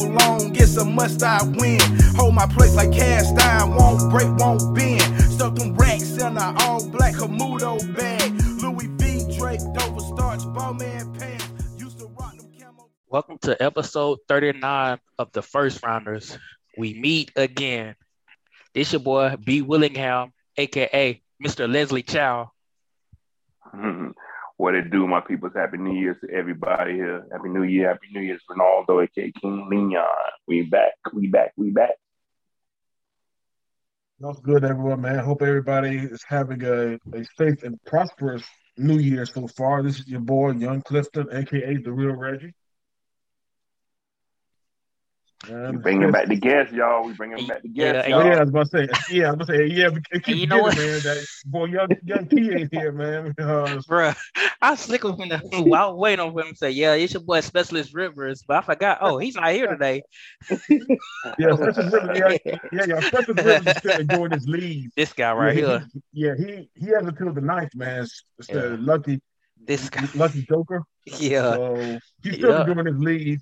been down long, it's a must I win. Hold my place like cast iron, won't break, won't bend. Stuck them racks in a all black Camuto bag. Louis V. Drake, Dover starch, Bowman pants. Used to rock them camo. Welcome to episode 39 of the First Rounders. We meet again. This your boy B. Willingham, aka Mr. Leslie Chow. what it do, my peoples? Happy New Year's to everybody here. Happy New Year, Happy New Year's, Ronaldo, aka King Leon. We back, we back, we back. That's good, everyone, man. Hope everybody is having a, a safe and prosperous New Year so far. This is your boy, Young Clifton, aka the Real Reggie. We And bringing back the guests, y'all. We bringing back the guests, Yeah, y'all. yeah, I was about to say, yeah, I was about to say, yeah, keep you know forgetting, what? man. That boy, young, young T ain't here, man. Uh, Bruh, I was slick with him the, while waiting on him to say, Yeah, it's your boy Specialist Rivers. But I forgot, oh, he's not here today. yeah, Special Rivers, yeah, yeah, yeah. Special Rivers is still enjoying his leave. This guy right yeah, here. He, yeah, he he has until the ninth, man. It's, it's the lucky This guy. lucky Joker. Yeah. So he's still Yeah. doing his leave,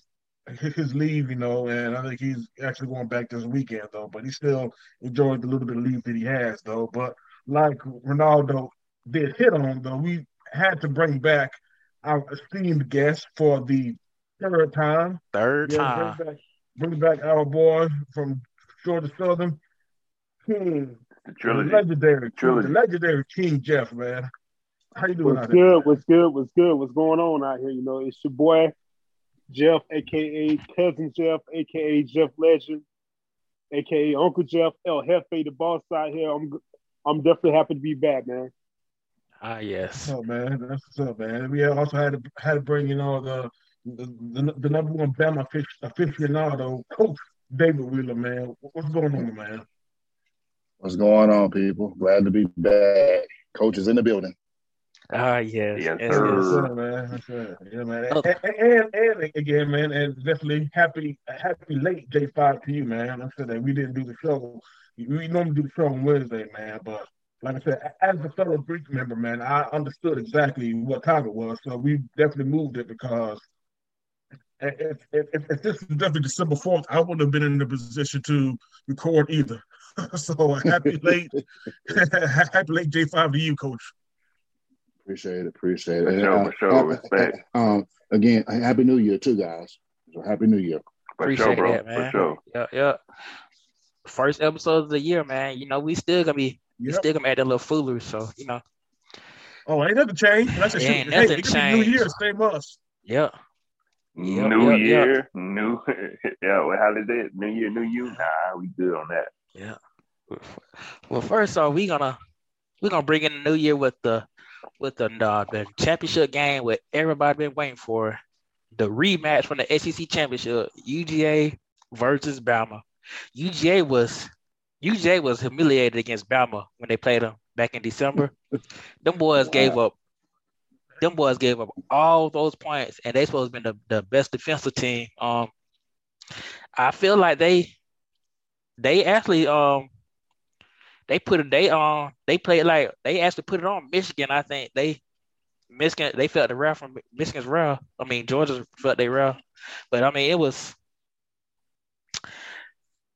his his leave, you know, and I think he's actually going back this weekend though. But he still enjoyed the little bit of leave that he has though. But like Ronaldo did hit on though, we had to bring back our esteemed guest for the third time. Third Yeah, time. bring back, bring back our boy from Georgia Southern, King, The the legendary, Trilogy. the legendary King Jeff, man. How you doing What's out there? good? What's good? What's good? What's going on out here? You know, it's your boy Jeff, aka Cousin Jeff, aka Jeff Legend, aka Uncle Jeff, El Jefe, the boss out here. I'm I'm definitely happy to be back, man. Ah, yes. What's up, man? That's what's up, man. We also had to had to bring you know the the, the, the number one Bama afic- aficionado, Coach David Wheeler, man. What's going on, man? What's going on, people? Glad to be back. Coach is in the building. Ah, yes. Yes, yes, sir. Yes, yes. sir, man. That's right. Yeah, man. Oh. And, and, and again, man, and definitely happy happy late J5 to you, man. I said that we didn't do the show. We normally do the show on Wednesday, man, but like I said, as a fellow Greek member, man, I understood exactly what time it was, so we definitely moved it because if, if, if, if this was definitely December 4th, I wouldn't have been in the position to record either. so happy late, happy late J5 to you, Coach. Appreciate it. Appreciate it. For sure, uh, for sure. Respect. Um, again, happy New Year too, guys. So happy New Year. For Appreciate sure, bro. that, For sure. Yeah, yeah. First episode of the year, man. You know, we still gonna be we Yep. still gonna add that little foolery, so you know. Oh, ain't nothing changed. That's a It ain't Hey, nothing it could be New. Year, same us. Yeah. Yep, new yep, year, new yeah. Well, how did it? New year, new you. Nah, we good on that. Yeah. Well, first off, we gonna we gonna bring in the new year with the with the uh, the championship game what everybody been waiting for, the rematch from the SEC championship, UGA versus Bama. UGA was UGA was humiliated against Bama when they played them back in December. them boys gave up. Them boys gave up all those points, and they supposed to be the, the best defensive team. Um, I feel like they they actually um they put it they um they played like they actually put it on Michigan. I think they Michigan they felt the ref from Michigan's ref. I mean Georgia felt they ref, but I mean it was.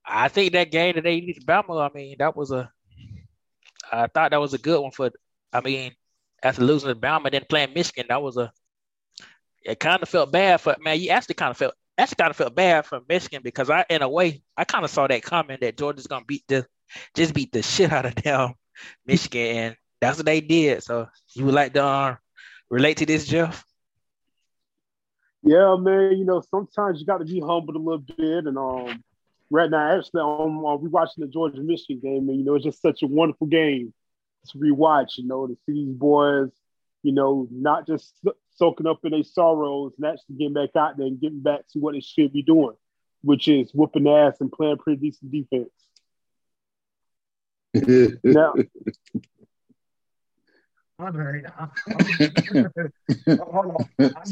I think that game that they beat Bama. I mean that was a. I thought that was a good one for. I mean, after losing to Bama, then playing Michigan, that was a. It kind of felt bad for man. You actually kind of felt actually kind of felt bad for Michigan because I, in a way, I kind of saw that coming that Georgia's gonna beat the, just beat the shit out of them, Michigan, and that's what they did. So you would like to uh, relate to this, Jeff? Yeah, man. You know, sometimes you got to be humbled a little bit, and um, right now, actually, I'm uh, rewatching the Georgia Michigan game, and you know, it's just such a wonderful game to rewatch. You know, to see these boys, you know, not just soaking up in their sorrows and actually getting back out there and getting back to what they should be doing, which is whooping ass and playing pretty decent defense. Now, Andre, I- I- hold on.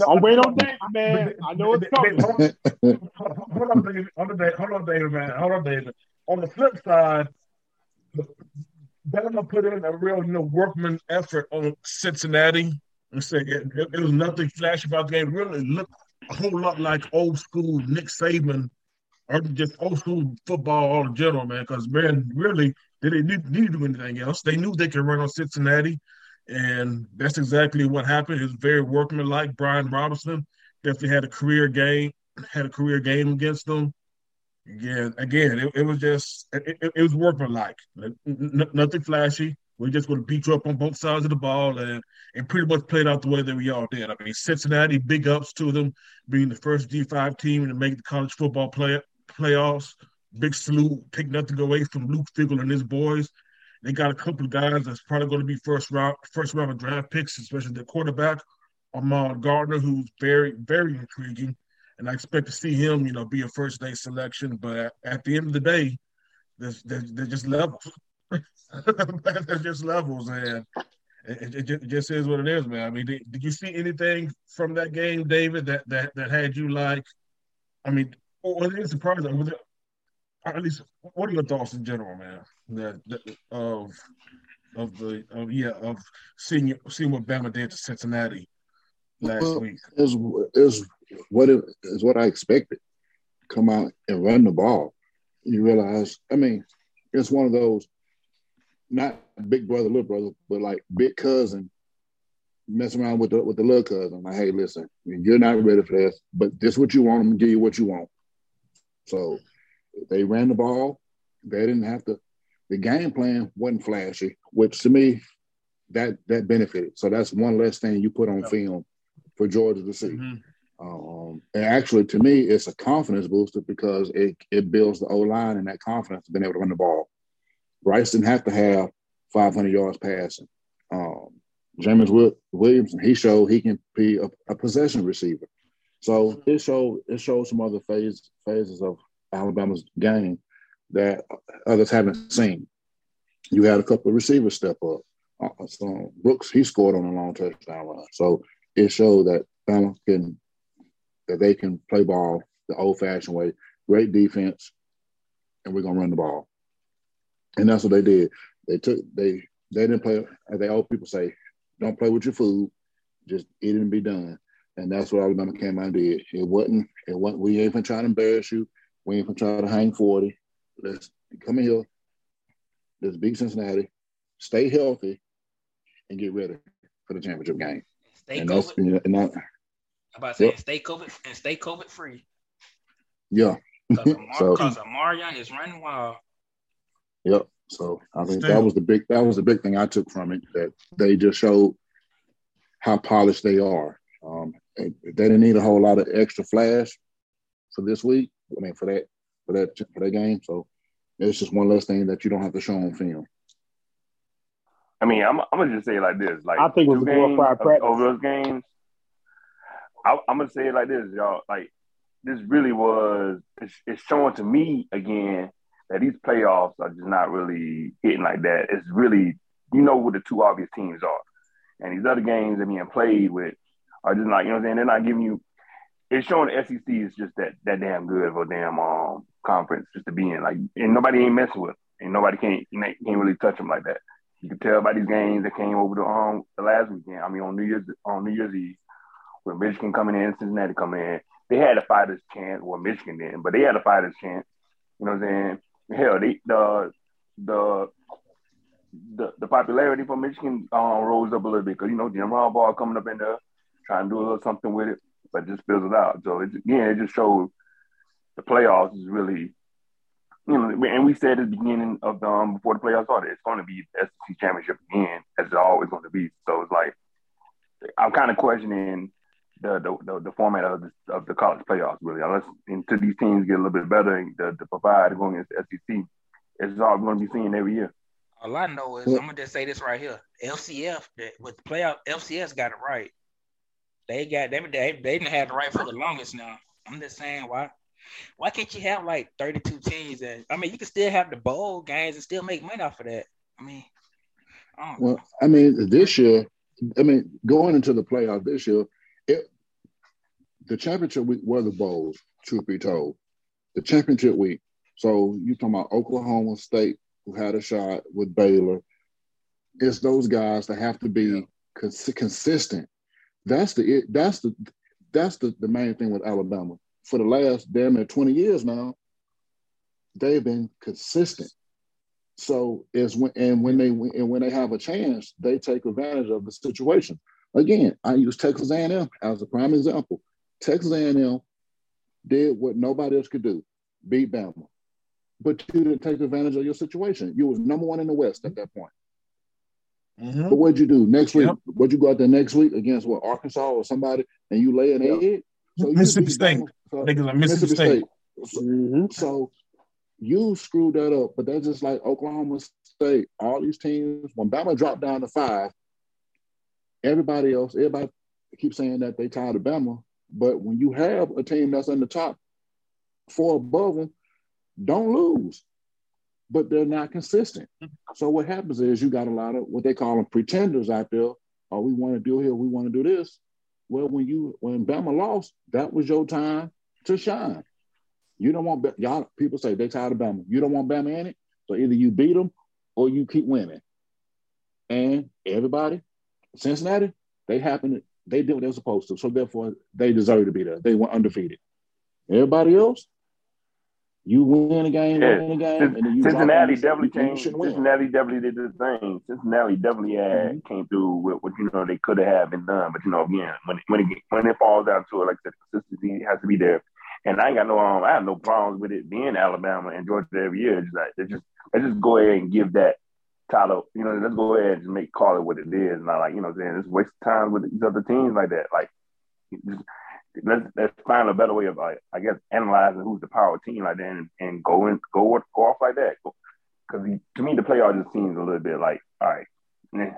I'm waiting on David, man. I know it's coming. Hold on, David. Hold on, David. Hold on, David, man. Hold on, David. On the flip side, Bama put in a real, you know, workman effort on Cincinnati. And say it, it, it was nothing flashy about the game. Really looked a whole lot like old school Nick Saban or just old school football all in general, man. Because man, really, they didn't need, to do anything else. They knew they could run on Cincinnati, and that's exactly what happened. It was very workmanlike. Brian Robinson definitely had a career game, had a career game against them. Again, again, it, it was just it, it, it was workmanlike. N- nothing flashy. We're just going to beat you up on both sides of the ball and, and pretty much played out the way that we all did. I mean, Cincinnati, big ups to them being the first G5 team to make the college football play, playoffs. Big salute. Take nothing away from Luke Fickell and his boys. They got a couple of guys that's probably going to be first round first round of draft picks, especially the quarterback, Ahmad Gardner, who's very, very intriguing. And I expect to see him, you know, be a first day selection. But at the end of the day, there's, there's, there's just levels. there's just levels. And it, it, it, just is what it is, man. I mean, did, did you see anything from that game, David, that, that, that had you like, I mean, was it surprising? Was it, at least, what are your thoughts in general, man? That, that of of the of yeah of seeing seeing what Bama did to Cincinnati last well, week is is what it is what I expected. Come out and run the ball. You realize, I mean, it's one of those not big brother, little brother, but like big cousin messing around with the with the little cousin. Like, hey, listen, you're not ready for this, but this is what you want. I'm gonna give you what you want. So they ran the ball. They didn't have to. The game plan wasn't flashy, which to me, that that benefited. So that's one less thing you put on film for Georgia to see. Mm-hmm. Um, and actually, to me, it's a confidence booster because it it builds the O line and that confidence of being able to run the ball. Bryce didn't have to have 500 yards passing. Um, Jameson Williams, he showed he can be a, a possession receiver. So it showed it showed some other phase, phases of Alabama's game that others haven't seen. You had a couple of receivers step up. Uh, so Brooks, he scored on a long touchdown run. So it showed that can that they can play ball the old-fashioned way. Great defense, and we're gonna run the ball. And that's what they did. They took they they didn't play. As they old people say, don't play with your food. Just eat it and be done. And that's what Alabama came out and did. It wasn't, it wasn't, we ain't even trying to embarrass you. We ain't even trying to hang 40. Let's come in here. Let's beat Cincinnati, stay healthy, and get ready for the championship game. Stay and COVID. That's, and that, about saying yep. stay COVID and stay COVID free. Yeah. Because so, Omicron is running wild. Yep. So I think that was the big that was the big thing I took from it that they just showed how polished they are. Um, they didn't need a whole lot of extra flash for this week. I mean, for that for that for that game. So it's just one less thing that you don't have to show on film. I mean, I'm, I'm gonna just say it like this: like I think it was a glorified practice over those games. I, am gonna say it like this, y'all. Like this really was. It's, it's showing to me again that these playoffs are just not really hitting like that. It's really you know what the two obvious teams are, and these other games that are being played with are just not. You know what I'm saying? They're not giving you it's showing the SEC is just that that damn good of a damn um conference just to be in. Like, and nobody ain't messing with, them. and nobody can't can't really touch them like that. You can tell by these games that came over the um the last weekend. I mean, on New Year's on New Year's Eve, with Michigan coming in, Cincinnati coming in, they had a fighter's chance. Well, Michigan didn't, but they had a fighter's chance. You know what I'm saying? Hell, they the the the, the popularity for Michigan um, rose up a little bit because you know Jim Harbaugh coming up in there trying to do a little something with it but just fills it out. So it, again, it just shows the playoffs is really, you know, and we said at the beginning of the, um, before the playoffs started, it's going to be the SEC championship again, as it's always going to be. So it's like I'm kind of questioning the the, the, the format of the, of the college playoffs really, unless until these teams get a little bit better to, to provide going against the SEC, it's all going to be seen every year. All I know is I'm gonna just say this right here: FCS with the playoff, FCS got it right. They got they they they didn't have the right for the longest now. I'm just saying why why can't you have like 32 teams and I mean you can still have the bowl games and still make money off of that. I mean, I well, know. I mean this year, I mean going into the playoff this year, it the championship week were the bowls. Truth be told, the championship week. So you talking about Oklahoma State who had a shot with Baylor. It's those guys that have to be cons- consistent that's the that's the that's the, the main thing with Alabama. For the last damn near 20 years now, they've been consistent. So it's when and when they and when they have a chance, they take advantage of the situation. Again, I use Texas A&M as a prime example. Texas A&M did what nobody else could do, beat Bama. But you didn't take advantage of your situation. You was number one in the West at that point. Mhm. But what'd you do next week? Yep. What'd you go out there next week against what Arkansas or somebody, and you lay an Yep. egg? So you Mississippi State. So- Niggas are Mississippi State. So, Mhm. so you screwed that up, but that's just like Oklahoma State. All these teams, when Bama dropped down to five, everybody else, everybody keeps saying that they tired of Bama. But when you have a team that's in the top four above them, don't lose. But they're not consistent. Mm-hmm. So what happens is you got a lot of what they call them pretenders out there. Oh, we want to do here, we want to do this. Well, when you when Bama lost, that was your time to shine. You don't want y'all. People say they tired of Bama. You don't want Bama in it, so either you beat them or you keep winning. And everybody, Cincinnati, they happen. They did what they were supposed to, so therefore they deserve to be there. They went undefeated. Everybody else, you win a game, Yeah. win a game, and then you Cincinnati definitely changed. Cincinnati definitely did this thing. Cincinnati definitely had Mhm. came through with what you know they could have been done, but you know again when it, when it when it falls down to it, like I said, consistency has to be there. And I ain't got no um, I have no problems with it being Alabama and Georgia every year. It's just like it's just let's just go ahead and give that title. You know, let's go ahead and just make call it what it is. Not like you know, what I'm saying it's waste time with these other teams like that. Like just, let's let's find a better way of like I guess analyzing who's the power team like that and, and go and go go off like that. Because to me, the playoff just seems a little bit like all right. And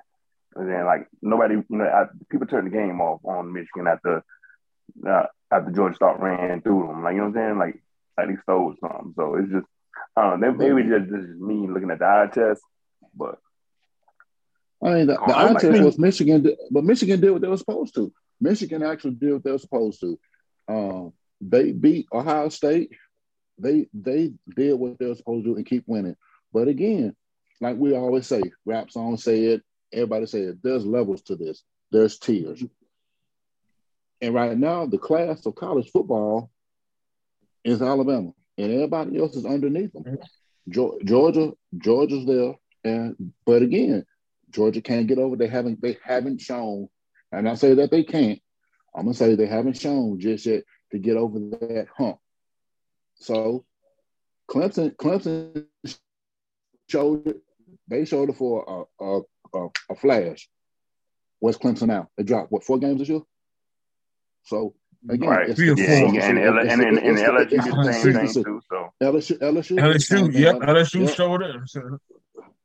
then like nobody, you know, I, people turn the game off on Michigan after uh, after Georgia State ran through them. Like you know what I'm saying? Like like they stole something. So it's just I don't know. Maybe just this is me looking at the eye test, but I mean, the, the eye like test was Michigan, but Michigan did what they were supposed to. Michigan actually did what they're supposed to. Um, they beat Ohio State. They they did what they're supposed to do and keep winning. But again, like we always say, rap song said, everybody said, there's levels to this. There's tiers. And right now, the class of college football is Alabama, and everybody else is underneath them. Georgia, Georgia's there, and but again, Georgia can't get over. They haven't. They haven't shown. And I say that they can't. I'm gonna say they haven't shown just yet to get over that hump. So, Clemson, Clemson showed it. They showed it for a a, a, a flash. What's Clemson now? They dropped what four games this year. So again, right, it's Three or the yeah, and, and, L- it's and, and, and LSU the the same thing too. So LSU, LSU, LSU, yep, LSU Yep. showed it. So,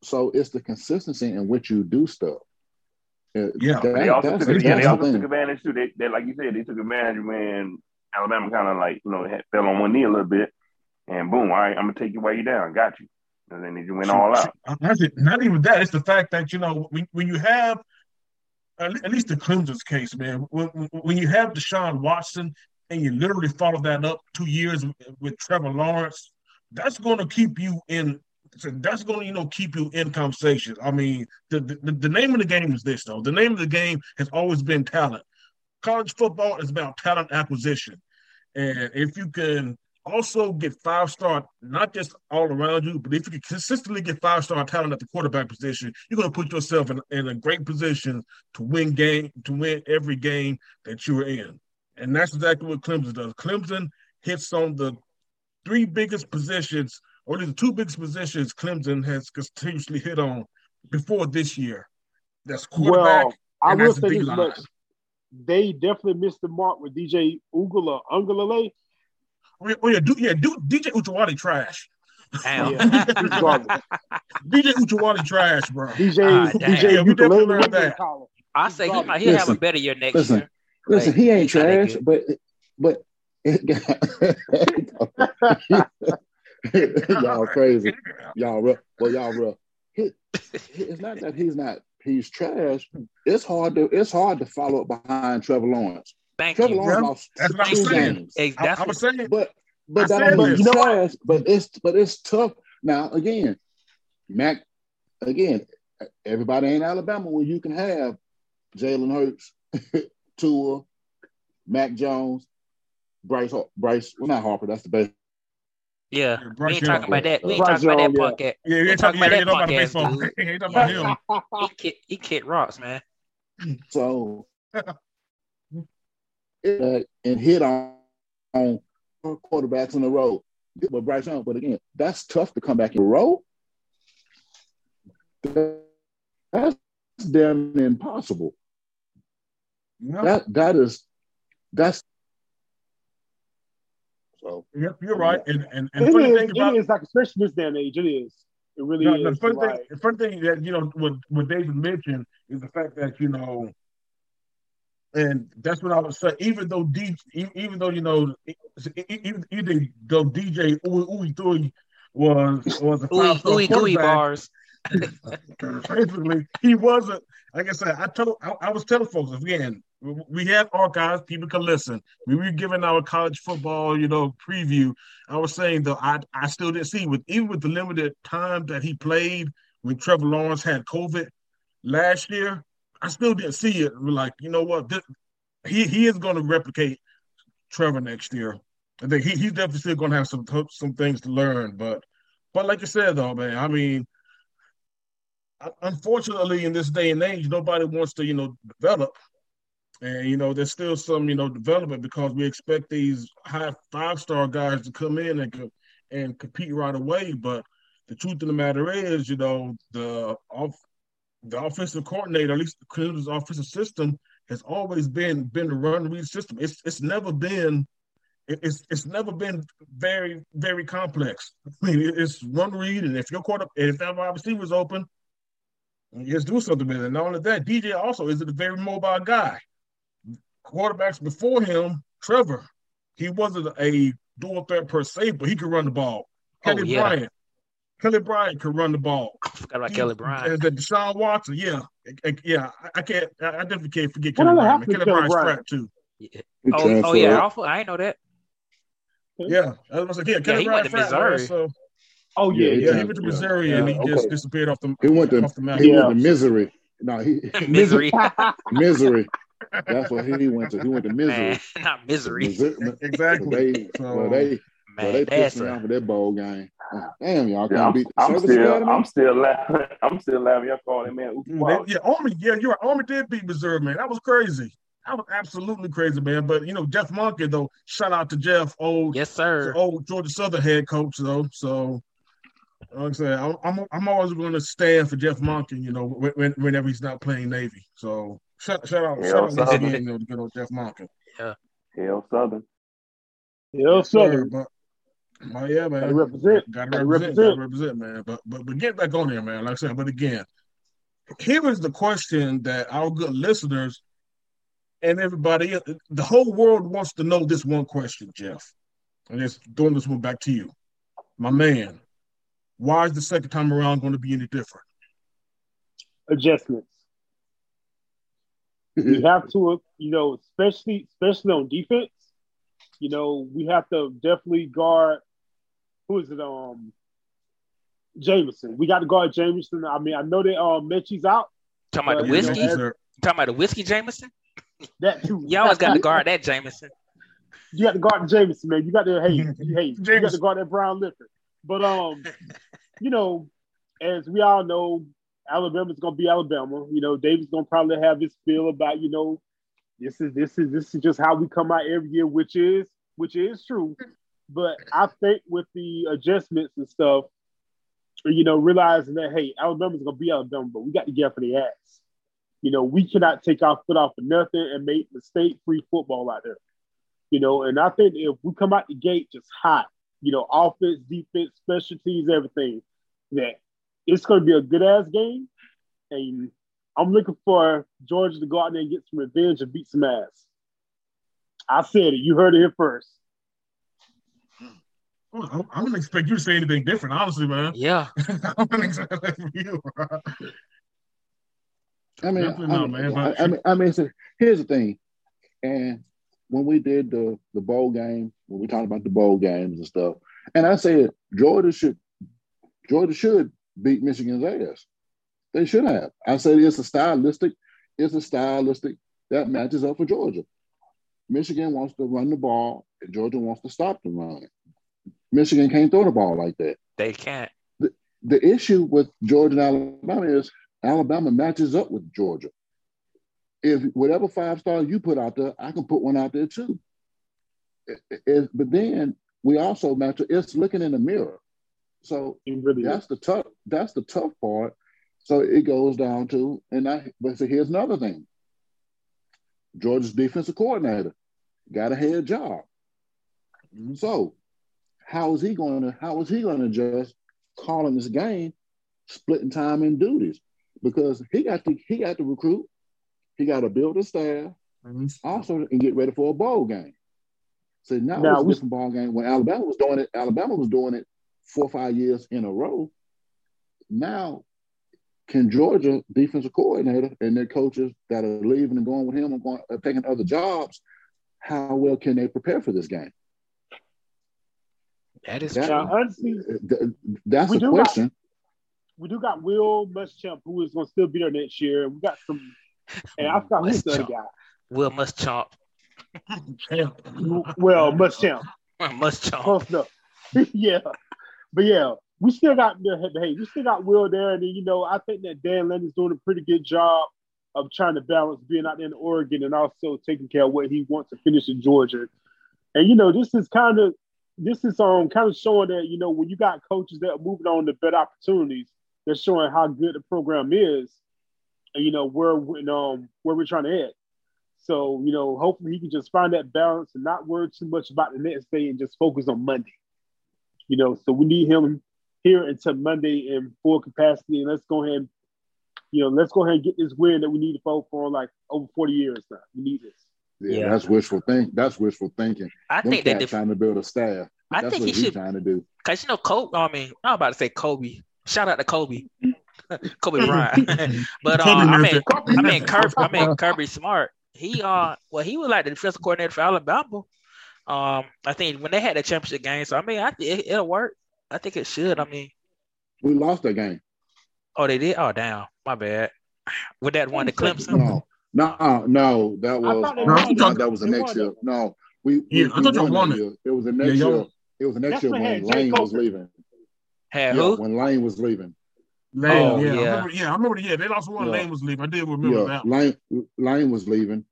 So it's the consistency in which you do stuff. Uh, Yeah. that- they also took yeah, they also took advantage too. They, they like you said, they took advantage when Alabama kind of like you know had, fell on one knee a little bit, and boom, all right, I'm gonna take you while you down, got you, and then they just went all out. Not, not even that. It's the fact that you know when, when you have at at least the Clemson's case, man. When, when you have Deshaun Watson and you literally follow that up two years with Trevor Lawrence, that's going to keep you in. So That's going to you know keep you in conversation. I mean, the, the the name of the game is this though. The name of the game has always been talent. College football is about talent acquisition, and if you can also get five star, not just all around you, but if you can consistently get five star talent at the quarterback position, you're going to put yourself in, in a great position to win game, to win every game that you're in. And that's exactly what Clemson does. Clemson hits on the three biggest positions, or the two biggest positions Clemson has continuously hit on before this year. That's quarterback. Well, I and will that's say this D-line. much. They definitely missed the mark with DJ Ugula Ungalale. Oh, yeah, oh, yeah, do, yeah, do, DJ Uchawati trash. Damn. Yeah, he's garbage. DJ Uchawati trash, bro. DJ Ah, damn. DJ Yeah, we definitely learned that. I say he might he'll have a better year next listen. year. Listen, Like, he ain't he's not that trash, but but y'all crazy. Y'all rough. Well, y'all rough. He, it's not that he's not he's trash. It's hard to it's hard to follow up behind Trevor Lawrence. Thank Trevor you. Lawrence Yeah, lost that's what I'm two saying. games. Hey, I, that's I what, was saying, But but I that don't mean You know trash. But it's but it's tough. Now again, Mac. Again, everybody in Alabama where you can have Jalen Hurts, Tua, Mac Jones, Bryce, Bryce, well not Harper, that's the best. Yeah, Yeah, we ain't talking about that. We ain't talking about that Young, punk ass. Yeah, we ain't talking talking about about that that punk ass baseball. ain't talking about him. He kick, he kick rocks, man. So and hit on, on quarterbacks in a row. But Bryce Young, but again, that's tough to come back in a row. That's damn impossible. Yeah, That that is that's so yep, you're right. And and, and It funny is, thing about it is like especially this day and age, it is. It really No, is. the funny like, thing, the funny thing that you know what what David mentioned is the fact that you know, and that's what I would say. Even though D, e- even though you know, even even though DJ Uwe Uwe Tui was was a Ooey, five star ooey gooey bars. basically he wasn't. Like I said, I told I, I was telling folks again. We have archives; people can listen. We were giving our college football, you know, preview. I was saying though, I I still didn't see with even with the limited time that he played when Trevor Lawrence had COVID last year. I still didn't see it. We're like, you know what? This, he he is going to replicate Trevor next year. I think he, he's definitely still going to have some some things to learn. But but like you said though, man, I mean, unfortunately in this day and age, nobody wants to you know develop. And you know, there's still some you know development because we expect these high five star guys to come in and and compete right away. But the truth of the matter is, you know, the off the offensive coordinator, at least the Clemson's offensive system, has always been been the run read system. It's it's never been it's it's never been very very complex. I mean, it's run read, and if your quarter if that wide receiver's open, just do something with it. Not only that, DJ also is a very mobile guy. Quarterbacks before him, Trevor, he wasn't a dual threat per se, but he could run the ball. Oh, Kelly yeah. Bryant, Kelly Bryant could run the ball. I forgot about He- Kelly Bryant. As the Deshaun Watson, yeah, I- I- yeah. I, I can't. I I definitely can't forget What Kelly Bryant. happened man. to Kelly Kelly Bryant's Bryant? strapped too. Yeah. Oh, oh yeah, up. awful. I know that. Hmm? Yeah, I was like, yeah, Kelly he went Bryant to strapped, man, Missouri. So oh yeah, Yeah, he yeah. yeah, he went to Yeah. Missouri and he Yeah, just disappeared off the He went to off the map. he Yeah. went to misery. No, he Misery, misery. That's what he went to. He went to misery. man, not misery, Missouri- But exactly. they, So- well, they, well, man. they That's pissed me a off with that bowl game. Damn, y'all Yeah, can't I'm, beat the I'm Service still, Academy? I'm still laughing. I'm still laughing. Y'all calling man Uki Mm, Wallace. they- yeah, Army. Yeah, you're right. Army did beat Missouri, man. That was crazy. That was absolutely crazy, man. But you know, Jeff Monken though. Shout out to Jeff, old yes, sir. old Georgia Southern head coach though. So, like I said, I'm I'm, I'm always going to stand for Jeff Monken. You know, when, when- whenever he's not playing Navy. So shout, shout out, Yeah, shout out once Southern. again, you know, to good old Jeff Monken. Hell Southern. Yeah, Yes, sir, Southern. but oh yeah, man. Gotta represent. Gotta Gotta represent. represent. Gotta represent, man. But but but get back on there, man. Like I said, but again, here is the question that our good listeners and everybody, the whole world wants to know this one question, Jeff. And just throwing this one back to you, my man. Why is the second time around going to be any different? Adjustments. We have to, you know, especially especially on defense. You know, we have to definitely guard. Who is it? Um, Jameson. We got to guard Jameson. I mean, I know that um Metchie's out. Talking about the Yeah, Yeah, whiskey. no, sir. Talking about the whiskey, Jameson. That too. You always got to guard that Jameson. You got to guard Jameson, man. You got to hey, hey, you got to guard that brown liquor. But um, you know, as we all know, Alabama's gonna be Alabama. You know, David's gonna probably have his feel about you know, this is this is this is just how we come out every year, which is which is true. But I think with the adjustments and stuff, you know, realizing that hey, Alabama's gonna be Alabama, but we got to get for the ass. You know, we cannot take our foot off of nothing and make mistake-free football out there. You know, and I think if we come out the gate just hot, you know, offense, defense, special teams, everything, that it's going to be a good ass game. And I'm looking for Georgia to go out there and get some revenge and beat some ass. I said it. You heard it here first. Well, I I didn't expect you to say anything different, honestly, man. Yeah, I didn't expect that from you. bro. I mean, Definitely I not, mean, man, I, I mean, I mean, so here's the thing, and when we did the the bowl game, when we talked about the bowl games and stuff, and I said Georgia should Georgia should beat Michigan's ass. They should have. I said it's a stylistic, it's a stylistic that matches up for Georgia. Michigan wants to run the ball, and Georgia wants to stop the run. Michigan can't throw the ball like that. They can't. The, the issue with Georgia and Alabama is Alabama matches up with Georgia. If whatever five stars you put out there, I can put one out there too. It- it- but then we also match. It's looking in the mirror. So really that's is. the tough. That's the tough part. So it goes down to, and I. But so here's another thing. Georgia's defensive coordinator got a head job. Mm-hmm. So how is he going to? How is he going to adjust calling this game, splitting time and duties? Because he got to he got to recruit, he got to build a staff, mm-hmm. also and get ready for a bowl game. So now, Now, it's a different ball game. When Alabama was doing it, Alabama was doing it four or five years in a row. Now, can Georgia defensive coordinator and their coaches that are leaving and going with him and going, uh, taking other jobs, how well can they prepare for this game? That is That- true. Now, honestly, Th- That's We the do got- we do got Will Muschamp, who is going to still be there next year. We got some, and I forgot who's the other guy. Will must chomp. Well, Muschamp. Must chomp. Close enough. yeah. But yeah, we still got the hey, we still got Will there. And you know, I think that Dan Lanning's doing a pretty good job of trying to balance being out in Oregon and also taking care of what he wants to finish in Georgia. And you know, this is kind of this is um kind of showing that, you know, when you got coaches that are moving on to better opportunities, they're showing how good the program is and you know where we- um where we're trying to head. So, you know, hopefully he can just find that balance and not worry too much about the next day and just focus on Monday. You know, so we need him here until Monday in full capacity. And let's go ahead and, you know, let's go ahead and get this win that we need to vote for like over 40 years now. We need this. Yeah, Yeah. that's wishful think. That's wishful thinking. I Them think that cats if, trying to build a staff. I That's think what he he's should trying to do. Cause you know Kobe. I mean, I'm about to say Kobe. Shout out to Kobe, Kobe Bryant. but uh, I mean, I mean Kirby. I mean Kirby Smart. He uh, well, he was like the defensive coordinator for Alabama. Um, I think when they had the championship game. So I mean, I think it, it'll work. I think it should. I mean, We lost that game. oh, they did. Oh, damn, my bad. With that one to Clemson. No, no, no. That was thought they No, uh, won that, that. that was the next year. No, we, we, Yeah, I thought y'all won won it. It was the next y'all- year. It was the next That's year when when had Lane was leaving. Had Yeah, who? when Lane was leaving. Lane, Oh, yeah, yeah. I remember, yeah, I remember. Yeah, they lost one. Yeah. Lane was leaving. I did remember Yeah, that. Lane Lane was leaving.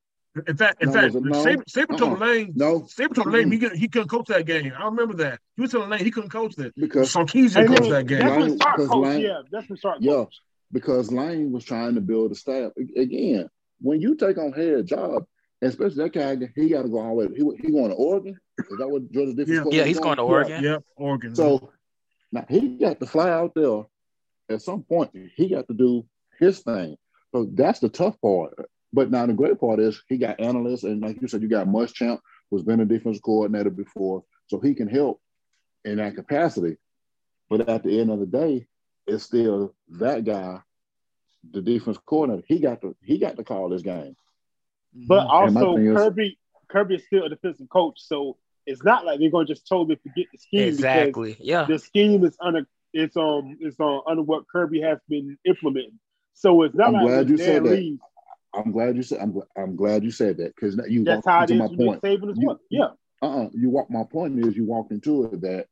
In fact, in No, fact, was it- no? Saban, Saban told Uh-uh. Lane, No, Saban told Lane he, couldn't- he couldn't coach that game. I remember that. He was telling Lane he couldn't coach that. because Sarkisian And coached that game. that's when Lane- Sark because coach. Lane- Yeah, that's when Sark Yeah. coach. because Lane was trying to build a staff. Again, when you take on head job, especially that guy, he got to go all the way. He, he going to Oregon? Is that what Georgia defense? Yeah. Yeah, he's going to Yeah. Oregon. Yep, Oregon. So now he got to fly out there. At some point, he got to do his thing. So that's the tough part. But now the great part is he got analysts, and like you said, you got Muschamp, who's been a defensive coordinator before, so he can help in that capacity. But at the end of the day, it's still that guy, the defense coordinator. He got to he got to call this game. But also, thing is- Kirby Kirby is still a defensive coach. So it's not like they're going to just totally forget the scheme. Exactly. Yeah. the scheme is under it's um it's on under what Kirby has been implementing. So it's not I'm like glad you said that. leaves, I'm glad you said I'm, I'm glad you said that because you That's walked how it into is my point. You- well. Yeah, uh-uh. You walk. My point is, you walked into it that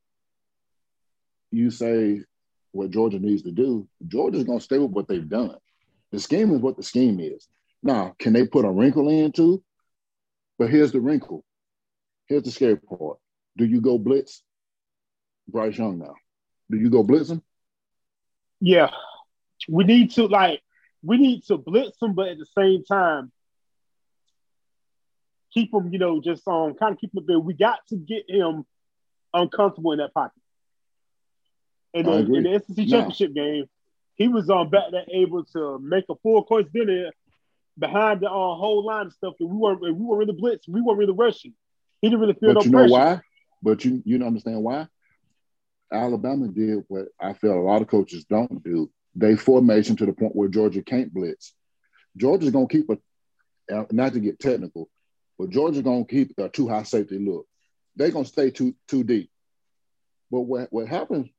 you say what Georgia needs to do. Georgia's going to stay with what they've done. The scheme is what the scheme is. Now, can they put a wrinkle in too? But here's the wrinkle. Here's the scary part. Do you go blitz Bryce Young now? Do you go blitz him? yeah. We need to like we need to blitz him, but at the same time keep him, you know, just um kind of keep him there. We got to get him uncomfortable in that pocket. And then in the SEC championship game, he was um back there able to make a full course dinner behind the uh, whole line of stuff that we weren't we weren't really blitz, we weren't really rushing. He didn't really feel But no you know pressure. why? But you you don't understand why? Alabama did what I feel a lot of coaches don't do. They formation to the point where Georgia can't blitz. Georgia's gonna keep a uh, not to get technical, but Georgia's gonna keep a too high safety look. They're gonna stay too too deep. But what what happens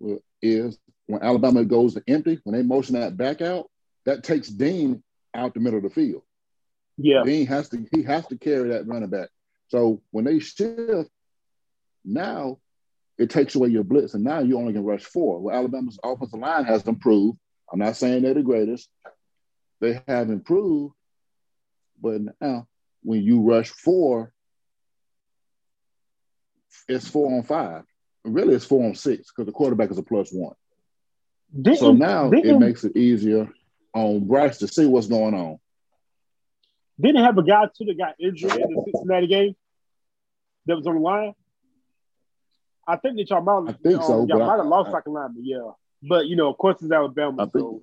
is when Alabama goes to empty, when they motion that back out, that takes Dean out the middle of the field. Yeah. Dean has to he has to carry that running back. So when they shift, now it takes away your blitz, and now you only can rush four. Well, Alabama's offensive line has improved. I'm not saying they're the greatest. They have improved, but now when you rush four, it's four on five. Really, it's four on six because the quarterback is a plus one. Didn't, so now it makes it easier on Bryce to see what's going on. Didn't have a guy too that got injured in the Cincinnati game that was on the line. I think that y'all might, I think um, so, y'all might have lost like a line, but yeah. But you know, of course, it's Alabama, so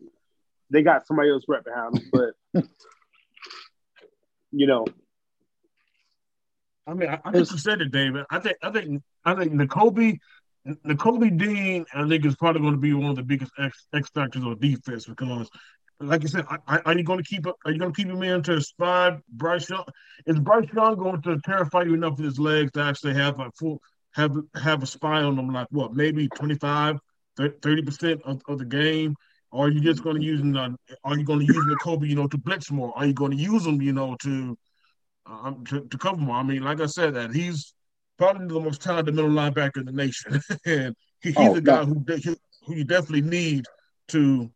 they got somebody else right behind them. But you know, I mean, I, I think you said it, David. I think, I think, I think Nakobe, Nakobe Dean, I think is probably going to be one of the biggest X, X factors on defense because, like you said, are, are you going to keep Are you going to keep him in to spy Bryce Young? Is Bryce Young going to terrify you enough with his legs to actually have a full have have a spy on them? Like what? Maybe 25, 30 percent of, of the game. Or are you just going to use them? Uh, are you going to use Nakobe, you know, to blitz more? Are you going to use them, you know, to um, to, to cover more. I mean, like I said, that he's probably the most talented middle linebacker in the nation, and he, he's oh, a guy who who you definitely need to.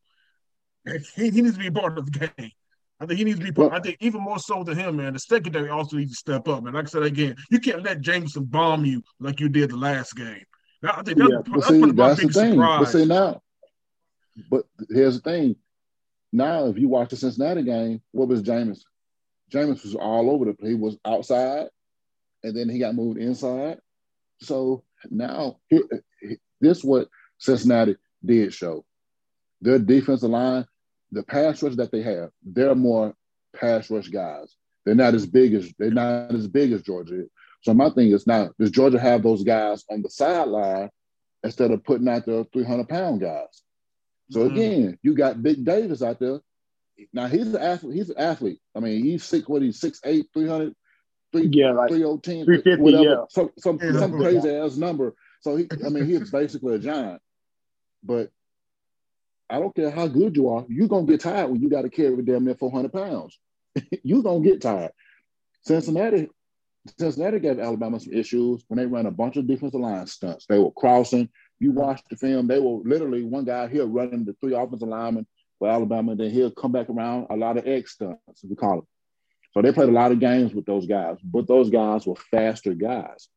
He, he needs to be part of the game. I think he needs to be part. Well, I think even more so than him, man. The secondary also needs to step up. And like I said again, you can't let Jameson bomb you like you did the last game. I think that's, yeah, that's, see, that's the thing. Surprise. But see now, but here's the thing. Now, if you watch the Cincinnati game, what was Jameson? Jameis was all over the place. He was outside, and then he got moved inside. So now this what Cincinnati did show. Their defensive line, the pass rush that they have, they're more pass rush guys. They're not as big as they're not as big as Georgia is. So my thing is now, does Georgia have those guys on the sideline instead of putting out the 300 pound guys? So mm-hmm. again, you got Big Davis out there now he's an athlete. He's an athlete. I mean, he's six. What he's six eight, three hundred, three yeah, like three oh ten, whatever. Yeah. Some some yeah. some crazy ass number. So he, I mean, he's basically a giant. But I don't care how good you are, you're gonna get tired when you got to carry damn near four hundred pounds. you're gonna get tired. Cincinnati, Cincinnati gave Alabama some issues when they ran a bunch of defensive line stunts. They were crossing. You watch the film; they were literally one guy here running the three offensive linemen for Alabama. Then he'll come back around a lot of X stunts, we call it. So they played a lot of games with those guys, but those guys were faster guys.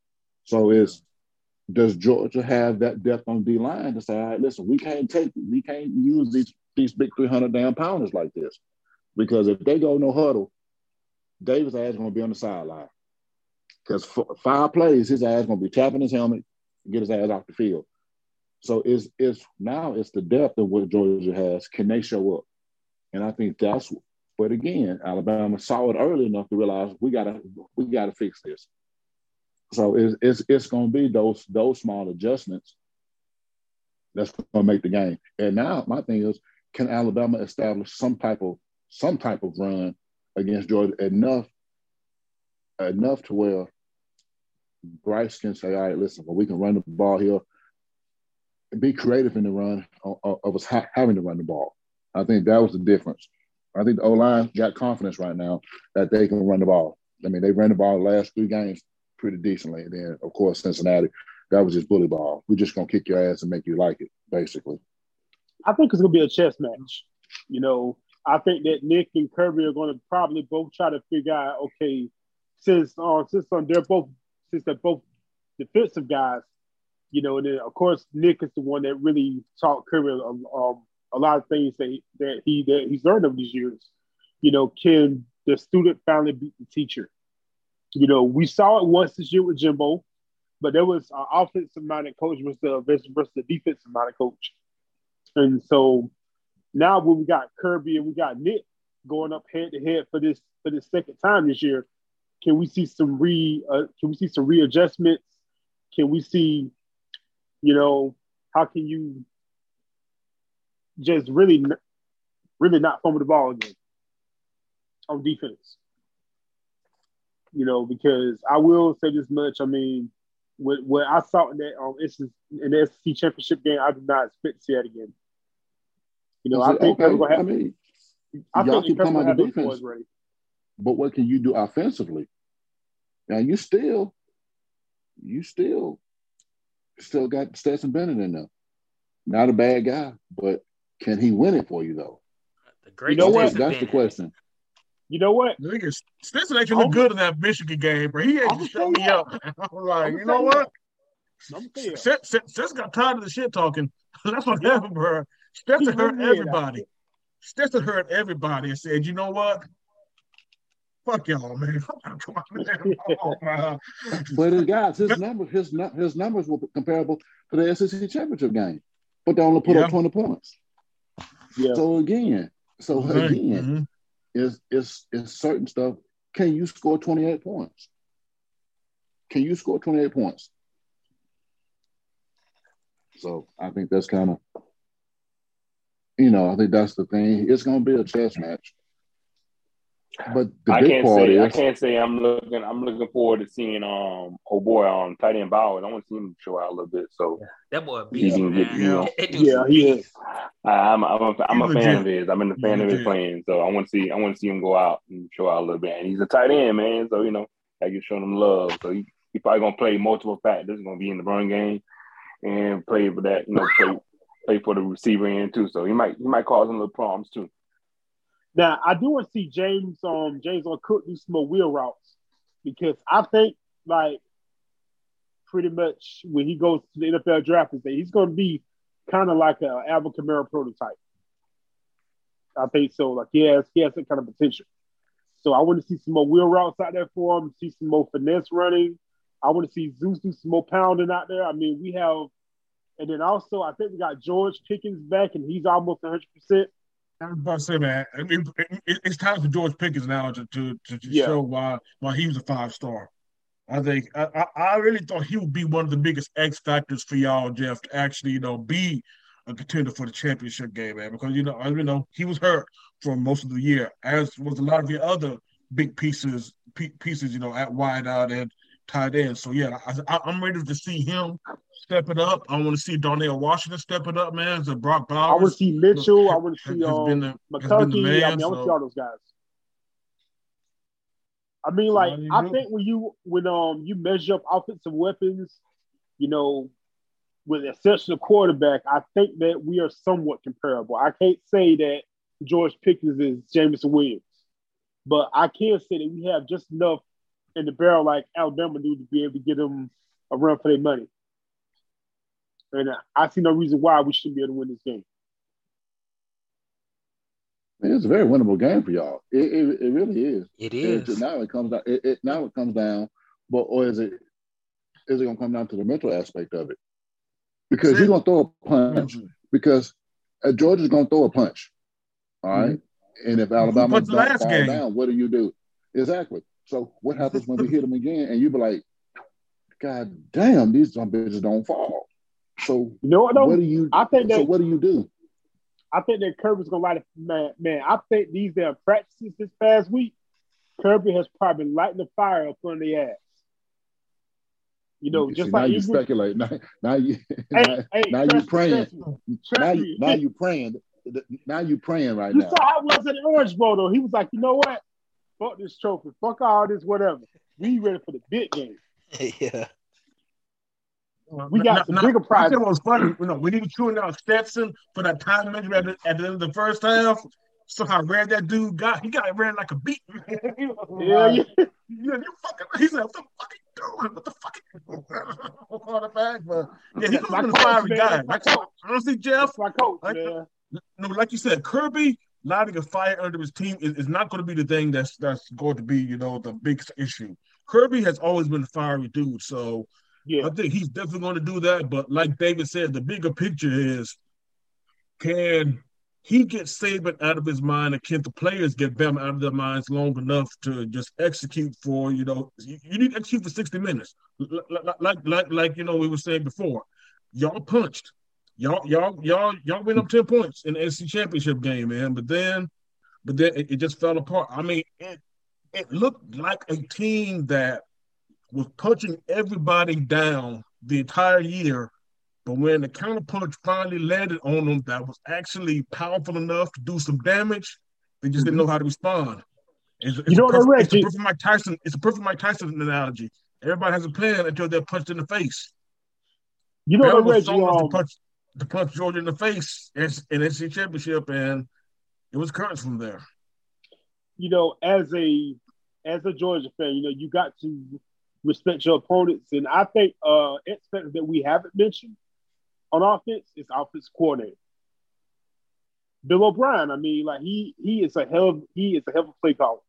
So is does Georgia have that depth on D line to say, all right, listen, we can't take, we can't use these these big 300 damn pounders like this. Because if they go no huddle, Davis' ass going to be on the sideline. Because five plays, his ass to be tapping his helmet, get his ass off the field. So it's it's now it's the depth of what Georgia has. Can they show up? And I think that's but again, Alabama saw it early enough to realize we gotta we gotta fix this. So it's it's, it's gonna be those those small adjustments that's gonna make the game. And now my thing is, can Alabama establish some type of some type of run against Georgia enough enough to where Bryce can say, all right, listen, well, we can run the ball here be creative in the run of, us ha- having to run the ball. I think that was the difference. I think the O line got confidence right now that they can run the ball. I mean, they ran the ball the last three games pretty decently. And then, of course, Cincinnati, that was just bully ball. We're just gonna kick your ass and make you like it, basically. I think it's gonna be a chess match. You know, I think that Nick and Kirby are gonna probably both try to figure out, okay, since uh, since um, they're both since they're both defensive guys, you know, and then of course Nick is the one that really taught Kirby um, a lot of things that that he that he's learned over these years. You know, can the student finally beat the teacher? You know, we saw it once this year with Jimbo, but there was an offensive minded coach versus the versus the defensive minded coach, and so now when we got Kirby and we got Nick going up head to head for this for this second time this year, can we see some re uh, can we see some readjustments? Can we see you know, how can you just really, really not fumble the ball again on defense? You know, because I will say this much. I mean, what, what I saw in that um, in the SEC championship game, I do not expect to see that again. You know, I, think okay. we're have, I mean, I y'all come on the defense. But what can you do offensively? Now you still, you still, still got Stetson Bennett in there. Not a bad guy, but can he win it for you though? The great You know what? That's, Stetson that's the question. You know what? The Stetson actually looked good in that Michigan game, but he I'm actually shut me up. I'm like, I'm you know what? I'm saying. Stet- Stet- Stetson got tired of the shit talking. That's what happened, bro. Stetson hurt everybody. Stetson hurt everybody and said, you know what? Fuck y'all, man. Come on. Oh. But his guys, his numbers, his his numbers were comparable to the SEC championship game, but they only put Yeah. up twenty points. Yeah. So again, so Mhm, again, mhm. is is is certain stuff. Can you score twenty eight points? Can you score twenty eight points? So I think that's kind of, you know, I think that's the thing. It's going to be a chess match. But the I big can't part say is, I can't say I'm looking I'm looking forward to seeing um oh boy um tight end Bowers. I want to see him show out a little bit. So That boy a He beast, can get, you know. Yeah, he is. I, I'm I'm a, I'm a fan of his. I'm in the fan of his playing. So I want to see I want to see him go out and show out a little bit. And he's a tight end, man. So you know I can show him love. So he, he probably gonna play multiple factors. Gonna be in the run game and play for that. You know play play for the receiver end too. So he might he might cause him little problems too. Now I do want to see James um James on Cook do some more wheel routes because I think like pretty much when he goes to the NFL draft and say he's going to be kind of like a Alvin Kamara prototype. I think so. Like he has he has that kind of potential. So I want to see some more wheel routes out there for him. See some more finesse running. I want to see Zeus do some more pounding out there. I mean, we have, and then also I think we got George Pickens back, and he's almost 100. percent I was about to say, man, I mean, it- it's time for George Pickens now to to, to, to Yeah. show why why he was a five star. I think I, I really thought he would be one of the biggest X factors for y'all, Jeff, to actually you know be a contender for the championship game, man. Because you know, I you know he was hurt for most of the year, as was a lot of the other big pieces pieces, you know, at wide out and tight end. So yeah, I, I, I'm ready to see him step it up. I want to see Darnell Washington step it up, man. A Brock I Bowers. want to see Mitchell. I want to see um, the- has been the McConkey. I man, mean, I want to see all those guys. I mean, like I do. think when you when um you measure up offensive weapons, you know, with the exception of quarterback, I think that we are somewhat comparable. I can't say that George Pickens is Jameson Williams, but I can say that we have just enough in the barrel like Alabama do to be able to get them a run for their money. And uh, I see no reason why we shouldn't be able to win this game. Man, it's a very winnable game for y'all. It, it, it really is. It It- is. now it comes down. It, it now it comes down, but or is it is it going to come down to the mental aspect of it? Because That's you're going to throw a punch. Mm-hmm. Because uh, Georgia's going to throw a punch. All right? Mm-hmm. and if Alabama punched the last fall game? down, what do you do? Exactly. So what happens when we hit them again? And you be like, God damn, these some bitches don't fall. So You know what though? what do you? I think that, so what do you do? I think that Kirby's gonna light it. Man, man, I think these damn practices this past week, Kirby has probably been lighting the fire up on the ass. You know, See, just now like you speculate. Now, now you Hey, now, hey, now you praying. trust me, trust now you now you praying. Now you praying right You now. saw how was the Orange Bowl though. He was like, you know what? Fuck this trophy. Fuck all this, whatever. We ready for the big game. yeah. We got some bigger I prizes. think what was funny, you know, when he was chewing out Stetson for that time measure at the, at the end of the first half, somehow how rare that dude got, he got ran like a beat. He was Yeah, like, yeah. Yeah, you fucking. He said, "What the fuck are you doing? What the fuck?" Are you quarterback, but yeah, he's That's gonna my be a fiery man. guy. That's my Like, coach. honestly, Jeff, That's my coach, Like- man. no, like you said, Kirby lighting a fire under his team is, is not going to be the thing that's that's going to be, you know, the big issue. Kirby has always been a fiery dude, so Yeah. I think he's definitely going to do that. But like David said, the bigger picture is can he get Saban out of his mind, and can the players get Bama out of their minds long enough to just execute for you know you, you need to execute for sixty minutes, like like like you know we were saying before, y'all punched, y'all y'all y'all y'all went up ten points in the SC championship game, man, but then but then it, it just fell apart. I mean, it it looked like a team that was punching everybody down the entire year. But when the counterpunch finally landed on them, that was actually powerful enough to do some damage. They just didn't know how to respond. It's, it's You know a what perfect, it's, the G? perfect Mike Tyson. It's, it's a perfect Mike Tyson. It's, it's You know a perfect, read, it's the G? perfect Mike Tyson. It's a perfect Mike Tyson analogy. Everybody has a plan until they're punched in the face. You know what I was read, G? strong Um, punch to punch Georgia in the face in, in NC championship, and it was curtains from there. you know, as a as a Georgia fan, you know, you got to respect your opponents, and I think uh aspect that we haven't mentioned on offense is offense coordinator. Bill O'Brien, I mean, like he he is a hell of he is a hell of a play caller.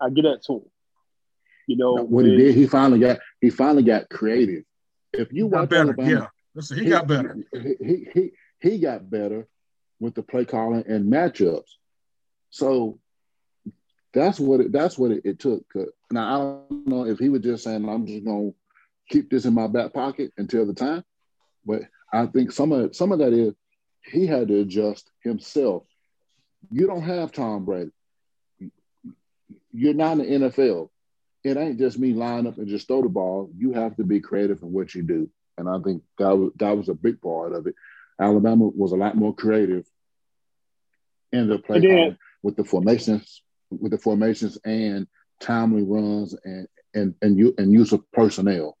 I get that to him. You know, what he did, he finally got he finally got creative. If you He watch better, Alabama, yeah. Listen, he got better. He, he he he got better with the play calling and matchups. So that's what it that's what it, it took. Now I don't know if he was just saying I'm just gonna keep this in my back pocket until the time, but I think some of some of that is he had to adjust himself. You don't have Tom Brady. You're not in the NFL. It ain't just me line up and just throw the ball. You have to be creative in what you do. And I think that was, that was a big part of it. Alabama was a lot more creative in the play calling with the formations, with the formations and timely runs and and and you and use of personnel.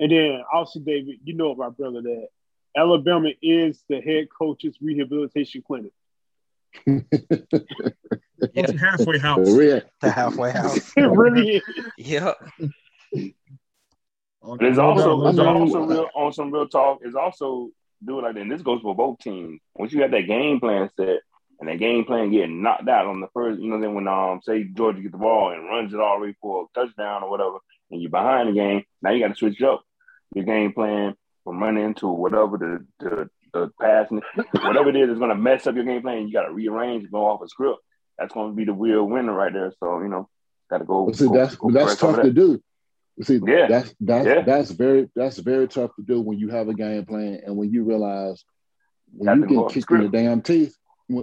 And then also, David, you know my brother that Alabama is the head coach's rehabilitation clinic. Yeah, Coaching halfway house. The the halfway house. It really is. Yep. But it's also doubt, it's also real on some real talk. It's also do it like that. And this goes for both teams. Once you got that game plan set and that game plan getting knocked out on the first, you know, then when um say Georgia get the ball and runs it all the way for a touchdown or whatever, and you're behind the game, now you got to switch up your game plan from running into whatever the the, the passing, whatever it is is going to mess up your game plan. You got to rearrange and go off a script. That's going to be the real winner right there. So you know, got to go. See, go- that's go that's press over tough to do. See, Yeah. that's that's Yeah. that's very that's very tough to do when you have a game plan and when you realize when you get kicked in the damn teeth.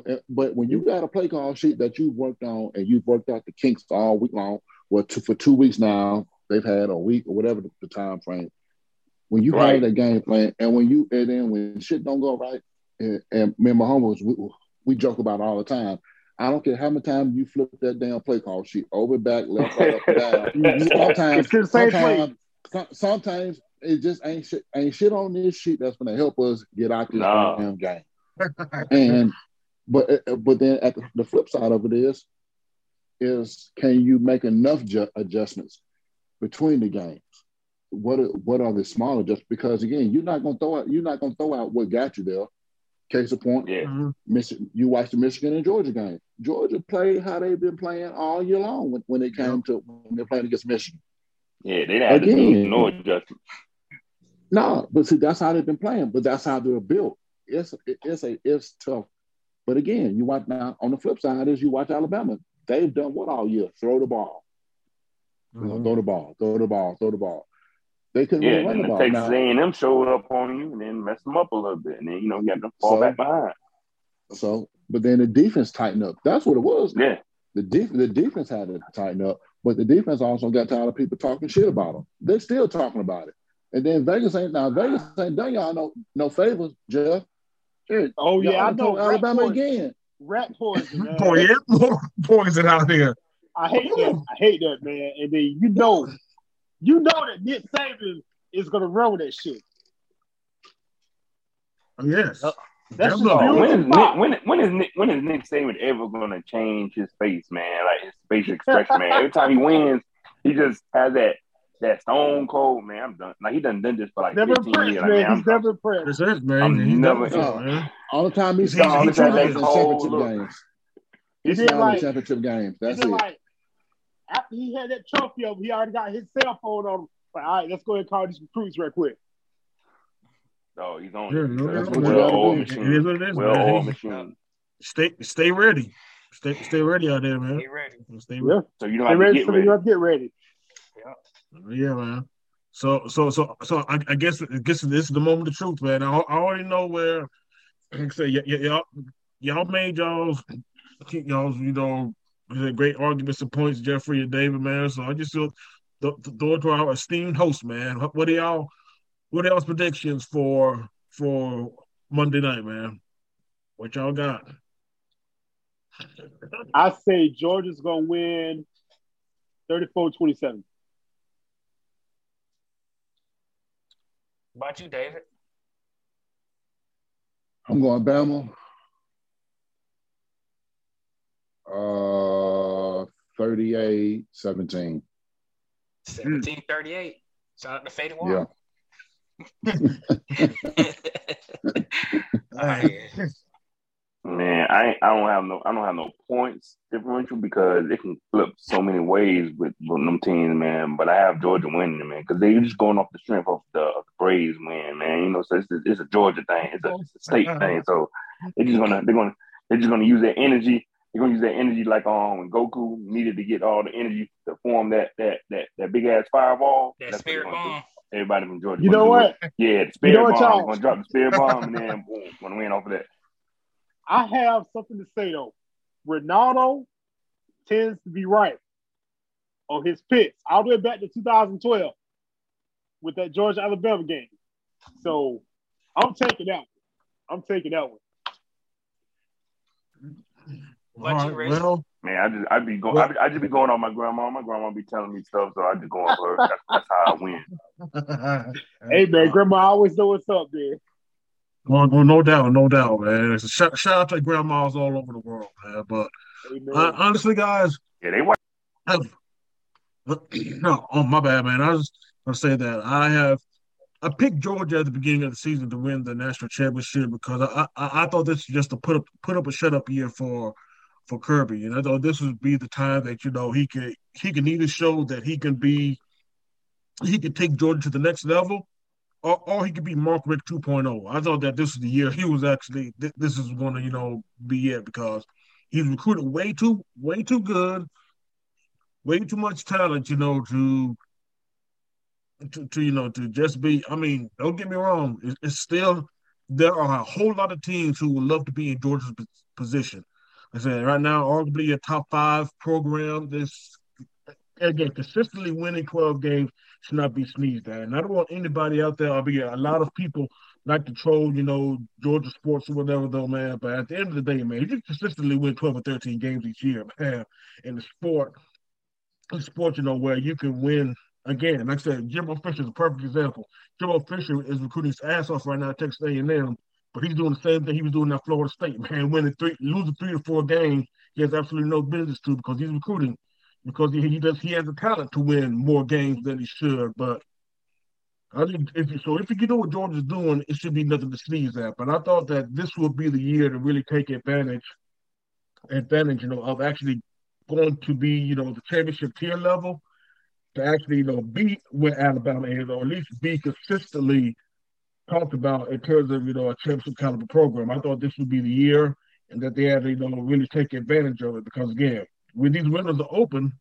eh, But when you got a play call sheet that you've worked on and you've worked out the kinks all week long, well, two, for two weeks now they've had a week or whatever the, the time frame. When you Right. have that game plan and when you and then when shit don't go right, and, and me and my homos we, we joke about it all the time. I don't care how many times you flip that damn play call sheet over, back, left, right, up, down. Sometimes, It's the same play. sometimes, some- sometimes it just ain't shit, ain't shit on this sheet that's going to help us get out this Nah. damn game. And but uh, but then at the, the flip side of it is is can you make enough ju- adjustments between the games? What are, what are the small adjustments? Because again, you're not going to throw out you're not going to throw out what got you there. Case in point, Yeah. Mhm. Mich- you watched the Michigan and Georgia game. Georgia played how they've been playing all year long when, when it came to when they're playing against Michigan. Yeah, they didn't have to do Again. no adjustment. No, but see, that's how they've been playing. But that's how they're built. It's it's a it's tough. But again, you watch now on the flip side is you watch Alabama. They've done what all year? Throw the ball. You know, Mhm. throw the ball, throw the ball, throw the ball. They couldn't Yeah, really run and the the ball. Texas Now, A&M showed up on you and then messed them up a little bit, and then you know you got to fall So- back behind. so, but then the defense tightened up. That's what it was. Yeah, The def- the defense had to tighten up, but the defense also got tired of people talking shit about them. They're still talking about it. And then Vegas ain't now Vegas ain't done y'all no no favors, Jeff. Shit, Oh yeah, I know. Alabama rat poison, again. rat poison, man. Boy, yeah, poison out here. I hate that. I hate that, man. And then you know, you know that Nick Saban is gonna run with that shit. Oh, yes. That's Damn just. Oh, when is beautiful. Nick, when when is Nick when is Nick Saban ever gonna change his face, man? Like his facial expression, man. Every time he wins, he just has that that stone cold, man. I'm done. Like he done done this for like Never 15 impressed, years. Like, man. man, I'm He's never impressed. That's it, man. I'm He's never- never, man. All the time he's He- seen he he's tried seen that in cold championship look. games. He He's did seen in like, championship games. That's he did it. like after he had that trophy up, he already got his cell phone on him. Like, all right, let's go ahead and call these recruits real quick. No, he's on. Yeah, no, That's no, what you well gotta do. It is what it is, Well man. machine. Stay, stay ready. Stay, stay ready out there, man. Get ready. Stay Yeah, ready. So you don't get have to ready. get So you ready. have to get ready. Yeah, man. So, so, so, so, I, I guess, I guess this is the moment of truth, man. I, I already know where. Like I say, y- y- y'all, y'all made y'all's, y'all's, you know, great arguments and points, Jeffrey and David, man. So I just feel th- th- throw it to our esteemed host, man. What, what are y'all, what are y'all's predictions for for Monday night, man? What y'all got? I say Georgia's gonna win 34-27. About you, David? I'm going Bama. Uh, 38 17. 1738. Shout out to Fetty Yeah. One. All right. Man, I I don't have no I don't have no points differential because it can flip so many ways with, with them teams, man. But I have Georgia winning, man, because they're just going off the strength of the, of the Braves win, man. You know, so it's, a- it's a Georgia thing, it's a, it's a state thing. So they're just gonna they're gonna they're just gonna use their energy. They're gonna use that energy like um when Goku needed to get all the energy to form that that that that big ass fireball. That That's spirit gonna do. bomb. Everybody from Georgia. You know what? it. Yeah, the spirit know what, bomb. y'all? They're gonna drop the spirit bomb and then boom, gonna win off of that. I have something to say though. Ronaldo tends to be right on his picks all the way back to 2012 with that Georgia Alabama game. So I'm taking that one. I'm taking that one. What you, right, Rich? well, Man, I just I'd be going Well- I'd, I'd just be going on my grandma. My grandma be telling me stuff, so I just go on her. That's, that's how I win. Hey man, grandma always know what's up, man. Well, well, no doubt, no doubt, man. It's a shout, shout out to grandmas all over the world, man. But Hey, uh, honestly, guys, Yeah, they white. have no, oh my bad, man. I was gonna say that I have I picked Georgia at the beginning of the season to win the national championship because I I, I thought this was just to put up put up a shut up year for for Kirby, and I thought this would be the time that you know he could he can either show that he can be he can take Georgia to the next level. Or, or he could be Mark Richt 2.0. I thought that this was the year he was actually th- this is going to you know be it because he's recruited way too way too good way too much talent, you know, to to, to you know to just be. I mean, don't get me wrong. It's, it's still there are a whole lot of teams who would love to be in Georgia's position. I said right now, arguably a top five program. This again consistently winning twelve games should not be sneezed at. And I don't want anybody out there. I'll be a lot of people like to troll, you know, Georgia sports or whatever, though, man. But at the end of the day, man, you consistently win twelve or thirteen games each year, man. In the sport, in sport, you know, where you can win again. Like I said, Jimbo Fisher is a perfect example. Jimbo Fisher is recruiting his ass off right now at Texas A&M, but he's doing the same thing he was doing at Florida State, man. Winning three, losing three or four games, he has absolutely no business to because he's recruiting because he, he does he has the talent to win more games than he should. But I think if you, so, if you do what Georgia's doing, it should be nothing to sneeze at. But I thought that this would be the year to really take advantage, advantage, you know, of actually going to be, you know, the championship tier level to actually, you know, beat where Alabama is, or at least be consistently talked about in terms of, you know, a championship caliber program. I thought this would be the year and that they had to, you know, really take advantage of it because again, when these windows are open,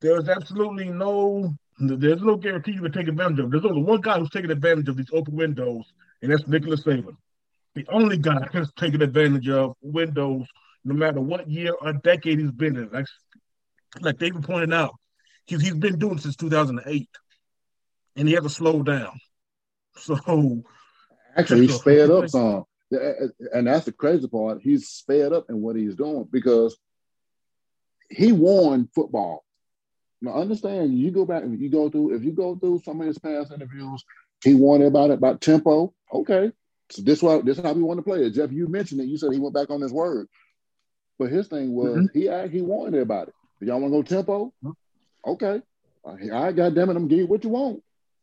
there's absolutely no there's no guarantee you can take advantage of. it. There's only one guy who's taking advantage of these open windows, and that's Nicholas Saban. The only guy that's taken advantage of windows, no matter what year or decade he's been in. Like, like David pointed out, he's, he's been doing since 2008, and he hasn't slowed down. So, Actually, he's sped up some. And that's the crazy part. He's sped up in what he's doing because he won football. Now understand, you go back and you go through, if you go through some of his past interviews, he warned about it about tempo. Okay. So this why this is how we want to play it. Jeff, you mentioned it. You said he went back on his word. But his thing was mm-hmm. he act- he warned everybody. Y'all want to go tempo? Mm-hmm. Okay. All right, God damn it, I'm gonna give you what you want.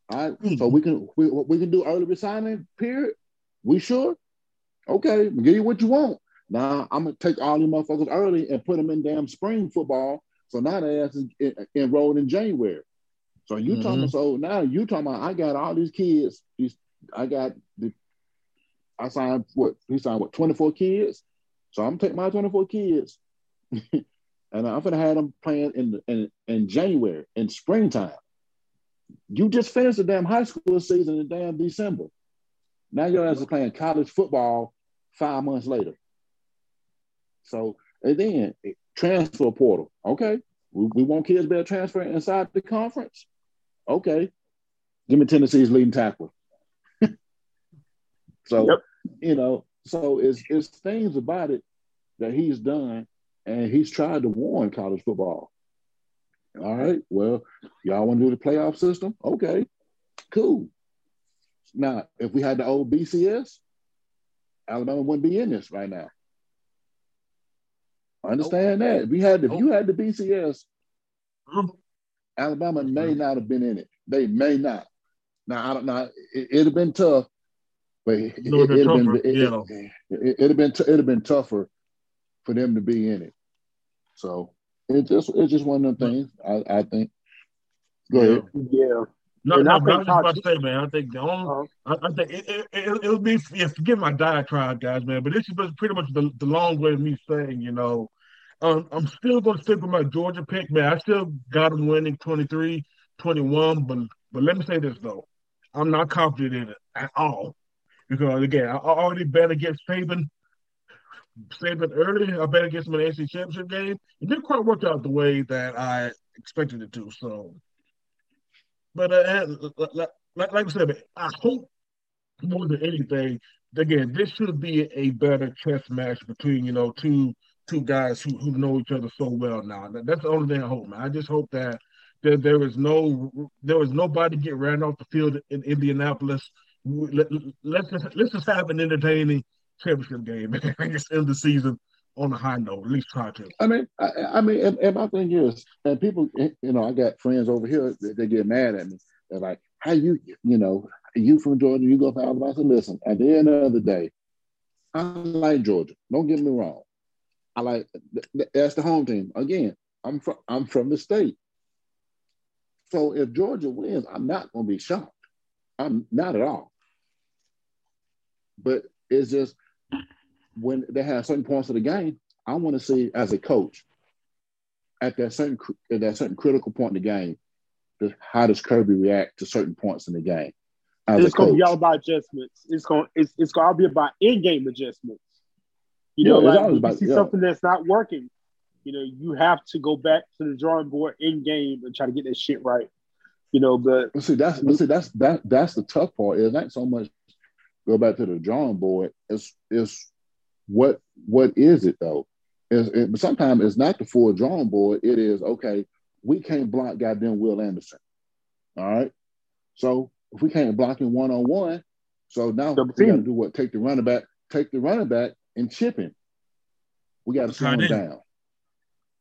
All right. So mm-hmm. we can we, we can do early resigning period. We sure? Okay, give you what you want. Now I'm gonna take all you motherfuckers early and put them in damn spring football. So now they ass is enrolled in January. So you talking mm-hmm. so now you talking about I got all these kids. These I got the I signed what he signed what 24 kids. So I'm taking my 24 kids and I'm gonna have them playing in in in January in springtime. You just finished the damn high school season in damn December. Now your ass is playing college football five months later. So and then transfer portal. Okay. We, we want kids better be able to transfer inside the conference. Okay. Give me Tennessee's leading tackle. so Yep. you know, so it's it's things about it that he's done, and he's tried to warn college football. All right, well, y'all want to do the playoff system? Okay, cool. Now, if we had the old BCS, Alabama wouldn't be in this right now. I Understand that. If we had if you had the BCS, Alabama may not have been in it. They may not. Now I don't know. It, would have been tough, but it, it, it'd have been, it, yeah. it, it'd have been t- it'd have been tougher for them to be in it. So it just it's just one of them things. I, I think. Go ahead. Yeah. No, no, I, was just about to say, man. I think the only, uh-huh. I, I, think it, it, it, it'll be, yeah, forgive my diatribe, guys, man. But this is pretty much the, the long way of me saying, you know, um, I'm still going to stick with my Georgia pick, man. I still got them winning 23 21. But, but let me say this, though. I'm not confident in it at all. Because, again, I already bet against Saban. Saban early. I bet against him in the SEC championship game. It didn't quite work out the way that I expected it to. So, but uh, like, like I said, I hope more than anything, again, this should be a better chess match between you know two two guys who, who know each other so well now. That's the only thing I hope, man. I just hope that there, there is no there is nobody get ran off the field in Indianapolis. Let, us just let's just have an entertaining championship game and just end the season on a high note. At least try to. I mean, I, I mean, and, and, my thing is, and people, you know, I got friends over here that they get mad at me. They're like, "How you, you know, you from Georgia? You go for Alabama?" I said, "Listen, at the end of the day, I like Georgia. Don't get me wrong. I like that's the home team. Again, I'm from I'm from the state. So if Georgia wins, I'm not going to be shocked. I'm not at all. But it's just when they have certain points of the game, I want to see as a coach at that certain at that certain critical point in the game, how does Kirby react to certain points in the game? it's going to be all about adjustments. It's going it's it's going to be about in game adjustments. You know, yeah, like about, you see yeah. something that's not working, you know, you have to go back to the drawing board in game and try to get that shit right. You know, but see that's see that's that that's the tough part. It's not so much go back to the drawing board. It's it's what what is it though? It's, it, sometimes it's not the full drawing board. It is okay. We can't block goddamn Will Anderson. All right. So if we can't block him one on one, so now Double we got to do what? Take the running back, take the running back and chip him. We got to slow him down.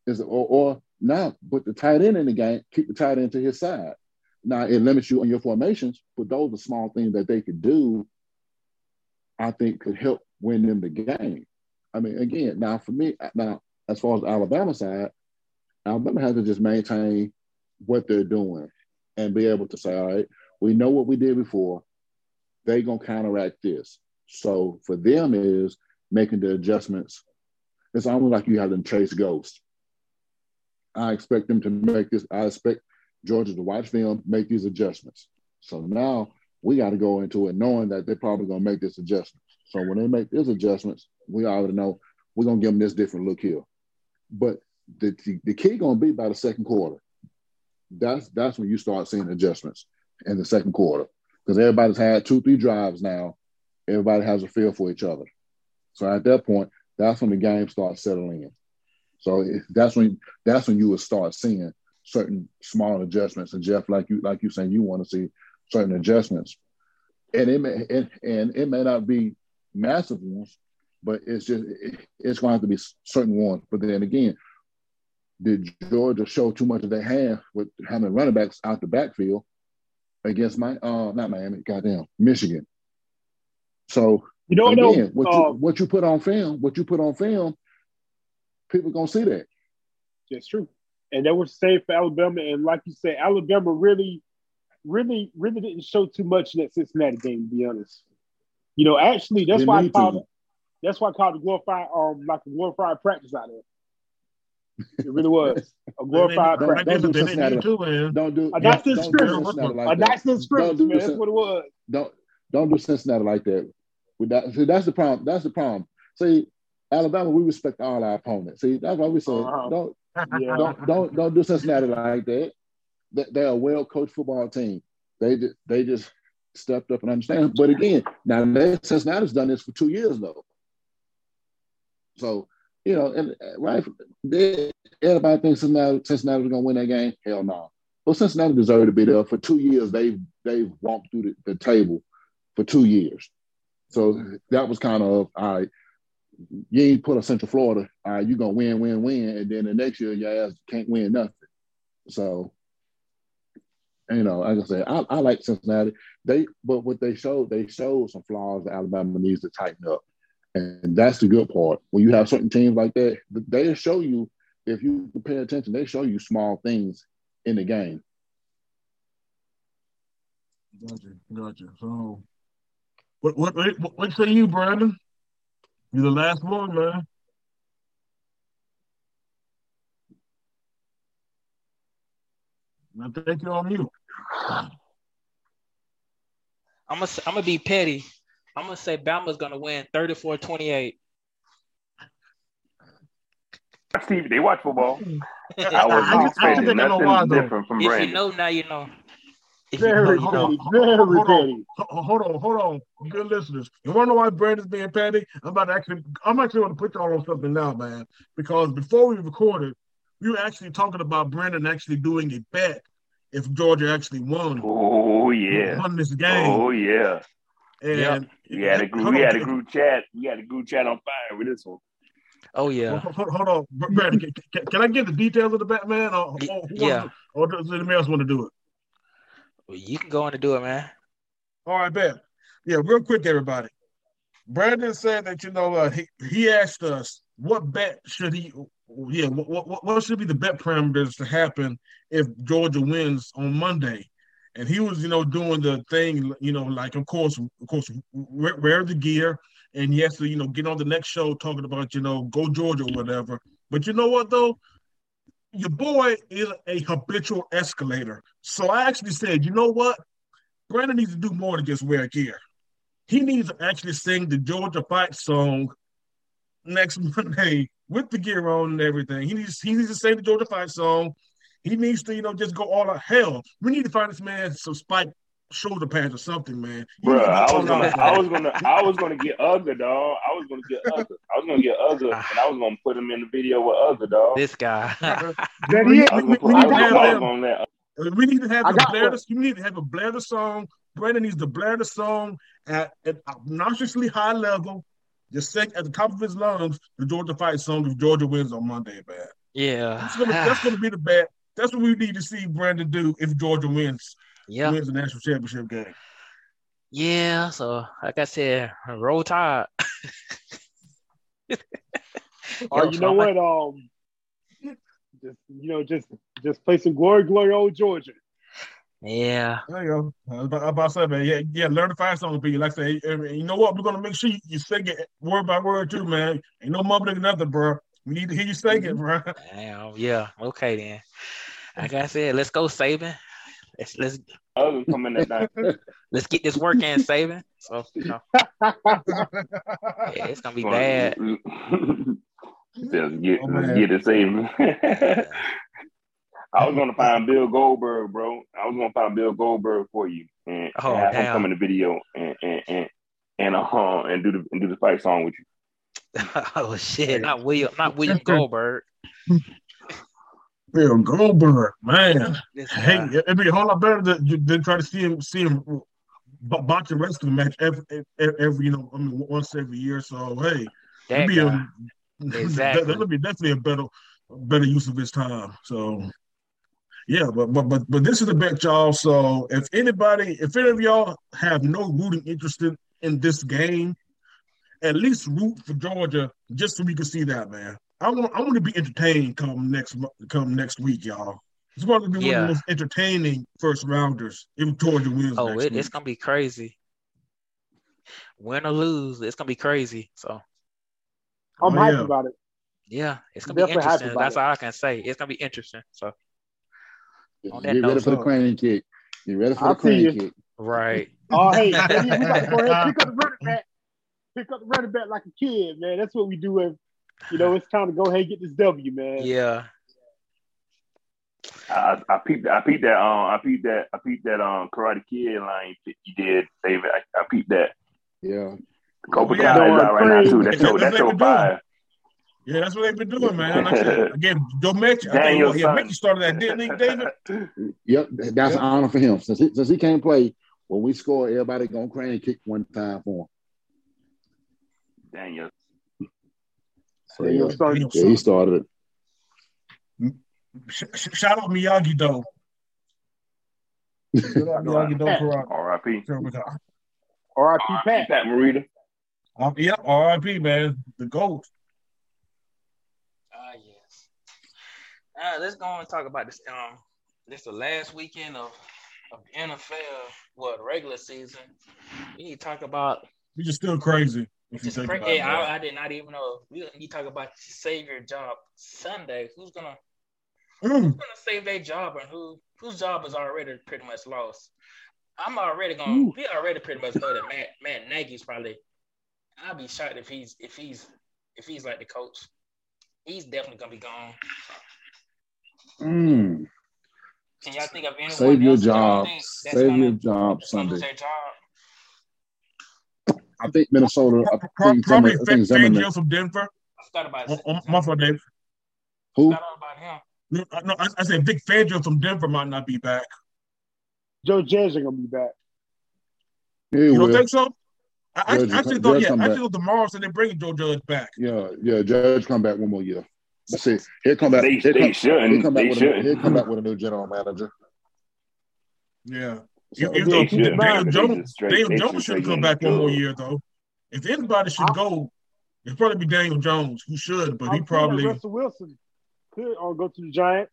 Is or, or now put the tight end in the game, keep the tight end to his side. Now it limits you on your formations, but those are small things that they could do. I think could help win them the game. I mean, again, now for me, now as far as Alabama side, Alabama has to just maintain what they're doing and be able to say, all right, we know what we did before. They're gonna counteract this. So for them is making the adjustments. It's almost like you have them chase ghosts. I expect them to make this. I expect Georgia to watch them make these adjustments. So now we got to go into it knowing that they're probably going to make this adjustment. So when they make these adjustments, we already know we're to give them this different look here. But the, the, the key to be by the second quarter. That's that's when you start seeing adjustments in the second quarter because everybody's had two, three drives now. Everybody has a feel for each other. So at that point, that's when the game starts settling in. So that's when that's when you will start seeing certain small adjustments. And Jeff, like you like you saying, you want to see certain adjustments, and it may it, and it may not be massive ones, but it's just it, it's going to have to be certain ones. But then again, did Georgia show too much of their hand with having running backs out the backfield against my uh not Miami, goddamn Michigan. So you don't know again, what uh, you what you put on film, what you put on film, people gonna see that. That's true, and that was safe for Alabama. And like you said, Alabama really, really, really didn't show too much in that Cincinnati game. To be honest, you know, actually, that's they why I called. To. That's why I called it glorified, um, like a glorified practice out there. It really was a glorified don't, practice. Don't do Cincinnati. Too, man. Don't do. A nice little scrimmage. A nice little scrimmage, man. That's what it was. Don't don't do Cincinnati like that. With that, see, that's the problem. That's the problem. See, Alabama, we respect all our opponents. See, that's why we say uh-huh. don't, yeah. don't don't don't do Cincinnati like that. They're a well coached football team. They just they just stepped up and understand. But again, now Cincinnati's done this for two years though. So you know, and uh, right, everybody thinks Cincinnati, Cincinnati was gonna win that game. Hell no. But Cincinnati deserved to be there. For two years, they've they've walked through the, the table for two years. So that was kind of all right. You ain't put a Central Florida, all right, you're gonna win, win, win, and then the next year your ass can't win nothing. So you know, like I said, I, I like Cincinnati. They but what they showed, they showed some flaws that Alabama needs to tighten up. And that's the good part. When you have certain teams like that, they show you, if you pay attention, they show you small things in the game. Gotcha, gotcha. So, what what what, what say you, Brandon? You're the last one, man. I think you're on mute. I'm gonna I'm gonna be petty. I'm gonna say Bama's gonna win 34-28. Steve, they watch football. I I- was I- I expecting think I know nothing why, different from If you Brandon. know now, you know. If you know, Very you know. petty, Hold very on. petty. Hold on, hold on, good listeners. You want to know why Brandon's being petty? I'm about to actually, I'm actually going to put y'all on something now, man. Because before we recorded, we were actually talking about Brandon actually doing a bet if Georgia actually won, Oh yeah. won this game. Oh yeah. and We had a group. We had a group chat. We had a group chat on fire with this one. Oh yeah. Hold, hold- hold on, Br- Brandon. Can, can, can I get the details of the Batman. Or, or, Yeah. wants- or does anybody else want to do it? Well, you can go on and do it, man. All right, bet. Yeah, real quick, everybody. Brandon said that you know uh, he he asked us what bet should he yeah what, what what should be the bet parameters to happen if Georgia wins on Monday, and he was you know doing the thing you know like of course of course wear, wear the gear and to you know get on the next show talking about you know go Georgia or whatever. But you know what though, your boy is a habitual escalator. So I actually said, you know what? Brandon needs to do more than just wear gear. He needs to actually sing the Georgia Fight song next Monday with the gear on and everything. He needs he needs to sing the Georgia Fight song. He needs to, you know, just go all out. Hell, we need to find this man some spike shoulder pads or something, man. Bro, needs I was gonna, I was gonna, I was gonna get Uga, dog. I was gonna get Uga. I was gonna get Uga, ah. and I was gonna put him in the video with Uga, dog. This guy. That We- is. I was we- we need to have put them. him on that. We need to have I the got Blair. The, you need to have a blare the song. Brandon needs to blare the song at an obnoxiously high level. Just sick at the top of his lungs the Georgia fight song if Georgia wins on Monday, man. yeah. That's gonna that's gonna be the bet. That's what we need to see Brandon do if Georgia wins yeah. wins the national championship game. Yeah. So like I said, roll tide. Or you know what? Um, just you know, just just play some glory, glory, old Georgia. Yeah. There you go. I was about, I was about to say, man, yeah, yeah, learn the fight song, be like I say, you know what? We're gonna make sure you, you sing it word by word too, man. Ain't no mumbling nothing, bro. We need to hear you sing it, mm-hmm. bro. Damn. Yeah. Okay then. Like I said, let's go saving. Let's let's Uga coming that night. let's get this work in Saban. So you know, yeah, it's gonna be bad. Just get, Oh, let's man. get it saving. I was gonna find Bill Goldberg, bro. I was gonna find Bill Goldberg for you and, Oh, and have him come in the video and and and and, uh, and do the and do the fight song with you. oh shit! Not William. Not William Goldberg. Bill Goldberg, man. This Hey, guy. it'd be a whole lot better than, than try to see him see him b- boxing wrestling match every, every, every you know I mean once every year. So hey, that it'd be a, Exactly. that, would be definitely a better better use of his time. So yeah, but but but but this is the bet, y'all. So if anybody, if any of y'all have no rooting interest in, in this game, at least root for Georgia just so we can see that, man. I want I want to be entertained come next come next week, y'all. It's going to be one of the most entertaining first rounders if Georgia wins Oh, next it, week. it's gonna be crazy. Win or lose, it's gonna be crazy. So I'm Oh, hyped yeah. about it. yeah, it's gonna be Definitely happy interesting. That's it. all I can say. It's gonna be interesting. So On that Get note, ready for the so- crane kick. Get ready for I'll the see crane kick. right. Oh, hey, man, we got to go ahead pick up the running back. Pick up the running back like a kid, man. That's what we do. If you know, it's time to go ahead and get this W, man. Yeah. I, I peeped I peeped that um I peeped that I peeped that um Karate Kid line you did, David. I, I peeped that. Yeah. Cobra Yeah, Kai is out right now too. That's show what that they show were doing. fire. Yeah, that's what they've been doing, man. Like I said, again, Joe Metchie, I think, Daniel well, yeah, Mickey started that, didn't he, David? Yep, that's an honor for him. Since he, since he can't play, when we score, everybody gonna crane and kick one time for Daniel. him. So, Daniel yeah, Son. Daniel yeah, he started it. Sh- sh- shout out Miyagi though. Miyagi though for uh, R.I.P. for R.I.P. R.I.P. Pat. Pat Morita. our- um, Yep, RIP, man. The GOAT. Ah, yes. Uh, let's go and talk about this. Um, this the last weekend of of NFL, what regular season. We need to talk about. We just still crazy. If you think cra- about yeah, I, I did not even know. We you talk about save your job Sunday. Who's gonna Mm. who's gonna save their job and who whose job is already pretty much lost? I'm already gonna. We already pretty much know that Matt Matt Nagy's probably. I'll be shocked if he's if he's if he's like the coach. He's definitely gonna be gone. Mm, Can y'all think of anyone save your else job. that's Save your job that's gonna lose Sunday. job? I think Minnesota. I think, Probably Zimmer, I think Fa- Zimmerman. Fangio from Denver. I forgot about Oh, oh, my fault, Dave. Who? forgot all about him. No, I- no, I, I said Vic Fangio from Denver might not be back. Joe Judge ain't gonna be back. He You don't think so? I, I Judge will actually come- thought, Judge yeah, come actually back. thought tomorrow said they're bringing Joe Judge back. Yeah, yeah. Judge come back one more year. That's it. He'll come back. They, he'll they come, shouldn't. he'll come back They with shouldn't. he'll come back with a new general manager. Yeah. So, Even they though should. Daniel They Jones, just Daniel Jones should should come back one more year though. If anybody should go, it'd probably be Daniel Jones, who should, but he I'm thinking probably Russell Wilson could or go to the Giants.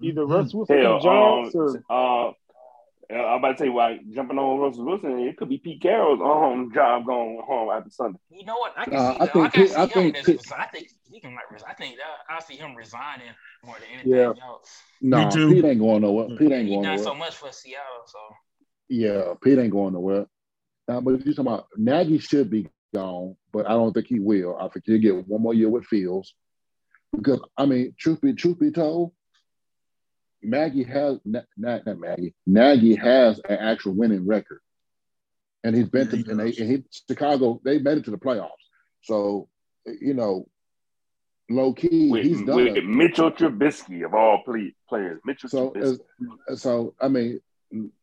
Either. Russell Wilson to the Hell, Giants um, or uh, I'm about to tell you why jumping on Russell Wilson. It could be Pete Carroll's um, job going home after Sunday. You know what? I can Uh, see I that. think I can Pitt- see I him think in Pitt- this. I think he can like. I think that I see him resigning more than anything Yeah. else. no, too. Pete ain't going nowhere. Pete ain't He going done nowhere. so much for Seattle, so Yeah, Pete ain't going nowhere. Uh, but you talking about Nagy should be gone, but I don't think he will. I think he'll get one more year with Fields. Because I mean, truth be truth be told, Maggie has not, not, Maggie. Nagy has an actual winning record, and he's been Yeah, he to and, they, and he Chicago. They made it to the playoffs, so you know, low key, With, he's done. with it. Mitchell Trubisky of all play, players. Mitchell So, Trubisky. so I mean,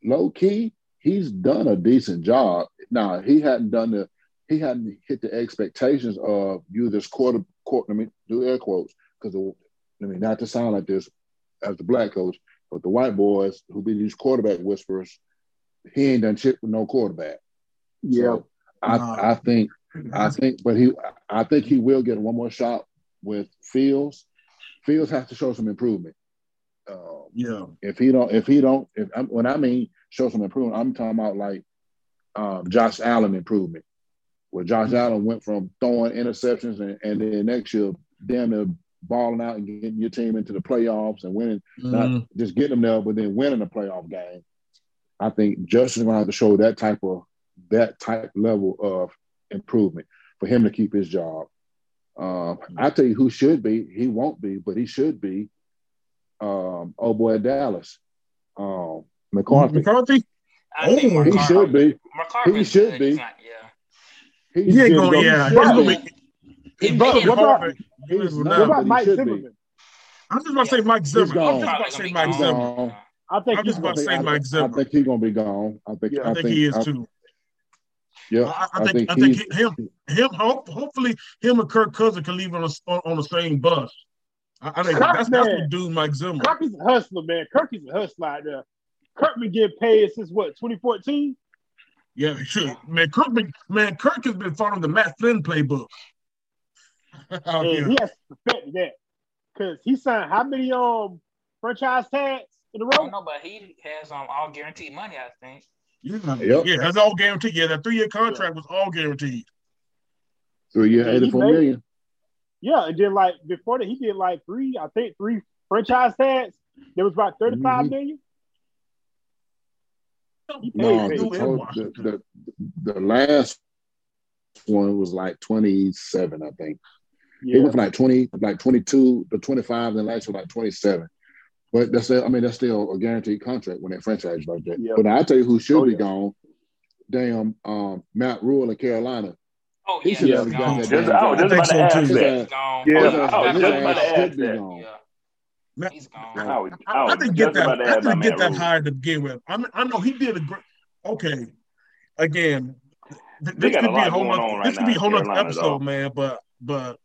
low key, he's done a decent job. Now he hadn't done the, he hadn't hit the expectations of you this quarter. quarter let me do air quotes because I mean not to sound like this as the black coach, but the white boys who be these quarterback whisperers, he ain't done shit with no quarterback. yeah. So I, Nah. I think I think, but he, I think he will get one more shot with Fields. Fields has to show some improvement. Um, yeah. if he don't, if he don't, if I'm, when I mean show some improvement, I'm talking about like um, Josh Allen improvement, where Josh Allen went from throwing interceptions and, and then next year damn near balling out and getting your team into the playoffs and winning, not Mhm. just getting them there, but then winning a playoff game. I think Justin's gonna have to show that type of that type level of improvement for him to keep his job. Um, I tell you who should be, he won't be, but he should be. Um, oh boy, Dallas, um, McCarthy. McCarthy? I think Oh, He should be. McCarthy's He should good. be. Not- yeah. He's He ain't going, though. yeah. He He's should gonna be. be. If But they what get- about- Harvard. He's not, What about Mike should. Zimmerman? I'm just about to say Mike Zimmer. gone. I'm just about to say Mike be Zimmer. I think I'm he's just about gonna say I, Mike I think he's gonna be gone. I think. Yeah, I think he is too. Yeah, I, I think I think him him ho- hopefully him and Kirk Cousins can leave on a, on, on the same bus. I, I think Kirk, that's that's man. what do Mike Zimmer. Kirk is a hustler, man. Kirk is a hustler out there. Kirk been getting paid since what, 2014? Yeah, sure. Man, Kirk been, man, Kirk has been following the Matt Flynn playbook. Out And here. he has to perfect that. Because he signed how many um franchise tags in a I row? don't know, but he has um all guaranteed money. I think. Yeah, Yep. yeah, that's all guaranteed. Yeah, that three year contract was all guaranteed. three year, Yeah, he eighty four made- million. Yeah, and then like before that, he did like three, I think three franchise tags. There was about thirty-five Mhm. million. He paid No, the, in total- Washington. the, the the last one was like twenty seven, I think. It went from like twenty, like twenty two to twenty five, and last year like twenty seven. But that's still, I mean, that's still a guaranteed contract when they franchise like that. Yeah. But I tell you who should Oh, be yeah. gone. Damn, um, Matt Rhule in Carolina. Oh He yeah, should have got gone. that Just, damn I was just about to I think so, ask too. that. He's gone. Yeah. I was His just about to ask should be that. gone. Yeah, Man, he's I gone. was, I, I I didn't get that. I ask didn't get that Rhule. high to begin with. I mean, I know he did a great. Okay, again, th- this could be a whole going nother, this right could be a whole in episode, though. man. But but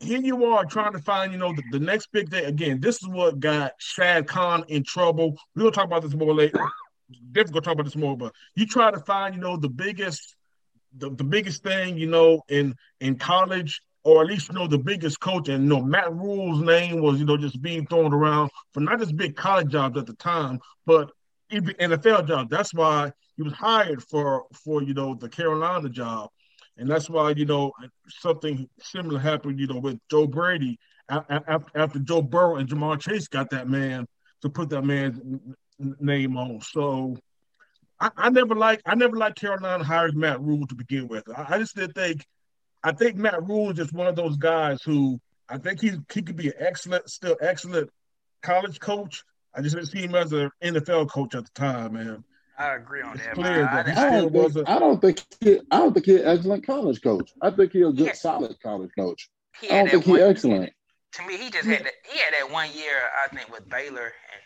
here you are trying to find, you know, the, the next big thing. Again, this is what got Shad Khan in trouble. We'll talk about this more later. Definitely gonna talk about this more, but you try to find, you know, the biggest, the, the biggest thing, you know, in in college, or at least you know the biggest coach. And you know, Matt Rhule's name was, you know, just being thrown around for not just big college jobs at the time, but even NFL jobs. That's why he was hired for for you know the Carolina job. And that's why, you know, something similar happened, you know, with Joe Brady after, Joe Burrow and Ja'Marr Chase got that man to put that man's name on. So I, I never like I never liked Carolina hiring Matt Rhule to begin with. I, I just didn't think I think Matt Rhule is just one of those guys who I think he he could be an excellent, still excellent college coach. I just didn't see him as an NFL coach at the time, man. I agree on that, clear. I, I I, don't think wasn't. I don't think he, I don't think he's an excellent college coach. I think he's a good, Yeah. solid college coach. I don't think he's excellent. To me, he just had that. He had that one year, I think, with Baylor, and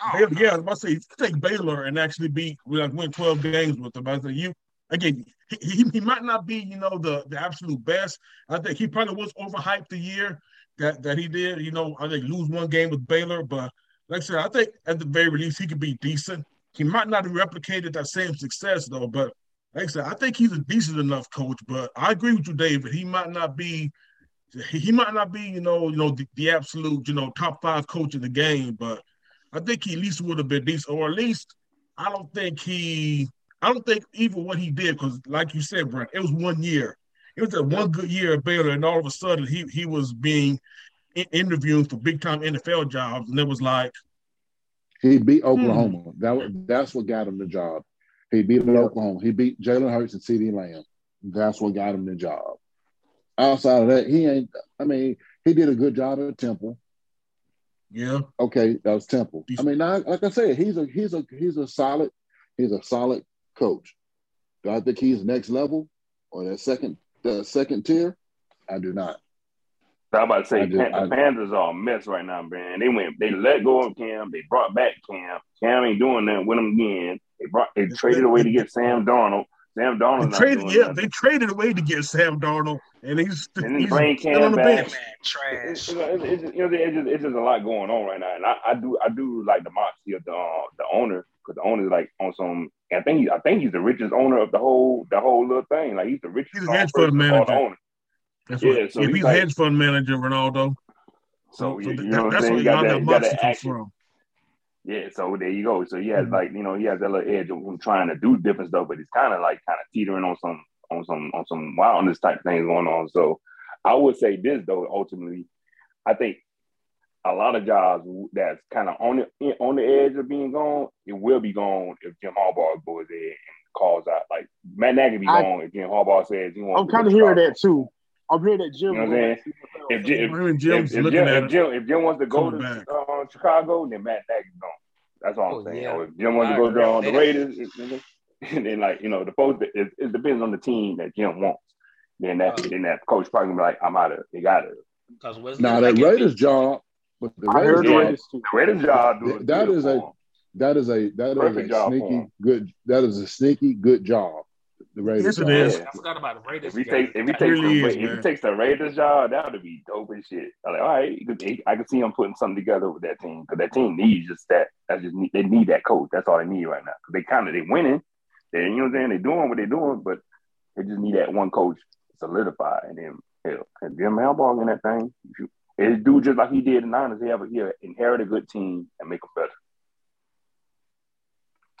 I Baylor, yeah, I was about to say, you take Baylor and actually beat, like, win 12 games with them, I say you, again, he, he, he might not be, you know, the, the absolute best. I think he probably was overhyped the year that, that he did. You know, I think lose one game with Baylor, but like I said, I think at the very least, he could be decent. He might not have replicated that same success, though, but like I said, I think he's a decent enough coach, but I agree with you, David. He might not be he might not be, you know, you know, the, the absolute, you know, top five coach in the game, but I think he at least would have been decent, or at least I don't think he, I don't think even what he did, because like you said, Brent, it was one year. It was a one good year at Baylor, and all of a sudden he he was being in- interviewed for big time NFL jobs, and it was like, He beat Hmm. Oklahoma. That that's what got him the job. He beat Oklahoma. He beat Jalen Hurts and CeeDee Lamb. That's what got him the job. Outside of that, he ain't. I mean, he did a good job at Temple. yeah, Okay, that was Temple. I mean, now, like I said, he's a he's a he's a solid he's a solid coach. Do I think he's next level or that second the second tier? I do not. So I'm about to say I do- Pan- the I- Panthers are a mess right now, man. They went, they let go of Cam, they brought back Cam. Cam ain't doing nothing with them again. They brought, they traded away to get Sam Darnold. Sam they Darnold not traded, yeah, nothing. they traded away to get Sam Darnold, and he's, And he's bring still Cam on the back. bench. Man, It's, trash. it's, it's, it's, you know, it's, just, it's just a lot going on right now, and I, I do I do like the moxie of the uh, the owner because the owner's like on some. I think he, I think he's the richest owner of the whole the whole little thing. Like he's the richest He's a known hedge fund person the manager. That's Yeah, what, so if he's like- a hedge fund manager, Ronaldo. So, you, that- you know what I'm that's where You got that, that got that from. Yeah, so there you go. So he has Mhm. like you know he has that little edge of him trying to do different stuff, but he's kind of like kind of teetering on some on some on some wildness type things going on. So I would say this though, ultimately, I think a lot of jobs that's kind of on the on the edge of being gone, it will be gone if Jim Harbaugh goes there and calls out like Matt Nagy be I- gone if Jim Harbaugh says he wants. I'm kind of hearing that too. I'm here at Jim. You know what I'm saying? If, Jim- if, if, Jim's if, looking Jim, at if. Jim, if Jim wants to go to uh, Chicago, then Matt Nagy's gone. That's all I'm Oh, saying. yeah. Or if Jim wants I to go draw to on uh, the. Raiders, it- and then like you know the folks, it, it depends on the team that Jim wants. Then that Uh, then that coach probably gonna be like, I'm out of. They got it. Because Now Blake that is Raiders job, but the Raiders Yeah. Raiders too. The Raiders job do That good a- for 'em. that is a that is Perfect a sneaky good that is a sneaky good job. The Raiders Yes, it job. is. Yeah. I forgot about the Raiders. If he job. takes if he It takes really the, is, if man. he takes the Raiders job, that would be dope as shit. I'm like, all right, he could- he- I can see him putting something together with that team because that team needs just that. That's just they need that coach. That's all they need right now. Because they kind of they winning. They you know what I'm saying. They're doing what they're doing, but they just need that one coach solidify. And then hell, and Jim Harbaugh in that thing, you- it do just like he did in the Niners. He have a, he inherit a good team and make them better.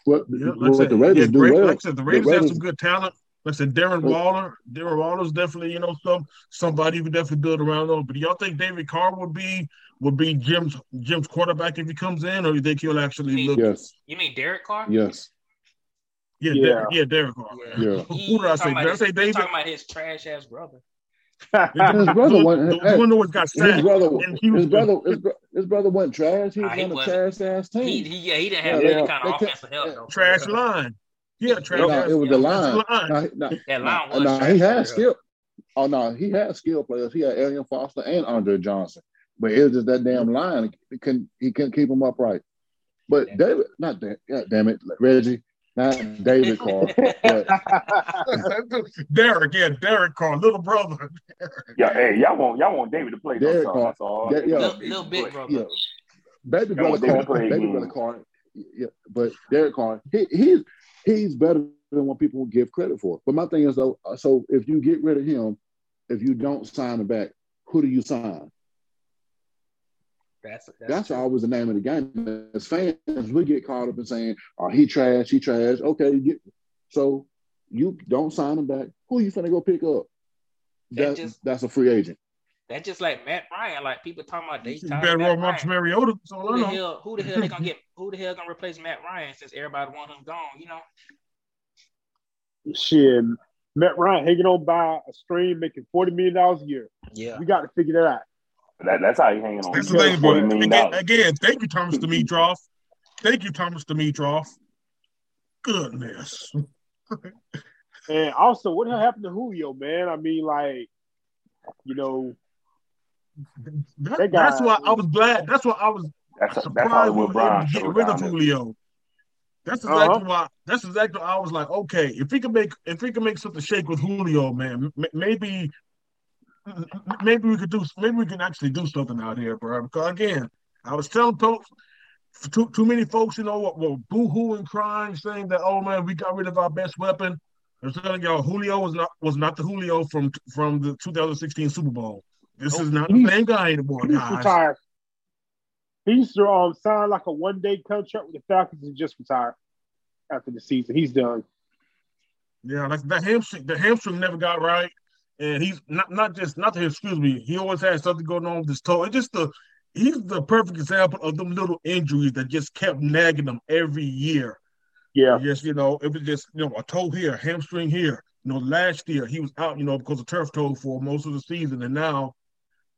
What, Yeah, like I what said, the Raiders yeah, do great- well? Like I said, the Raiders, have Raiders- some good talent. Like I said, Darren Well- Waller, Darren Waller's definitely, you know, some somebody who definitely build around them. But do y'all think David Carr would be would be Jim's Jim's quarterback if he comes in, or do you think he'll actually look? Yes, You mean Derek Carr? yes, Yeah, Yeah. Derek, yeah, Derek Carr. Yeah. Yeah. Who did I say? talking about Did I say David? talking about his trash ass brother. His brother went- the, the one that got his sacked. brother, in his Houston. brother, his, bro- his brother wasn't trash. He Nah, was he on a trash ass team. He, he yeah he didn't have Yeah, any they- kind they of can't- offensive help though. trash line. Yeah, Trey. No, Lance. it was the line. line. No, he- That line no, was no, he had skill. Oh no, he had skill players. He had Arian Foster and Andre Johnson, but it was just that damn line. He couldn't he couldn't keep him upright. But David, not that. God damn it, Reggie, not David Carr. But Derek, yeah, Derek Carr, little brother. Yeah, hey, y'all want y'all want David to play Derek no Carr. That's all. Yeah, yeah. Little, little big brother. yeah, baby That was brother David Carr, baby again. brother Carr. Yeah, but Derek Carr, he, he's he's better than what people give credit for. But my thing is though, so if you get rid of him, if you don't sign him back, who do you sign? That's that's, That's always the name of the game. As fans, we get caught up in saying, "Oh, he trash, he trash." Okay, you get, so you don't sign him back. Who are you finna go pick up? That That's just- that's a free agent. That's just like Matt Ryan. Like people talking about they You tired better Matt Marcus Ryan. Mariota. That's Who the hell? Who the hell they gonna get? Who the hell gonna replace Matt Ryan since everybody want him gone? You know. Shit, Matt Ryan hanging on by a string, making forty million dollars a year. Yeah. We got to figure that out. That, that's how he hanging on. That's He the thing got about $40 it. million Again, again, thank you, Thomas Dimitroff. Thank you, Thomas Dimitroff. Goodness. And also, what happened to Julio, man? I mean, like, you know, That- That guy- that's why I was glad. That's why I was That's that's surprised how we were Brown able to get rid of. Julio. That's exactly Uh-huh. why. That's exactly. Why I was like, okay, if we can make if we can make something shake with Julio, man, m- maybe maybe we could do. Maybe we can actually do something out here, bro. Because again, I was telling folks. Too, too many folks, you know, were, were boo-hooing, crying, saying that, "Oh man, we got rid of our best weapon." I'm telling y'all, Julio was not was not the Julio from from the 2016 Super Bowl. This is not the same guy anymore, he's guys. retired. He's um, signed like a one day contract with the Falcons and just retired after the season. He's done. Yeah, like that hamstring, the hamstring never got right, and he's not not just not to excuse me. He always had something going on with his toe. It's just the he's the perfect example of them little injuries that just kept nagging him every year. Yeah. Just you know, it was just you know a toe here, hamstring here. You know, last year he was out, you know, because of turf toe for most of the season, and now,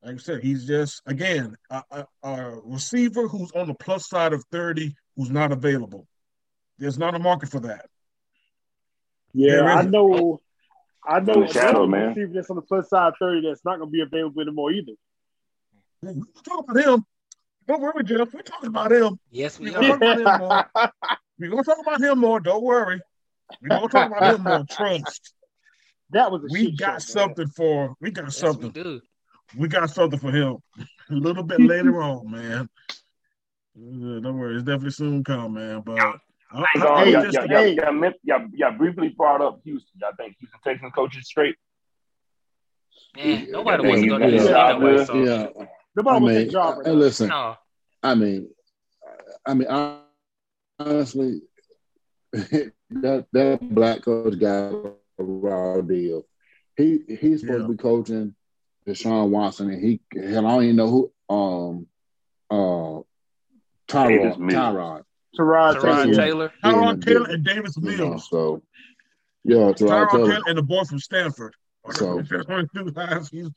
like I said, he's just again a, a, a receiver who's on the plus side of thirty, who's not available. There's not a market for that. Yeah, I know. I know In the shadow, another man. receiver that's on the plus side thirty that's not going to be available anymore either. We're talking about him. Don't worry, Jeff. We're talking about him. Yes, we are. talk about him more. We're gonna talk about him more. Don't worry. We're gonna talk about him more. Trust. that was a We got show, man. something for. We got Yes, something. do. We got something for him. A little bit later on, man. Uh, Don't worry. It's definitely soon come, man. But I, I, Hey, I y'all, just- y'all, y'all, y'all, meant- y'all, y'all briefly brought up Houston. Y'all think Houston Texans coaches straight? Man, Yeah, nobody yeah, wants to go to yeah. this shit Yeah. anyway. So Yeah, Nobody I wants mean, that job right uh, listen. no, I mean, I mean, honestly, that that black coach got a raw deal. He he's supposed Yeah. to be coaching Deshaun Watson, and he hell, I don't even know who um uh Davis Tyrod Mills. Tyrod. Terod Teron Taylor. Taylor. Tyrod Yeah, Taylor and Davis You know, Mills. so yeah, Tyrod Tyrod Taylor. Taylor and the boy from Stanford. So- two guys he's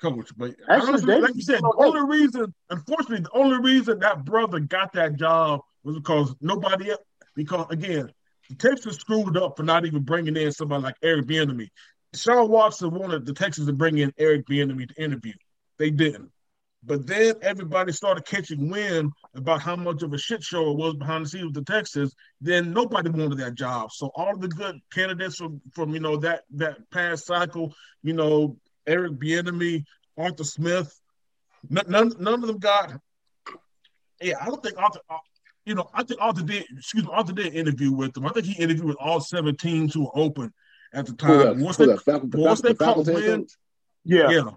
coach. But Actually, honestly, Davis like you said, the only reason, unfortunately, the only reason that brother got that job was because nobody else. Because again, the Texans screwed up for not even bringing in somebody like Eric Bieniemy. Sean Watson wanted the Texans to bring in Eric Bieniemy to interview. They didn't. But then everybody started catching wind about how much of a shit show it was behind the scenes with the Texans. Then nobody wanted that job. So all of the good candidates from, from you know that that past cycle, you know Eric Bieniemy, Arthur Smith, none, none, none of them got. Yeah, I don't think Arthur. uh, You know, I think Arthur did. Excuse me, Arthur did interview with them. I think he interviewed with all seven teams who were open at the Who that? time. Once Who they, that? Falcon, the once they the caught head wind- Yeah. yeah,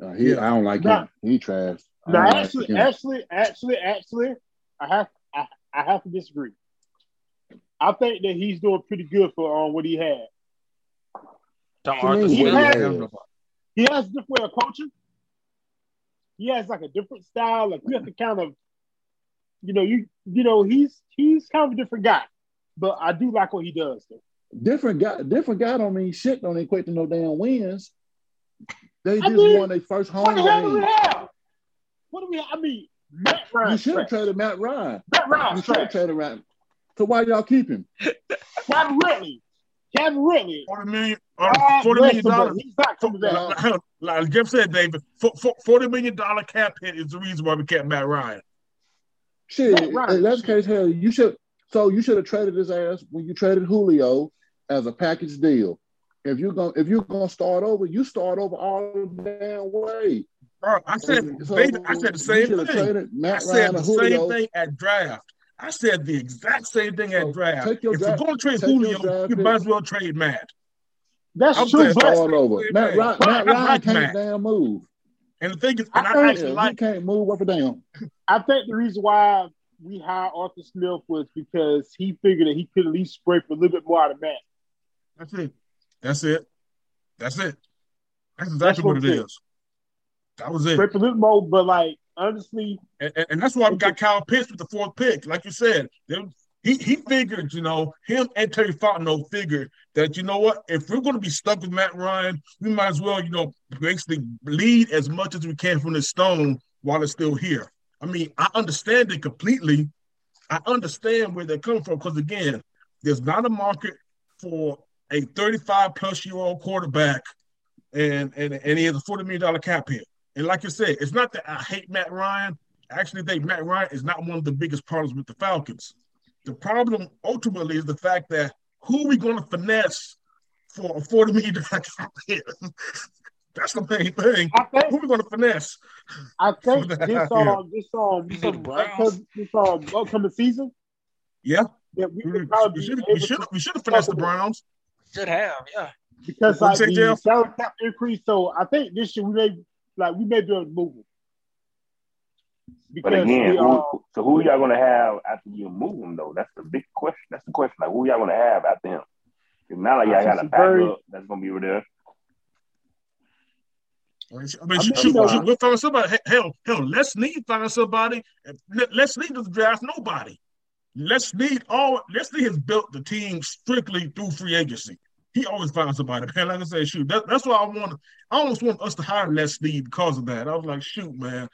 Uh, he, Yeah. I don't like Nah. him. He trash. I Now, don't like actually, actually, actually, actually, I have I, I have to disagree. I think that he's doing pretty good for um, what he had. Talking To He Smith. he has. He has a different way of coaching. He has like a different style. Like you have to kind of, you know, you you know, he's he's kind of a different guy. But I do like what he does. Though. Different guy, different guy don't mean shit. Don't equate to no damn wins. They I just mean, won their first home What the hell do we game. have? What do we? Have? I mean, Matt Ryan. You should have traded Matt Ryan. Matt Ryan. You should have trash. traded Ryan. So why y'all keep him? Calvin Ridley. Calvin Ridley. Forty million, uh, God forty bless million him, but dollars. He's not coming back. Like, like Jeff said, David, fo- fo- forty million dollar cap hit is the reason why we kept Matt Ryan. Shit, Matt Ryan. in that case, hell, you should. So you should have traded his ass when you traded Julio as a package deal. If you're gonna if you're gonna start over, you start over all the damn way. Bro, I said, So David, I said the same thing. traded I Matt said Ryan the and same thing at draft. I said the exact same thing at draft. take your If draft- you're going to trade Julio, you might as well trade Matt. That's I'm true, saying but start Start over. same Matt. Ryan, Matt Ryan like can't Matt. damn move. And the thing is, I and I, think- actually like he can't move up or down. I think the reason why we hired Arthur Smith was because he figured that he could at least spray for a little bit more out of Matt. That's it. That's it. That's it. That's That's exactly what what it it is. That was it. Spray for a little but like honestly, And, and, and that's why we got Kyle Pitts with the fourth pick. Like you said, they- he he figured, you know, him and Terry Fontenot figured that, you know what, if we're going to be stuck with Matt Ryan, we might as well, you know, basically bleed as much as we can from this stone while it's still here. I mean, I understand it completely. I understand where they're coming from because, again, there's not a market for a 35 plus year old quarterback and, and, and he has a $40 million cap hit. And like you said, it's not that I hate Matt Ryan. I actually think Matt Ryan is not one of the biggest problems with the Falcons. The problem ultimately is the fact that who are we going to finesse for a $40 million cap hit? That's the main thing. I think Who are we going to finesse? I think this um this um You this, know the um, Browns? this um upcoming season Yeah, that we we, we should able we should we should have finessed the Browns. Should have, yeah. because like the salary cap increase. So I think this year we may like we may be able to move him. But Because again, we, who, uh, so who y'all gonna have after you move him though? That's the big question. That's the question. Like who y'all gonna have after him? It's not like y'all got a That's very- backup that's gonna be over there. I mean, I mean, shoot, shoot, we'll find somebody. Hell, hell, let's need find somebody. Let, let's need to draft nobody. Let's need all. Les Snead has built the team strictly through free agency. He always finds somebody. Man, like I said, shoot, that, that's why I want. I almost want us to hire Les Snead because of that. I was like, shoot, man,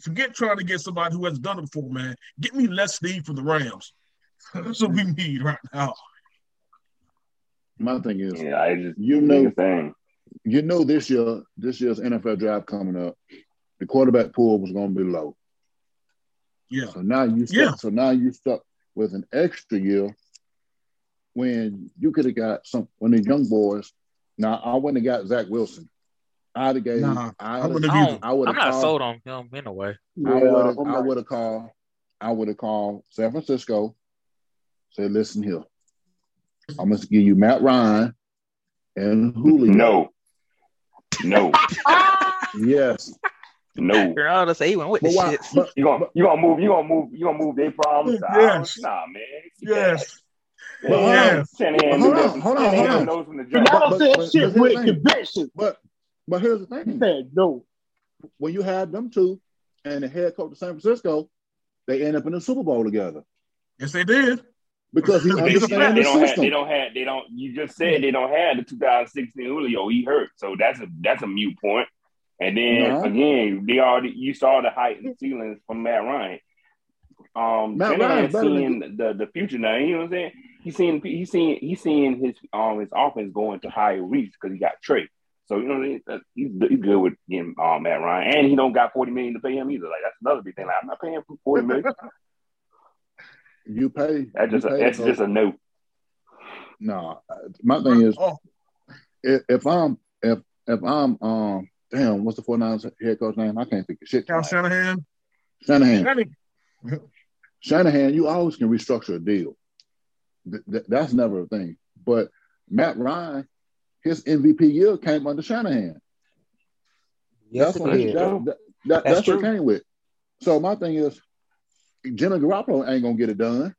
forget trying to get somebody who has done it before, man. Get me Les Snead from the Rams. That's what we need right now. My thing is, Yeah, I just you know, thing. you know, this year, this year's NFL draft coming up, the quarterback pool was going to be low. Yeah, So now you stuck, Yeah. so now you stuck with an extra year when you could have got some when the young boys. Now I wouldn't have got Zach Wilson. I'd have gave. Nah, I I wouldn't I, have don't. I would I'm have not sold on him anyway. I would have. I'm would have called. I would have called San Francisco. Said, listen here. I'm gonna give you Matt Ryan and Julio. No, no, Yes. No. You're honest, he went with the But why? shit. But, You gonna you gonna move you gonna move you gonna move their problems to Yes. ours? Nah, man. Yes. Yeah. But hold on. Yeah. Hold on, that- hold on, Shanahan hold on. from the Y'all jump. But- but- shit but with thing. conviction. but but here's the He thing. said no. When you had them two and the head coach of San Francisco, they end up in the Super Bowl together Yes, they did. because he He's a They the don't have. They don't have. They don't. You just said they don't have the 2016 Julio. He hurt, so that's a that's a mute point. And then No. again, they already you saw the height and ceilings from Matt Ryan. Um, Matt Shanahan Ryan's than- seeing the the future now. You know what I'm saying? He's seeing he's seeing he's seeing his um his offense going to higher reach because he got Trey. So you know what I mean? He's he's good with getting um, Matt Ryan, and he don't got 40 million to pay him either. Like that's another big thing. Like I'm not paying for 40 million. You pay. That's just you a, that's for- just a note. No, my thing is Oh, if, if I'm if if I'm um damn what's the 49ers head coach name? I can't think of shit. Cal tonight. Shanahan. Shanahan. Shanahan. Shanahan, you always can restructure a deal. Th- th- that's never a thing. But Matt Ryan, his MVP year came under Shanahan. Yes, That's what he, did. that, that, that- That's that's what it true. came with. So my thing is, Jenna Garoppolo ain't gonna get it done.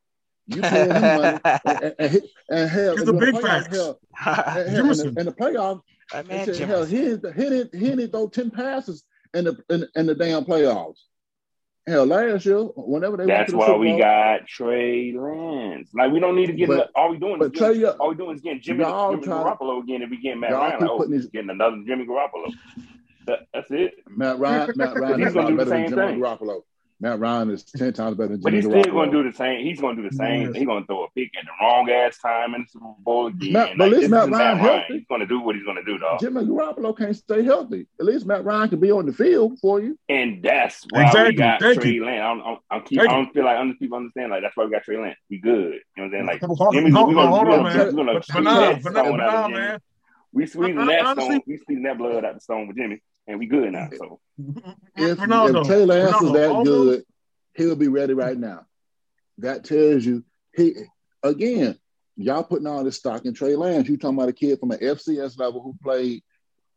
You pay him money, and, and, he- and hell, It's in the the big playoffs, facts. hell, and- and the, in the playoffs, That they said, hell, he didn't, he didn't, he didn't throw ten passes in the in, in the damn playoffs. Hell, last year, whenever they went That's to the why Super we Bowl, got Trey Lance. Like we don't need to get But- all we doing is getting, Trey, uh, all we doing is getting Jimmy, Jimmy try- Garoppolo again. If we get Matt y'all Ryan, keep like, oh, putting these- getting another Jimmy Garoppolo. That, that's it. Matt Ryan, Matt Ryan He's is gonna not do the better than same Jimmy thing. Garoppolo. Matt Ryan is ten times better than Jimmy But Jimmy he's still going to do the same. He's going to do the same. Yes. He's going to throw a pick at the wrong ass time in the Super Bowl again. Matt- but at Like, least this Matt Ryan healthy. He's going to do what he's going to do, dog. Jimmy Garoppolo can't stay healthy. At least Matt Ryan can be on the field for you. And that's why we got Thank Trey you. Lance. I don't, I don't, I don't keep, I don't feel like other people understand. Like that's why we got Trey Lance. We good. You know what I'm saying? Like Hold on, Jimmy, hold we're on, gonna, hold we're on, gonna, man. we're gonna But, but squeeze nah, that but nah, stone but out nah, of Jimmy. man. We squeezing I- I- that honestly- stone. We squeezing that blood out the stone with Jimmy, and we good now. So If, Ronaldo, if Trey Lance is Ronaldo, that almost- good, he'll be ready right now. That tells you he again. Y'all putting all this stock in Trey Lance. You talking about a kid from an FCS level who played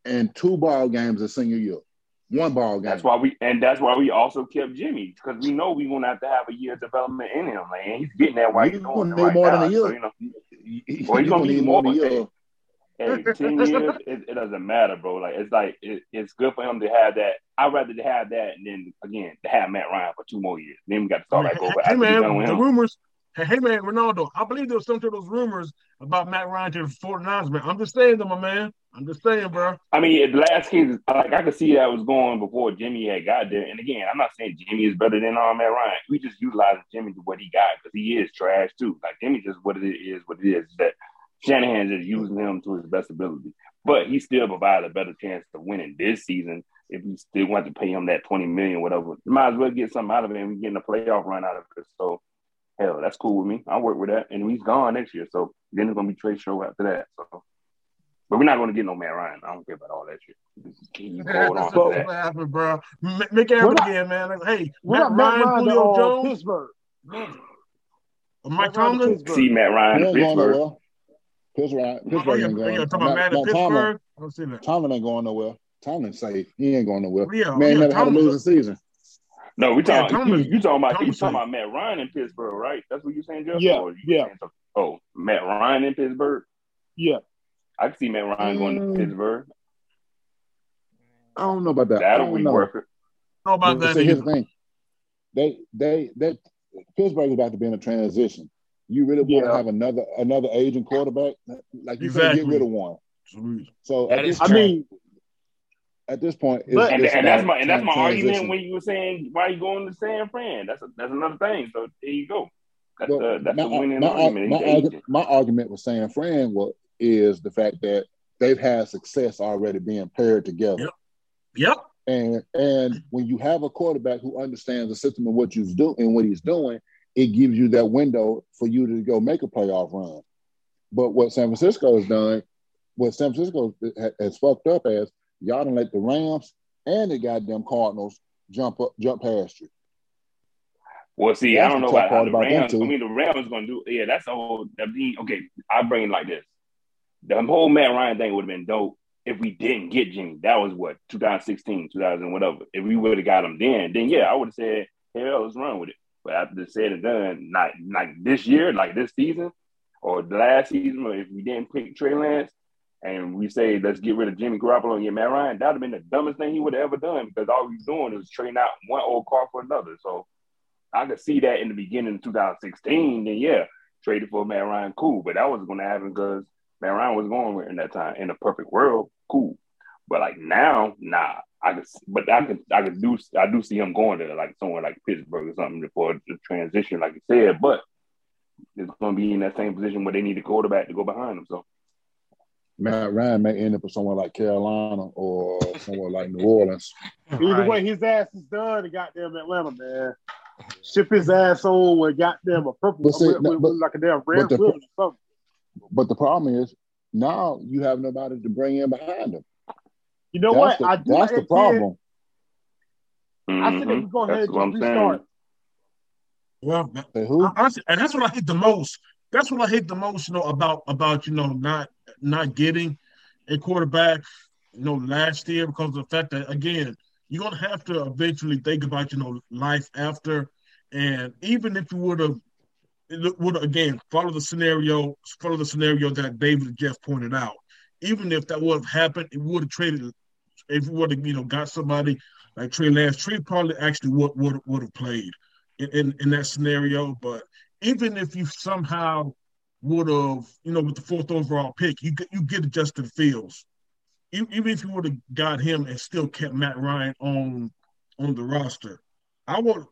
in two ball games a senior year, one ball game. that's why we, and that's why we also kept Jimmy because we know we're gonna have to have a year of development in him, man. He's getting that while You he's gonna need right more now. than a year. So, you know, Well, he's you gonna need more more, than a year. Hey, ten years, it, it doesn't matter, bro. Like it's like it, it's good for him to have that. I'd rather to have that and then again to have Matt Ryan for two more years. Then we got to start back over. Hey, after we done man, the rumors. Hey, hey, man, Ronaldo. I believe there was some of those rumors about Matt Ryan to the 49ers, man. I'm just saying, though, my man. I'm just saying, bro. I mean, the last case, like I could see that was going before Jimmy had got there. And again, I'm not saying Jimmy is better than um, Matt Ryan. We just utilizing Jimmy to what he got because he is trash too. Like Jimmy just what it is, what it is. That Shanahan just using him to his best ability, but he still provides a better chance of winning this season if you still want to pay him that 20 million, whatever. You might as well get something out of it and we getting a playoff run out of it. So hell, that's cool with me. I'll work with that. And he's gone next year. So then it's gonna be trade show after that. So but we're not gonna get no Matt Ryan. I don't care about all that shit. Just keep hold on That's to what that. happened, bro. M- Make it happen again, man. Like, hey, What Matt about Matt Ryan, Ryan to Julio uh, Jones, Pittsburgh? Mike Matt Ryan to Tomlin. See Matt Ryan He in ain't going Pittsburgh. Nowhere. Pittsburgh, Pittsburgh ain't going. yeah, talking about Matt Tomlin, I don't see that. Tomlin ain't going nowhere. Tomlin's safe. He ain't going nowhere. Yeah, Man, yeah, never had to Tomlin- lose a season. No, we Yeah, talking. Tomlin- you, you talking about you talking about Matt Ryan in Pittsburgh, right? That's what you're saying, Jeff. Yeah, you yeah. saying oh, Matt Ryan in Pittsburgh. Yeah. I can see Matt Ryan going to Mm. Pittsburgh. I don't know about that. I That'll don't be know. worth it. How about that? see, here's either. the thing. They, they, that Pittsburgh is about to be in a transition. You really want to have another another aging quarterback? Like you can't Exactly. get rid of one. So That at is this I mean, at this point, it's, But- And, it's and that's my and that's my tran- argument when you were saying why are you going to San Fran. That's a, that's another thing. So there you go. That's Well, the that's my, the winning my, argument. my, argu- my argument with San Fran was, is the fact that they've had success already being paired together. Yep. Yep. And and when you have a quarterback who understands the system and what he's doing and what he's doing, it gives you that window for you to go make a playoff run. But what San Francisco has done, what San Francisco has fucked up as y'all done let the Rams and the goddamn Cardinals jump up, jump past you. Well, see, That's I don't know about how the Rams. I mean, the Rams going to do. Yeah, that's the whole. I mean, okay, I bring it like this. The whole Matt Ryan thing would have been dope if we didn't get Jimmy. That was what 2016, 2000, whatever. If we would have got him then, then yeah, I would have said, hell, let's run with it. But after the said and done, not like this year, like this season, or the last season, or if we didn't pick Trey Lance, and we say let's get rid of Jimmy Garoppolo and get Matt Ryan, that would have been the dumbest thing he would have ever done because all he's doing is trading out one old car for another. So I could see that in the beginning of 2016. Then yeah, traded for Matt Ryan, cool. But that wasn't going to happen because Matt Ryan was going with in that time. In a perfect world, cool. But like now, nah. I could, but I could, I could do, I do see him going to like somewhere like Pittsburgh or something for the transition, like you said. But it's going to be in that same position where they need a quarterback to go behind him. So Matt Ryan may end up with somewhere like Carolina or somewhere like New Orleans. either Right. way, his ass is done in goddamn Atlanta, man. Ship his ass on with goddamn a purple, But see, with, with- but- with like a damn red the- or something. But the problem is now you have nobody to bring in behind him. You know that's what? the, I do that's the that kid. problem. Mm-hmm. I said if we go ahead that's what I'm and saying. restart. Well, that- Say who? honestly, and that's what I hate the most. That's what I hate the most, you know, about about you know not not getting a quarterback, you know, last year because of the fact that again, you're gonna have to eventually think about you know life after, and even if you would have would again follow the scenario, follow the scenario that David and Jeff pointed out. Even if that would have happened, it would have traded. If you would have, you know, got somebody like Trey Lance, Trey probably actually would would would have played in, in, in that scenario. But even if you somehow would have, you know, with the fourth overall pick, you you get Justin Fields. Even if you would have got him and still kept Matt Ryan on on the roster, I would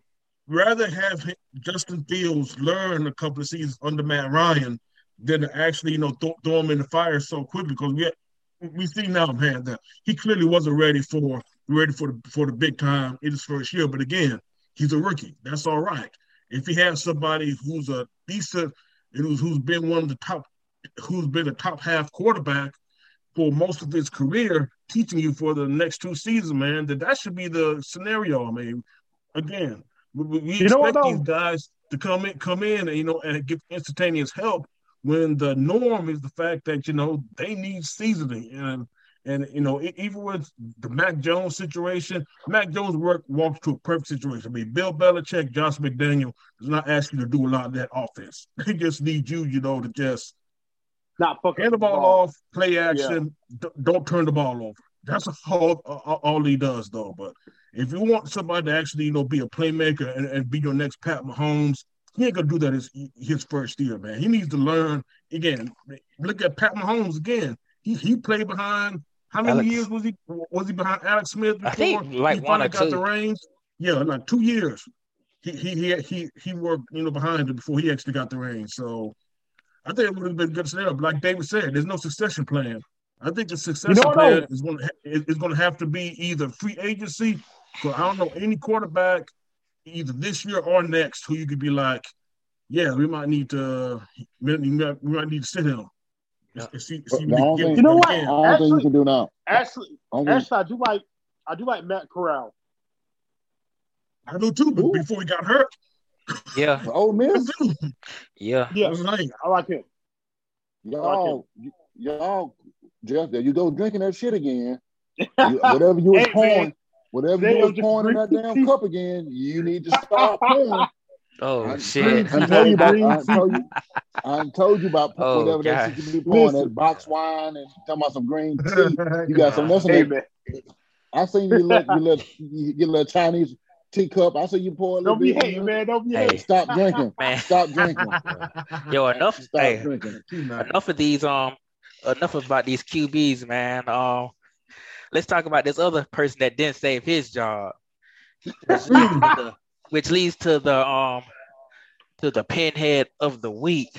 rather have him- Justin Fields learn a couple of seasons under Matt Ryan than to actually, you know, throw, throw him in the fire so quickly because we we see now, man, that he clearly wasn't ready for ready for the for the big time in his first year. But again, he's a rookie. That's all right. If he has somebody who's a decent and who's who's been one of the top, who's been a top half quarterback for most of his career, teaching you for the next two seasons, man, that that should be the scenario. I mean, again, we, we we You know what, expect these guys to come in, come in, and you know, and give instantaneous help when the norm is the fact that you know they need seasoning and. And you know, even with the Mac Jones situation, Mac Jones work walks to a perfect situation. I mean, Bill Belichick, Josh McDaniel does not ask you to do a lot of that offense. They just need you, you know, to just Not hand the ball off, play action, d- don't turn the ball over. That's all, all all he does, though. But if you want somebody to actually, you know, be a playmaker and, and be your next Pat Mahomes, he ain't gonna do that his his first year, man. He needs to learn again. Look at Pat Mahomes again. He he played behind. How many Alex- years was he was he behind Alex Smith before I think like he one finally or got two. the reins? Yeah, like two years. He he he he he worked, you know, behind it before he actually got the reins. So I think it would have been a good. But like David said, there's no succession plan. I think the succession know, plan is going to is, is going to have to be either free agency. So I don't know any quarterback either this year or next who you could be like, yeah, we might need to we might, we might need to sit him. Yeah. And see, see the what only he thing- You know what? I again. don't think you Actually- can do now. Actually, Only, actually, I do like I do like Matt Corral. I do too, but Who? before he got hurt, Yeah, Ole I Miss, yeah. I Yeah, was like, I like him. y'all, y'all, Jeff, there you go drinking that shit again. You- whatever you was Hey, pouring, man. Whatever you are was pouring in that damn cup again, you need to stop pouring. Oh I, shit. I, I told you about. I tea. told you. I told you about Oh, whatever that shit you be pouring that box wine and talking about some green tea. You got some. Listen, Hey to- I seen you let you let you get a little Chinese teacup. I see you pour a little don't be bit. in hating, there. man. Don't be Hey. Stop drinking. Man. Stop drinking. Yo, enough. Stop Hey, drinking. enough of these. Um, enough about these QBs, man. Um, let's talk about this other person that didn't save his job, which leads to the, which leads to the um to the pinhead of the week.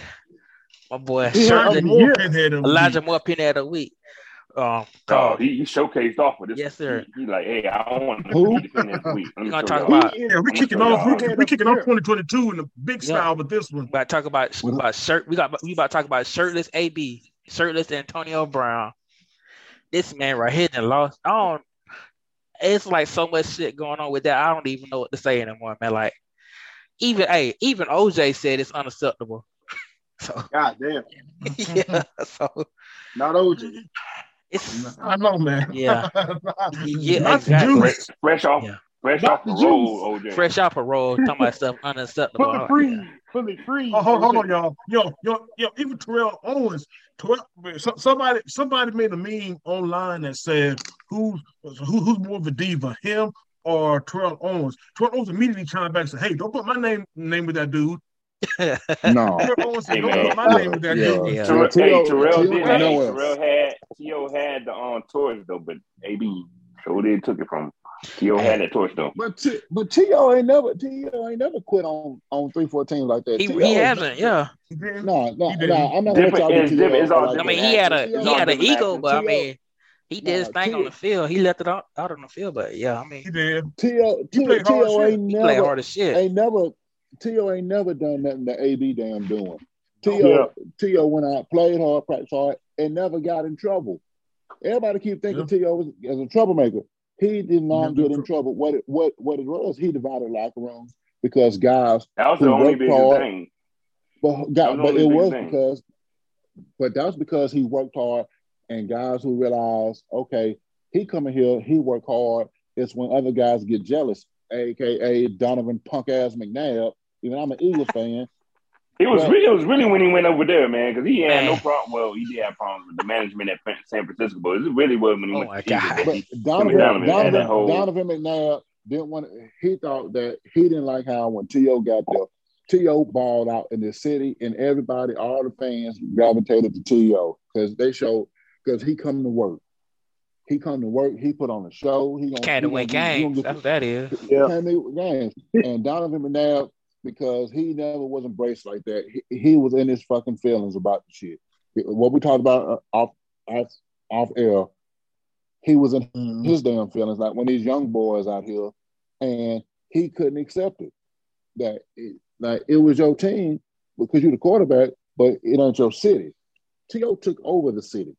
My boy Yeah, Shirley, of the More year. pinhead of Elijah week. Moore pinhead of the week. Um, Oh, he, he showcased off with this. Yes, sir. He, he like, hey, I don't want to Who? be defending this week. Let me We're gonna talk y'all. about- Yeah, we I'm kicking gonna off. We, y'all. we kicking off 2022 in the big Yeah. style with this one. we about to talk about about shirt. We got we about to talk about shirtless AB, shirtless Antonio Brown. This man right here done lost. I don't. It's like so much shit going on with that. I don't even know what to say anymore, man. Like even hey, even OJ said it's unacceptable. So God damn, yeah, so not OJ. it's I know, man. Yeah. yeah, Not the exactly. juice. Fresh off, Yeah. Fresh Not off the the roll, OJ. fresh off a roll, talking about stuff unacceptable. Put me free. Put me free. Oh, hold, hold on, y'all. Yo, yo, yo, even Terrell Owens. Terrell, somebody somebody made a meme online that said who's who, who's more of a diva, him or Terrell Owens? Terrell Owens immediately chimed back and said, Hey, don't put my name name with that dude. No. Terrell said, Hey, Don't put my name with that Yeah. dude. Yeah. Terrell, hey, Terrell did. I Hey, know. Terrell had T.O. had the um, torch though, but AB sure did took it from. T.O. had that torch though. But T, but T.O. ain't never T.O. ain't never quit on on three fourteen like that. He, he hasn't, yeah. No, no, no. I'm not gonna Different- it's different. It's all T.O. I mean, he had a he had an ego, actions. but I mean, he did his Nah, thing on the field. He left it out, out on the field, but yeah, I mean, He did. T.O. He played T.O. ain't he played never hard as shit. ain't never T.O. ain't never done nothing that AB damn doing. T.O. Yeah. T.O. went out, played hard, practiced hard, and never got in trouble. Everybody keep thinking T.O. was as a troublemaker. He did not get in in trouble. What it what what it was, he divided locker rooms because guys That was the Who only worked hard. thing. But, That got, was but it was thing. because, but that was because he worked hard, and guys who realized, okay, he coming here, he worked hard. It's when other guys get jealous, aka Donovan punk ass McNabb. Even I'm an Eagles fan. It was really, it was really when he went over there, man, because he had no problem. Well, he did have problems with the management at San Francisco, but it really was when he Oh went my to Eagles God. But Donovan, Donovan Donovan, that whole- Donovan McNabb didn't want. He thought that he didn't like how when To got there. To balled out in the city, and everybody, all the fans gravitated to To because they showed because he come to work. He come to work. He put on a show. He gonna Can't he win gonna, he gonna games. That's what that is. Yeah. can't win games. And Donovan McNabb, because he never was embraced like that. He, he was in his fucking feelings about the shit. What we talked about uh, off off off air, he was in Mhm. his damn feelings like when these young boys out here, and he couldn't accept it. That it, like it was your team because you're the quarterback, but it ain't your city. T.O. took over the city,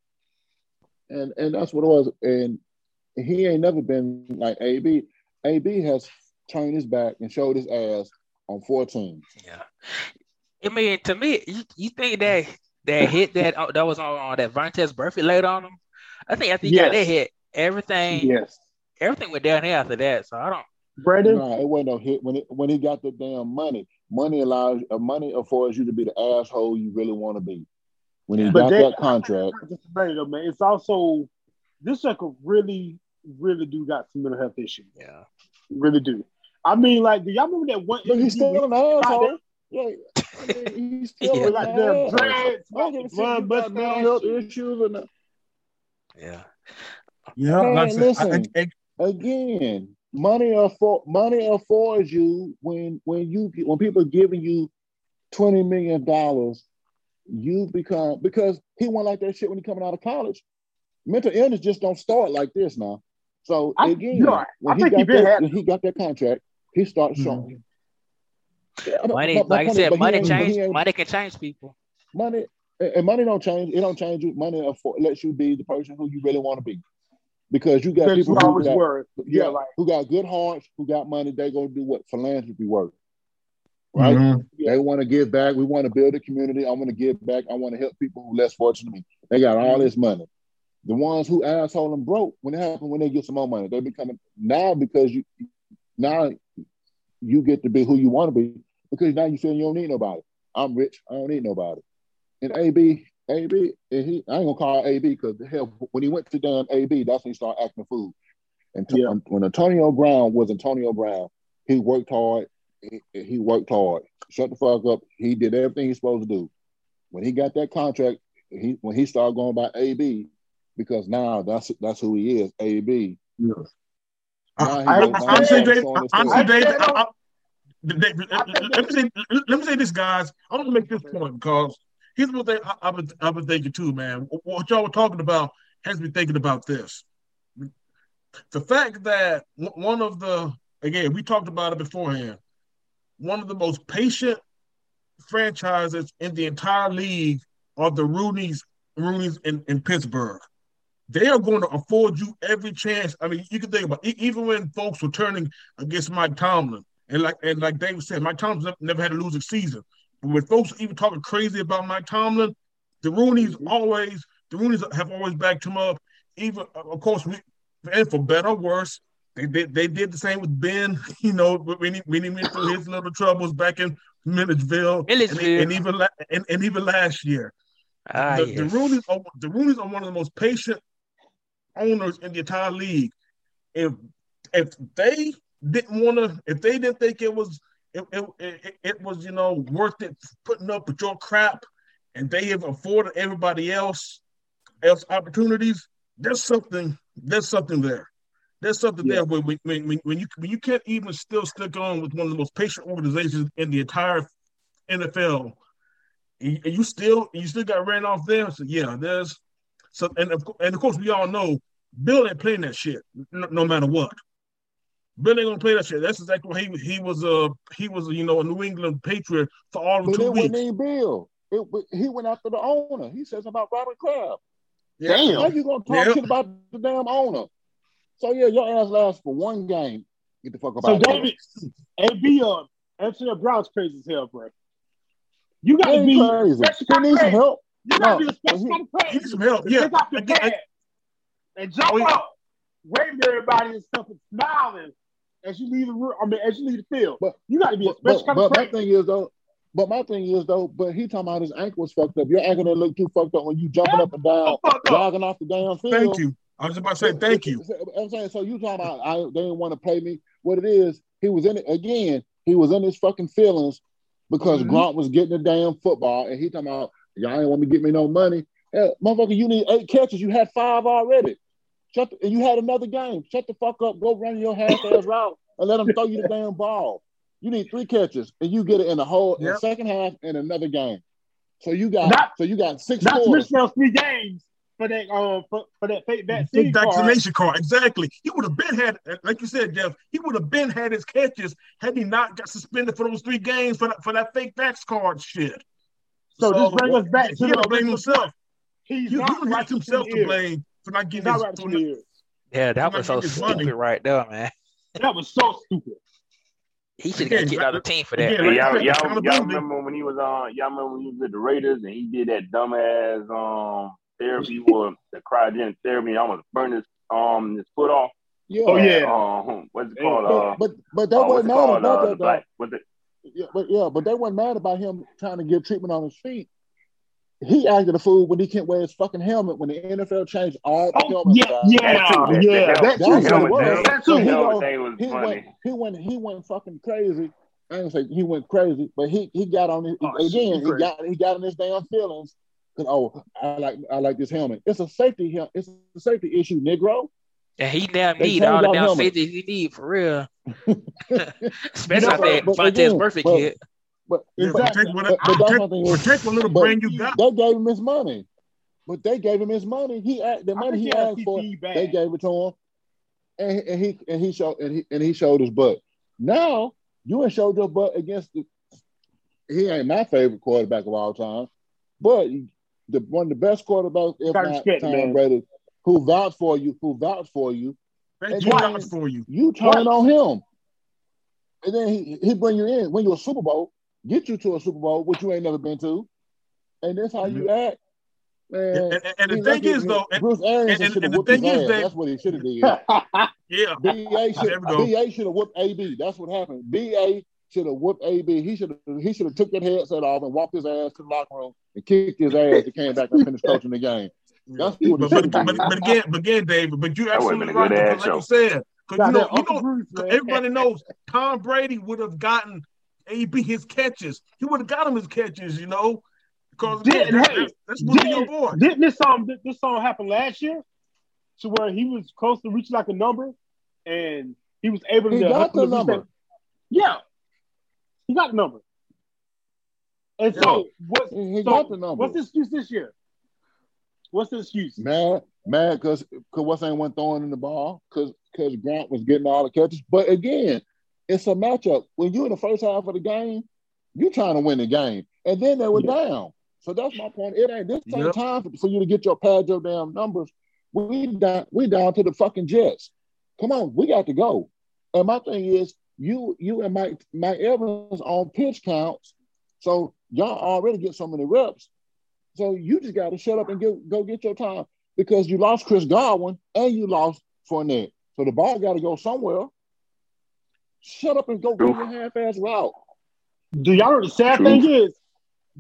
and and that's what it was. And he ain't never been like AB. AB has turned his back and showed his ass on 14. Yeah. I mean, to me, you, you think that that hit that uh, that was on, on that Vontaze Burfict laid on him? I think after he got that Yes. hit, everything Yes. everything went downhill after that. So I don't. Brandon, No, it wasn't no hit when it when he got the damn money. Money allows uh, money affords you to be the asshole you really want to be. When he Yeah. But got they- that contract, though, man. It's also this sucker really, really do got some mental health issues. Yeah. Really do. I mean, like, do y'all remember that one? but he's still an with- asshole. Yeah, I mean, he's still Yeah. an Like the asshole. dreads, I don't give a like shit blood if you mental health issues or not. Yeah. Yeah, Man, like I I- listen. I- I- again, money affor- money affords you when when you when people are giving you twenty million dollars, you become because he went like that shit when he coming out of college. Mental illness just don't start like this now. So I- again, you're right. when I he think got that, had- when he got that contract, he started Mhm. showing. Yeah, but- Money, but my like I said, money ain't- but he change. ain't- Money can change people. money and and money don't change. It don't change you. Money afford, lets you be the person who you really want to be, because you got That people who got, were. yeah, Yeah, like who got good hearts, who got money, they gonna do what philanthropy work. Right? Mhm. They want to give back. We want to build a community. I want to give back. I want to help people who less fortunate than me. They got all this money. The ones who asshole and broke, when it happens, when they get some more money, they becoming now because you now you get to be who you want to be because now you feel you don't need nobody. I'm rich. I don't need nobody. And AB, AB, and he, I ain't gonna call AB because hell, when he went to damn AB, that's when he started acting a fool. And Yeah. when Antonio Brown was Antonio Brown, he worked hard. He, he worked hard. Shut the fuck up. He did everything he's supposed to do. When he got that contract, he when he started going by AB, because now that's that's who he is, AB. Yeah. Honestly, Dave, honestly. Dave, I, I, Dave, let, let me say, let me say this, guys. I'm gonna make this point because here's what they, I, I've been, I've been thinking too, man. What y'all were talking about has me thinking about this. The fact that one of the, again, we talked about it beforehand. One of the most patient franchises in the entire league are the Rooney's, Rooney's in, in Pittsburgh they are going to afford you every chance. I mean, you can think about it, even when folks were turning against Mike Tomlin, and like and like David said, Mike Tomlin never, had a losing season. But when folks were even talking crazy about Mike Tomlin, the Rooney's always the Rooney's have always backed him up. Even of course, we and for better or worse, they did they did the same with Ben. You know, when he when he went through his little troubles back in Milledgeville, and, Milledgeville. and even and, and even last year Ah, the, yes. the Rooney's are, the Rooney's are one of the most patient owners in the entire league. If if they didn't want to, if they didn't think it was it, it, it, it was you know worth it putting up with your crap, and they have afforded everybody else else opportunities, there's something there's something there. There's something Yeah. there when, when, when, when you when you can't even still stick on with one of the most patient organizations in the entire NFL and you still you still got ran off there. So yeah, there's so and of, and of course we all know Bill ain't playing that shit no, no matter what. Bill ain't gonna play that shit. That's exactly why he he was a he was a, you know a New England Patriot for all of But two it wasn't Bill. It, he went after the owner. He says about Robert Kraft. Yeah. How you gonna talk Yeah. shit about the damn owner? So yeah, your ass lasts for one game. Get the fuck up. So about David, AB, uh, Antonio Brown's crazy as hell, bro. You gotta He be crazy. He needs some help. You gotta No, be a special he- kind of He crazy. needs some help. to Yeah. Take off your Again, pad and jump Oh, yeah. up, waving to everybody and stuff and smiling as you leave the room. I mean, as you leave the field. But- you gotta be a But, special but, kind but of my thing is though, but my thing is though, but he talking about his ankle was fucked up. Your ankle didn't look too fucked up when you jumping up and down, Fuck jogging off the damn field. thank you. I was about to say thank you. I'm saying so. You talking about I, they didn't want to pay me? What it is? He was in it again. He was in his fucking feelings because Mhm. Grant was getting the damn football, and he talking about y'all ain't want me to get me no money. Hell, motherfucker, you need eight catches. You had five already. Shut the, and you had another game. Shut the fuck up. Go run your half ass route and let them throw you the damn ball. You need three catches and you get it in the whole in the second half in another game. So you got Not- so you got six Not to quarters. those three games for that um for, for that fake vaccine Big card. vaccination card. Exactly. He would have been had, like you said, Jeff. He would have been had his catches had he not got suspended for those three games for that, for that fake vax card shit. So this brings us back he to had the blame himself. He's He, he not would right have himself to ears. blame for not getting not his. right for not- the ears. Yeah, that was so getting his money. stupid right there, man. That was so stupid. He should Again, have kicked out of the team for that. again, Hey, y'all, you said, y'all, y'all remember when he was on? Y'all remember when he was with the Raiders and he did that dumbass um therapy or the cryogenic therapy and almost burned his um his foot off. Yeah. Oh, yeah. Um, what's it Hey, called? Uh, But but that uh, wasn't it mad called? about Uh, the that though. black. What's it? Yeah, but yeah, but they weren't mad about him trying to get treatment on his feet. He acted a fool when he can't wear his fucking helmet when the NFL changed all the Oh, helmets. yeah, guys. yeah, That too, that- yeah. that That That's too. what it helmet was. thing- That So too. he, helmet go- was he went he went he went fucking crazy. I didn't say he went crazy, but he he got on his Oh, again. He got he got in his damn feelings. 'Cause, oh, I like I like this helmet. It's a safety hel- It's a safety issue, Negro. And he damn They need all the damn helmet. safety he need for real. Especially No, after that but Vontaze again, perfect but- hit. But Yeah, but, protect what, but, but that's protect, my thing is, protect what little but- brain you got. they gave him his money. But they gave him his money. He asked the money he he asked for. Bad. They gave it to him, and, and he and he showed and he and he showed his butt. Now you ain't showed your butt against the. He ain't my favorite quarterback of all time, but the one of the best quarterbacks, if Gotta not Tom. Brady, who vouched for you, who vouched for you. Thank And you for you. You turn on him, and then he he bring you in, win you a Super Bowl, get you to a Super Bowl, which you ain't never been to, and that's how you mm-hmm. act, man. And, and, and the thing is, though, and, Bruce Arians and- and- the thing is that- That's what he should have did. yeah, BA should. BA should have whooped AB. That's what happened. BA should have whooped AB. He should have he should have took that headset off and walked his ass to the locker room and kicked his ass and came back and finished coaching the game. That's what but, but, but, but again, but again, David, but you're absolutely right. good Because like you said, because you know, you know, Bruce, 'cause man. everybody knows Tom Brady would have gotten AB his catches. He would have got him his catches, you know, because Didn't- that's, hey, that's, that's supposed to your boy. didn't this song this song happen last year? To where he was close to reaching like a number, and he was able He to got uh, the number. that- Yeah, he got the number. And so, what? He he so got the number. What's the excuse this year? What's the excuse? Mad, mad because because what's ain't one throwing in the ball because because Grant was getting all the catches. But again, it's a matchup. When you in the first half of the game, you're trying to win the game, and then they were down. So that's my point. It ain't this ain't Yep. time for, for you to get your pad your damn numbers. We down we down to the fucking Jets. Come on, we got to go. And my thing is, you you and Mike Mike Evans on pitch counts, so y'all already get so many reps. So you just got to shut up and get, go get your time because you lost Chris Godwin and you lost Fournette. So the ball got to go somewhere. Shut up and go run your half-ass route. Do y'all know the sad True. thing is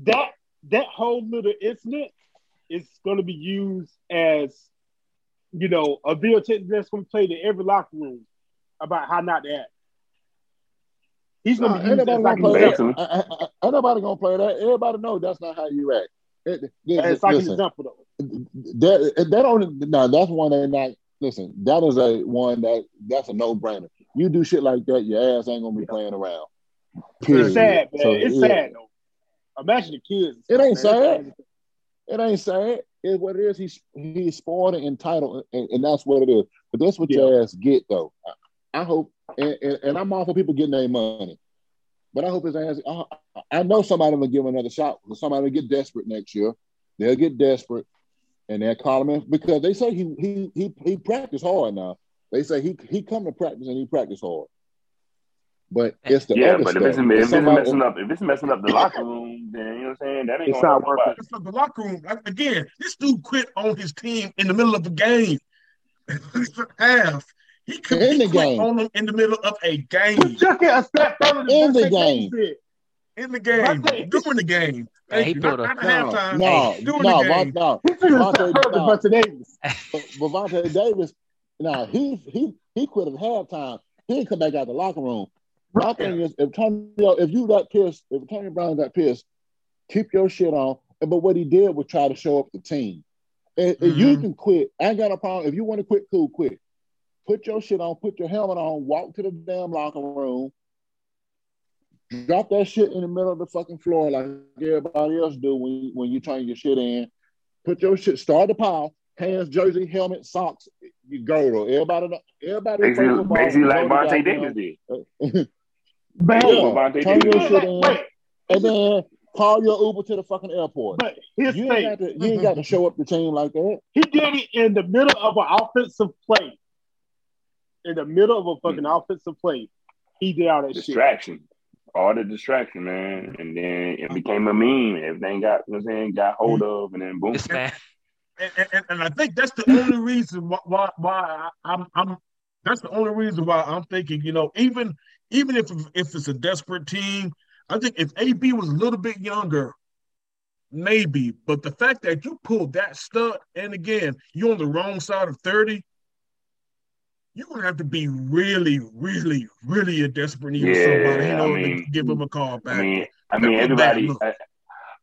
that that whole little incident is going to be used as you know a videotape that's going to play played in every locker room about how not to act. He's going Nah, to be ain't used as like gonna play that. I- I- I- Ain't nobody gonna play that. Everybody know that's not how you act. It- it- It's like an listen, example though. that that don't no, that's one that not listen, that is a one that that's a no-brainer. You do shit like that, your ass ain't gonna be playing around. Period. It's sad, man. So, it's yeah. sad though. Imagine the kids. It ain't sad. It ain't sad. It's what it is. He's he's spoiled and entitled, and, and that's what it is. But that's what your ass get though. I, I hope, and, and, and I'm all for people getting their money, but I hope his ass. I, I know somebody will give him another shot. Somebody will get desperate next year. They'll get desperate, and they'll call him in because they say he he he he practiced hard now. They say he he come to practice and he practice hard. But it's the Yeah, but if it's, if it's Somebody- messing up, if it's messing up the locker room, then you know what I'm saying. That ain't It's gonna not help working. It's like the locker room. Again, this dude quit on his team in the middle of the game. Half. He could In he the game. on them in the middle of a game. You took it a step further than In the Devontae game. Davis did. In the game. Devontae- During the game. Hey, he Thank you. put Not, a- not no, halftime. no, Hey, during no, the game. no. He took it a step further no. Devontae Davis. But Vontae Davis, now he he he quit at halftime. He didn't come back out the locker room. My thing is, if Tony, if you got pissed, if Tony Brown got pissed, keep your shit on. But what he did was try to show up the team. And, and you Mhm. can quit. I ain't got a problem. If you want to quit, cool, quit. Put your shit on, put your helmet on, walk to the damn locker room, drop that shit in the middle of the fucking floor like everybody else do when you, when you turn your shit in. Put your shit, start the pile, hands, jersey, helmet, socks, you girdle. Everybody, everybody. play Basically, football, basically like know the Davis did. Man, Basically Yeah, turn your shit in, and then call your Uber to the fucking airport. but his You ain't, got to, you ain't got to show up the team like that. he did it in the middle of an offensive play. In the middle of a fucking hmm. offensive play, he did all that shit. Distraction. All the distraction, man. And then it became a meme. Everything got, you know what I'm saying, got hold hmm. of, and then boom. This man, and, and, and I think that's the only reason why why, why I- I'm I'm that's the only reason why I'm thinking you know even even if if it's a desperate team, I think if AB was a little bit younger, maybe. But the fact that you pulled that stunt, and again you're on the wrong side of thirty, you're gonna have to be really, really, really a desperate need for somebody. You Yeah, know, I mean- to give him a call back. I mean, I mean, everybody. bad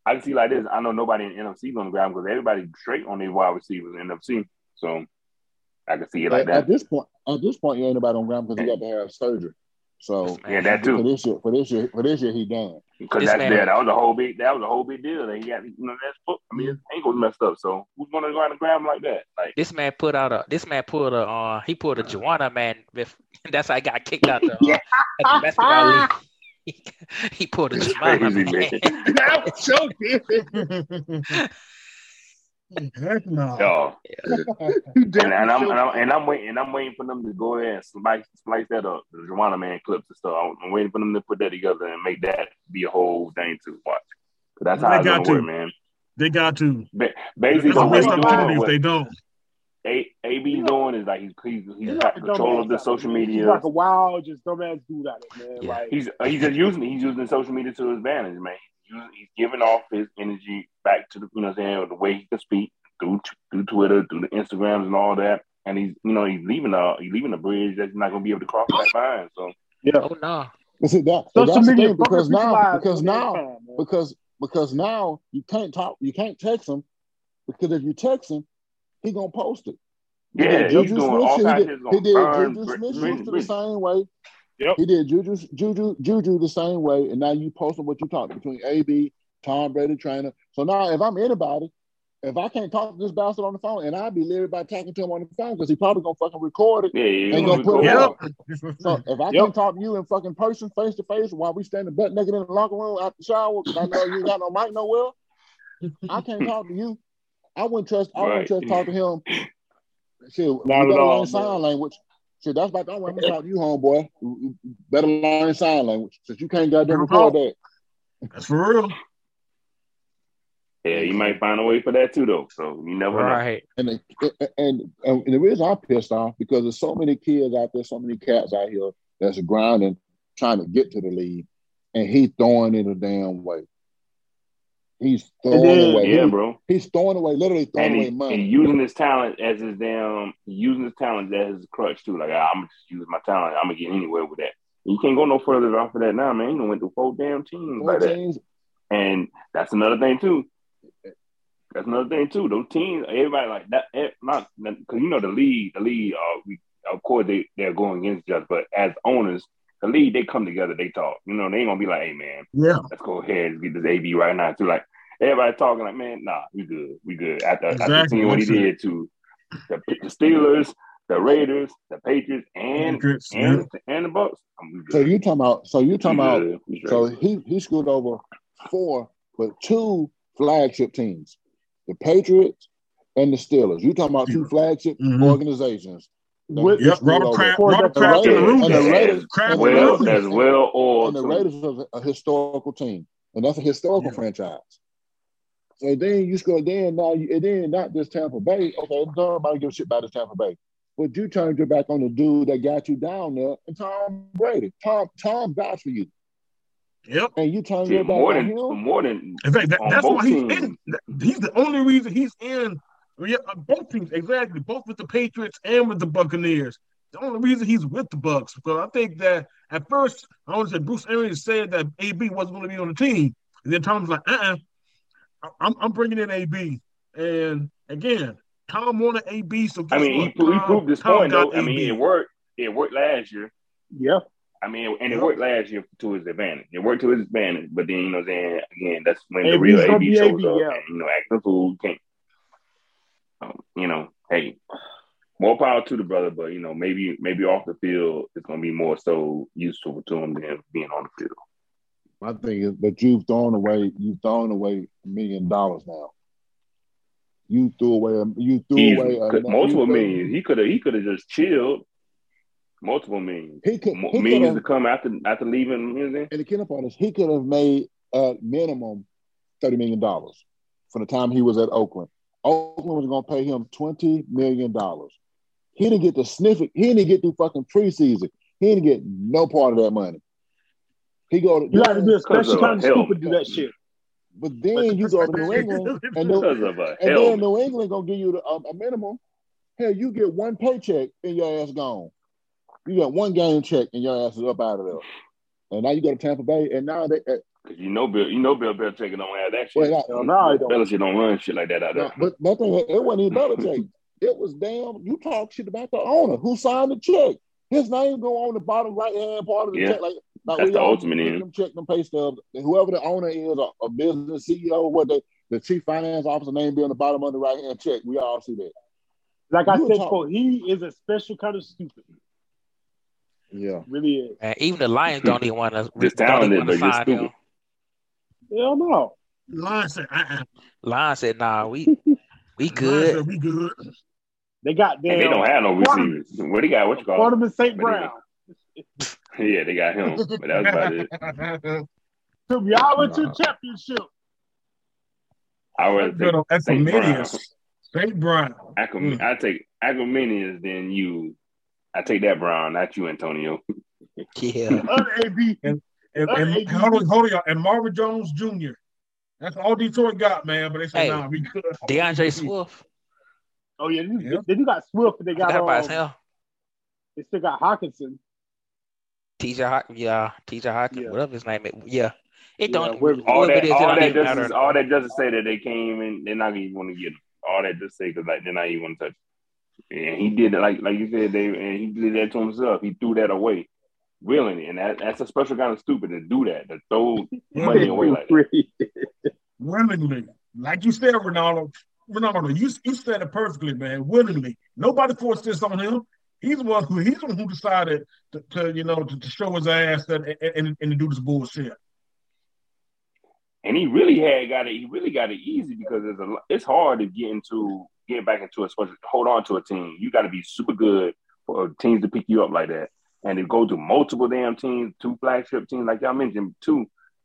I, I can see like this. I know nobody in NFC gonna grab because everybody straight on these wide receivers in NFC. So I can see it like at, at this point, at this point, you ain't nobody on ground because he got to have surgery. So Yeah, that too. for this year, for this year, for this year, he done. Because that's man- there. That was a whole big. That was a whole big deal. That he got. You know, that's foot. I mean, his ankle's messed up. So who's gonna go out and grab him like that? Like, this man put out a this man pulled a uh he pulled a Joanna man. With, that's how he got kicked out the, uh, at the basketball league. He, he pulled a It's Joanna man. man. That was so good. Heck no. Yo, and, and I'm and I'm and I'm waiting and I'm waiting for them to go ahead and slice slice that up, the Joanna Man clips and stuff. I'm, I'm waiting for them to put that together and make that be a whole thing to watch. 'Cause that's how it's got gonna work, man. They got to. Ba- basically, It's a what missed opportunity if they don't. A AB You doing is like he's he's, he's He's got like control of the social media. He's like a wild, just dumbass dude out there, man. Yeah. Like He's he's just using he's using social media to his advantage, man. He's, using, he's giving off his energy back to the you know what I'm saying the way he can speak through through Twitter, through the Instagrams and all that. And he's you know he's leaving a he's leaving a bridge that's not gonna be able to cross back by. So yeah, Oh no. But see, that, social that's the thing, because now, because now, time, because because now you can't talk, you can't text him because if you text him, he gonna post it. He yeah, did he's Juju doing all Smith, kinds he of did, shit. he did Burn, Juju Br- Smith Br- Schuster Br- the same way. Yep. He did Juju Juju Juju the same way, and now you posting what you talked between AB, Tom Brady trainer. So now if I'm anybody, if I can't talk to this bastard on the phone, and I'd be leery about talking to him on the phone because he probably gonna fucking record it. Yeah, yeah, Ain't he's gonna put it record. out. Yep. So if I Yep. can't talk to you in fucking person, face to face, while we standing butt naked in the locker room after the shower, because I know you got no mic nowhere, I can't talk to you. I wouldn't trust. I wouldn't Right. trust talk to him. Shit, you Not at better all, learn sign man. language. Shit, that's about the only way I'm gonna talk to you, homeboy. You- you Better learn sign language since you can't goddamn No record that. That's for real. Yeah, you might find a way for that too, though. So you never know. Right. And the, and and the reason I'm pissed off because there's so many kids out there, so many cats out here that's grinding, trying to get to the league, and he throwing it a damn way. He's throwing then- away. Yeah, He- bro. He's throwing away, literally throwing And, away he, money. and using his talent as his damn, using his talent as his crutch too. Like I'm gonna just use my talent. I'm gonna get anywhere with that. You can't go no further off of that now, man. You know, went through four damn teams Four like that. And that's another thing too. That's another thing too. Those teams, everybody like that. eh, Not because you know the league. The league, uh, we of course they they're going against each other, but as owners, the league they come together, they talk. You know, they ain't gonna be like, hey man, Yeah. let's go ahead and get this AB right now. Too like everybody talking like, man, nah, we good, we good. After after seeing what he did to the, the Steelers, the Raiders, the Patriots, and Patriots, and and the Bucks, I'm we good. So you talking about? So you We talking about? good. We straight. So he he screwed over four, but two flagship teams, the Patriots and the Steelers. You talking about two flagship Mhm. organizations? That With- Yep. Robert. Kraft, Robert Kraft and the and the Raiders, Kraft and and the the Raiders, as well or and the too. Raiders is a historical team, and that's a historical Yeah. franchise. So then you go Then now, you, and then not just Tampa Bay. Okay, nobody give a shit about this Tampa Bay, but you turned your back on the dude that got you down there, and Tom Brady. Tom Tom vouched for you, Yep. and you turned See, your back more on than him. more than In fact, that, that's both why he's teams. in. He's the only reason he's in. Yeah, uh, both teams exactly, both with the Patriots and with the Buccaneers. The only reason he's with the Bucks because I think that at first I want to say Bruce Arians said that AB wasn't going to be on the team, and then Tom's like, uh, uh I'm I'm bringing in AB, and again, Tom wanted AB, so I mean, he, what? pro- he proved this Tom point though. I mean, it worked. It worked last year. Yeah. I mean, and it worked last year to his advantage. It worked to his advantage, but then you know, what I'm saying again, that's when the real AB be shows AB, up, yeah. and you know, acting a fool can't. Um, you know, hey, more power to the brother, but you know, maybe maybe off the field, it's gonna be more so useful to him than being on the field. My thing is, but you've thrown away, you've thrown away a million dollars now. You threw away, a, you threw He's away a, multiple millions. He could have he could have just chilled. Multiple millions. He could, he millions have, to come after after leaving. You know what I'm saying? and the part is he could have made at minimum thirty million dollars from the time he was at Oakland. Oakland was going to pay him twenty million dollars. He didn't get to sniff it. He didn't get through fucking preseason. He didn't get no part of that money. He go to, You got to be a special kind of stupid to do that shit. but then you go to New England and, New, Because of a and then New England gonna give you the, um, a minimum. Hell, you get one paycheck and your ass gone. You got one game check and your ass is up out of there. And now you go to Tampa Bay, and now they, uh, Cause you know Bill, you know Bill Belichick don't have that shit. Well, not- Hell no, he don't. Belichick don't run shit like that out No, there. but that thing, it wasn't even Belichick. It was damn. You talk shit about the owner who signed the check. His name go on the bottom right hand part of the Yeah. check, like, like That's the ultimate get end. them check them pay stubs. Whoever the owner is, a, a business CEO, what the the chief finance officer name be on the bottom of the right hand check. We all see that. Like I said talk- he is a special kind of stupid. Yeah. Really is. And even the Lions don't even want to. Just don't talented, but to you're stupid. him. Hell no. Lion said, uh-uh. Lions said, "Nah, we we good." said, we good. They got And they don't have no receivers. What they got? What you call? Barnabas St. But they- Brown. Yeah, they got him. But that was about it. Took me all into the championship. I would Good take on St. Brown. Epimenius. St. Brown. Acum- Mm. I take Acumenius then you. I take that Brown, not you, Antonio. Yeah, Other AB. And, and AD. hold on, hold on, and Marvin Jones Jr. That's all Detroit got, man. But they said, Hey. nah, we good. DeAndre Swift. Oh yeah, they, Yeah. they do got Swift, but they got, got by um, himself. they still got Hawkinson. TJ Hawk, yeah, TJ Hawkins, Yeah. whatever his name is. Yeah, it Yeah, don't. All that, it is, it all don't that even just, all that just to say that they came and they're not gonna even want to get him. All that just say because like they're not even want to touch. Him. And he did it like like you said, Dave, and he did that to himself. He threw that away willingly, and that, that's a special kind of stupid to do that to throw money away like that. willingly. Like you said, Ronaldo. Ronaldo, you, you said it perfectly, man. Willingly. Nobody forced this on him. He's the one who he's the one who decided to, to you know to, to show his ass that and, and, and to do this bullshit. And he really had got it. He really got it easy because it's a it's hard to get into get back into a especially hold on to a team. You got to be super good for teams to pick you up like that, and to go to multiple damn teams, two flagship teams like y'all mentioned, two.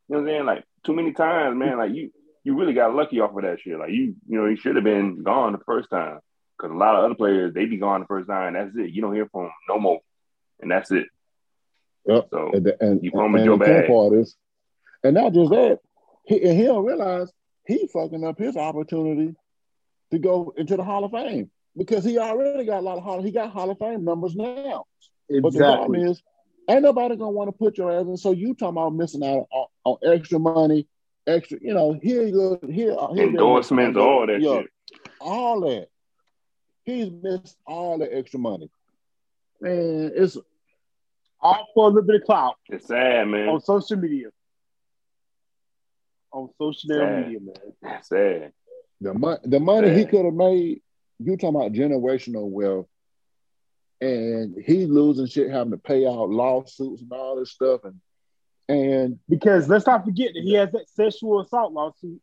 You know what I'm saying? Like too many times, man. Like you you really got lucky off of that shit. Like you you know you should have been gone the first time because a lot of other players they be gone the first time. and That's it. You don't hear from 'em no more, and that's it. Yep. So And, and, You and, fumbled and your bag. part is, and not just that, he, and he don't realize he fucking up his opportunity to go into the Hall of Fame because he already got a lot of Hall. He got Hall of Fame numbers now. But the problem is, ain't nobody gonna want to put your ass in. So you talking about missing out on, on extra money, extra, you know, here you go, here, uh, here endorsements, all that yeah, shit. all that. He's missed all the extra money. Man, it's All for a little bit of clout It's sad, man. on social media. On social Sad. media, man. Sad. the money. The money he could have made. You talking about generational wealth, and he's losing shit, having to pay out lawsuits and all this stuff, and and Because let's not forget that he has that sexual assault lawsuit.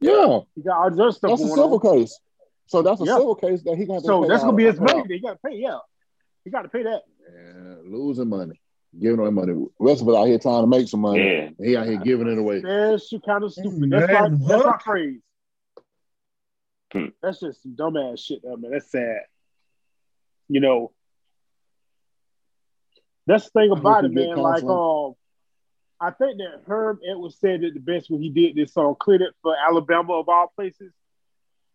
yeah, He got all this other stuff that's a civil on. case. So that's a Yeah. civil case that he gonna. So pay that's gonna out- be his money. out. They gotta pay. Yeah, he got to pay that. Yeah, losing money, giving away money. The rest of us out here trying to make some money. Yeah. He out here giving it away. Special kind of stupid. That's my that's my what? phrase. Hmm. That's just some dumbass shit, though, man. That's sad. You know, that's the thing about it, man. Like, um, I think that Herm Edwards said it the best when he did this song "Cleared It" for Alabama of all places.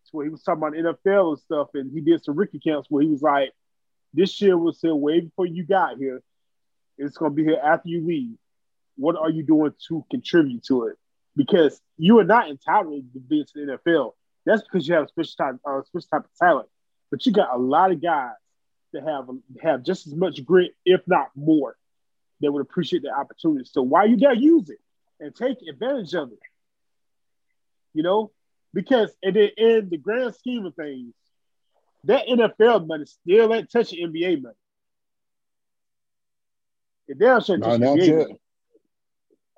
It's where he was talking about NFL and stuff, and he did some Ricky camps where he was like, "This year was here way before you got here. It's gonna be here after you leave. What are you doing to contribute to it? Because you are not entitled to be to the NFL. That's because you have a special type, uh, special type of talent. But you got a lot of guys that have um, have just as much grit, if not more, that would appreciate the opportunity. So why you there, use it and take advantage of it. You know, because in the, in the grand scheme of things, that NFL money still ain't touching NBA money. It damn sure No, touching NBA yet. money.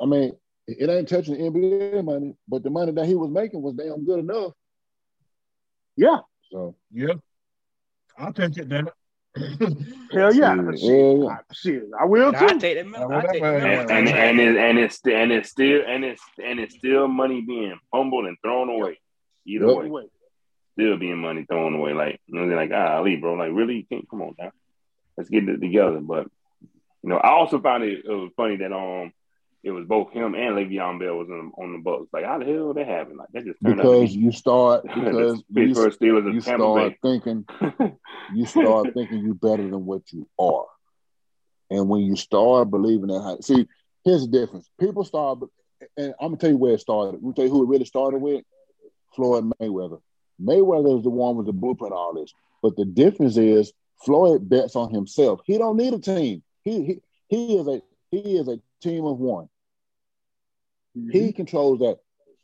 I mean, it ain't touching the NBA money, but the money that he was making was damn good enough. Yeah, So Yeah. I'll take it, damn it. Hell yeah. Yeah, Shit, yeah. I, shit, I will I too. take that. Mil- I take that. yeah. and and, and, and it's and it's still and it's and it's still money being fumbled and thrown away. Either Yep. way, still being money thrown away. Like you know, they're like, ah, Ali, bro, like really, you can't come on now. Let's get it together. But you know, I also found it, it was funny that um, it was both him and Le'Veon Bell was on, on the Bucks. Like, how the hell that happened? Like that just because you start be because you, Pittsburgh Steelers you start thinking you start thinking you better than what you are. And when you start believing that, see, here's the difference. People start, and I'm gonna tell you where it started. We tell you who it really started with: Floyd Mayweather. Mayweather is the one with the blueprint all this. But the difference is Floyd bets on himself. He don't need a team. He he, he is a he is a team of one. He controls that.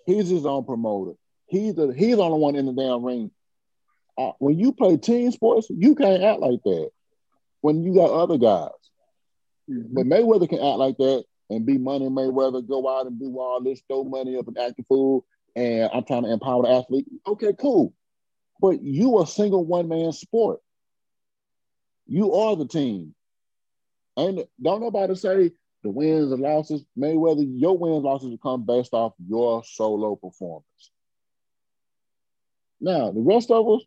He's his own promoter. He's the he's the only one in the damn ring. Uh, when you play team sports, you can't act like that. When you got other guys, but Mayweather can act like that and be money Mayweather, go out and do all this, throw money up and act a fool, and I'm trying to empower the athlete. Okay, cool. But you a single one man sport. You are the team. And don't nobody say the wins and losses. Mayweather, your wins losses will come based off your solo performance. Now, the rest of us,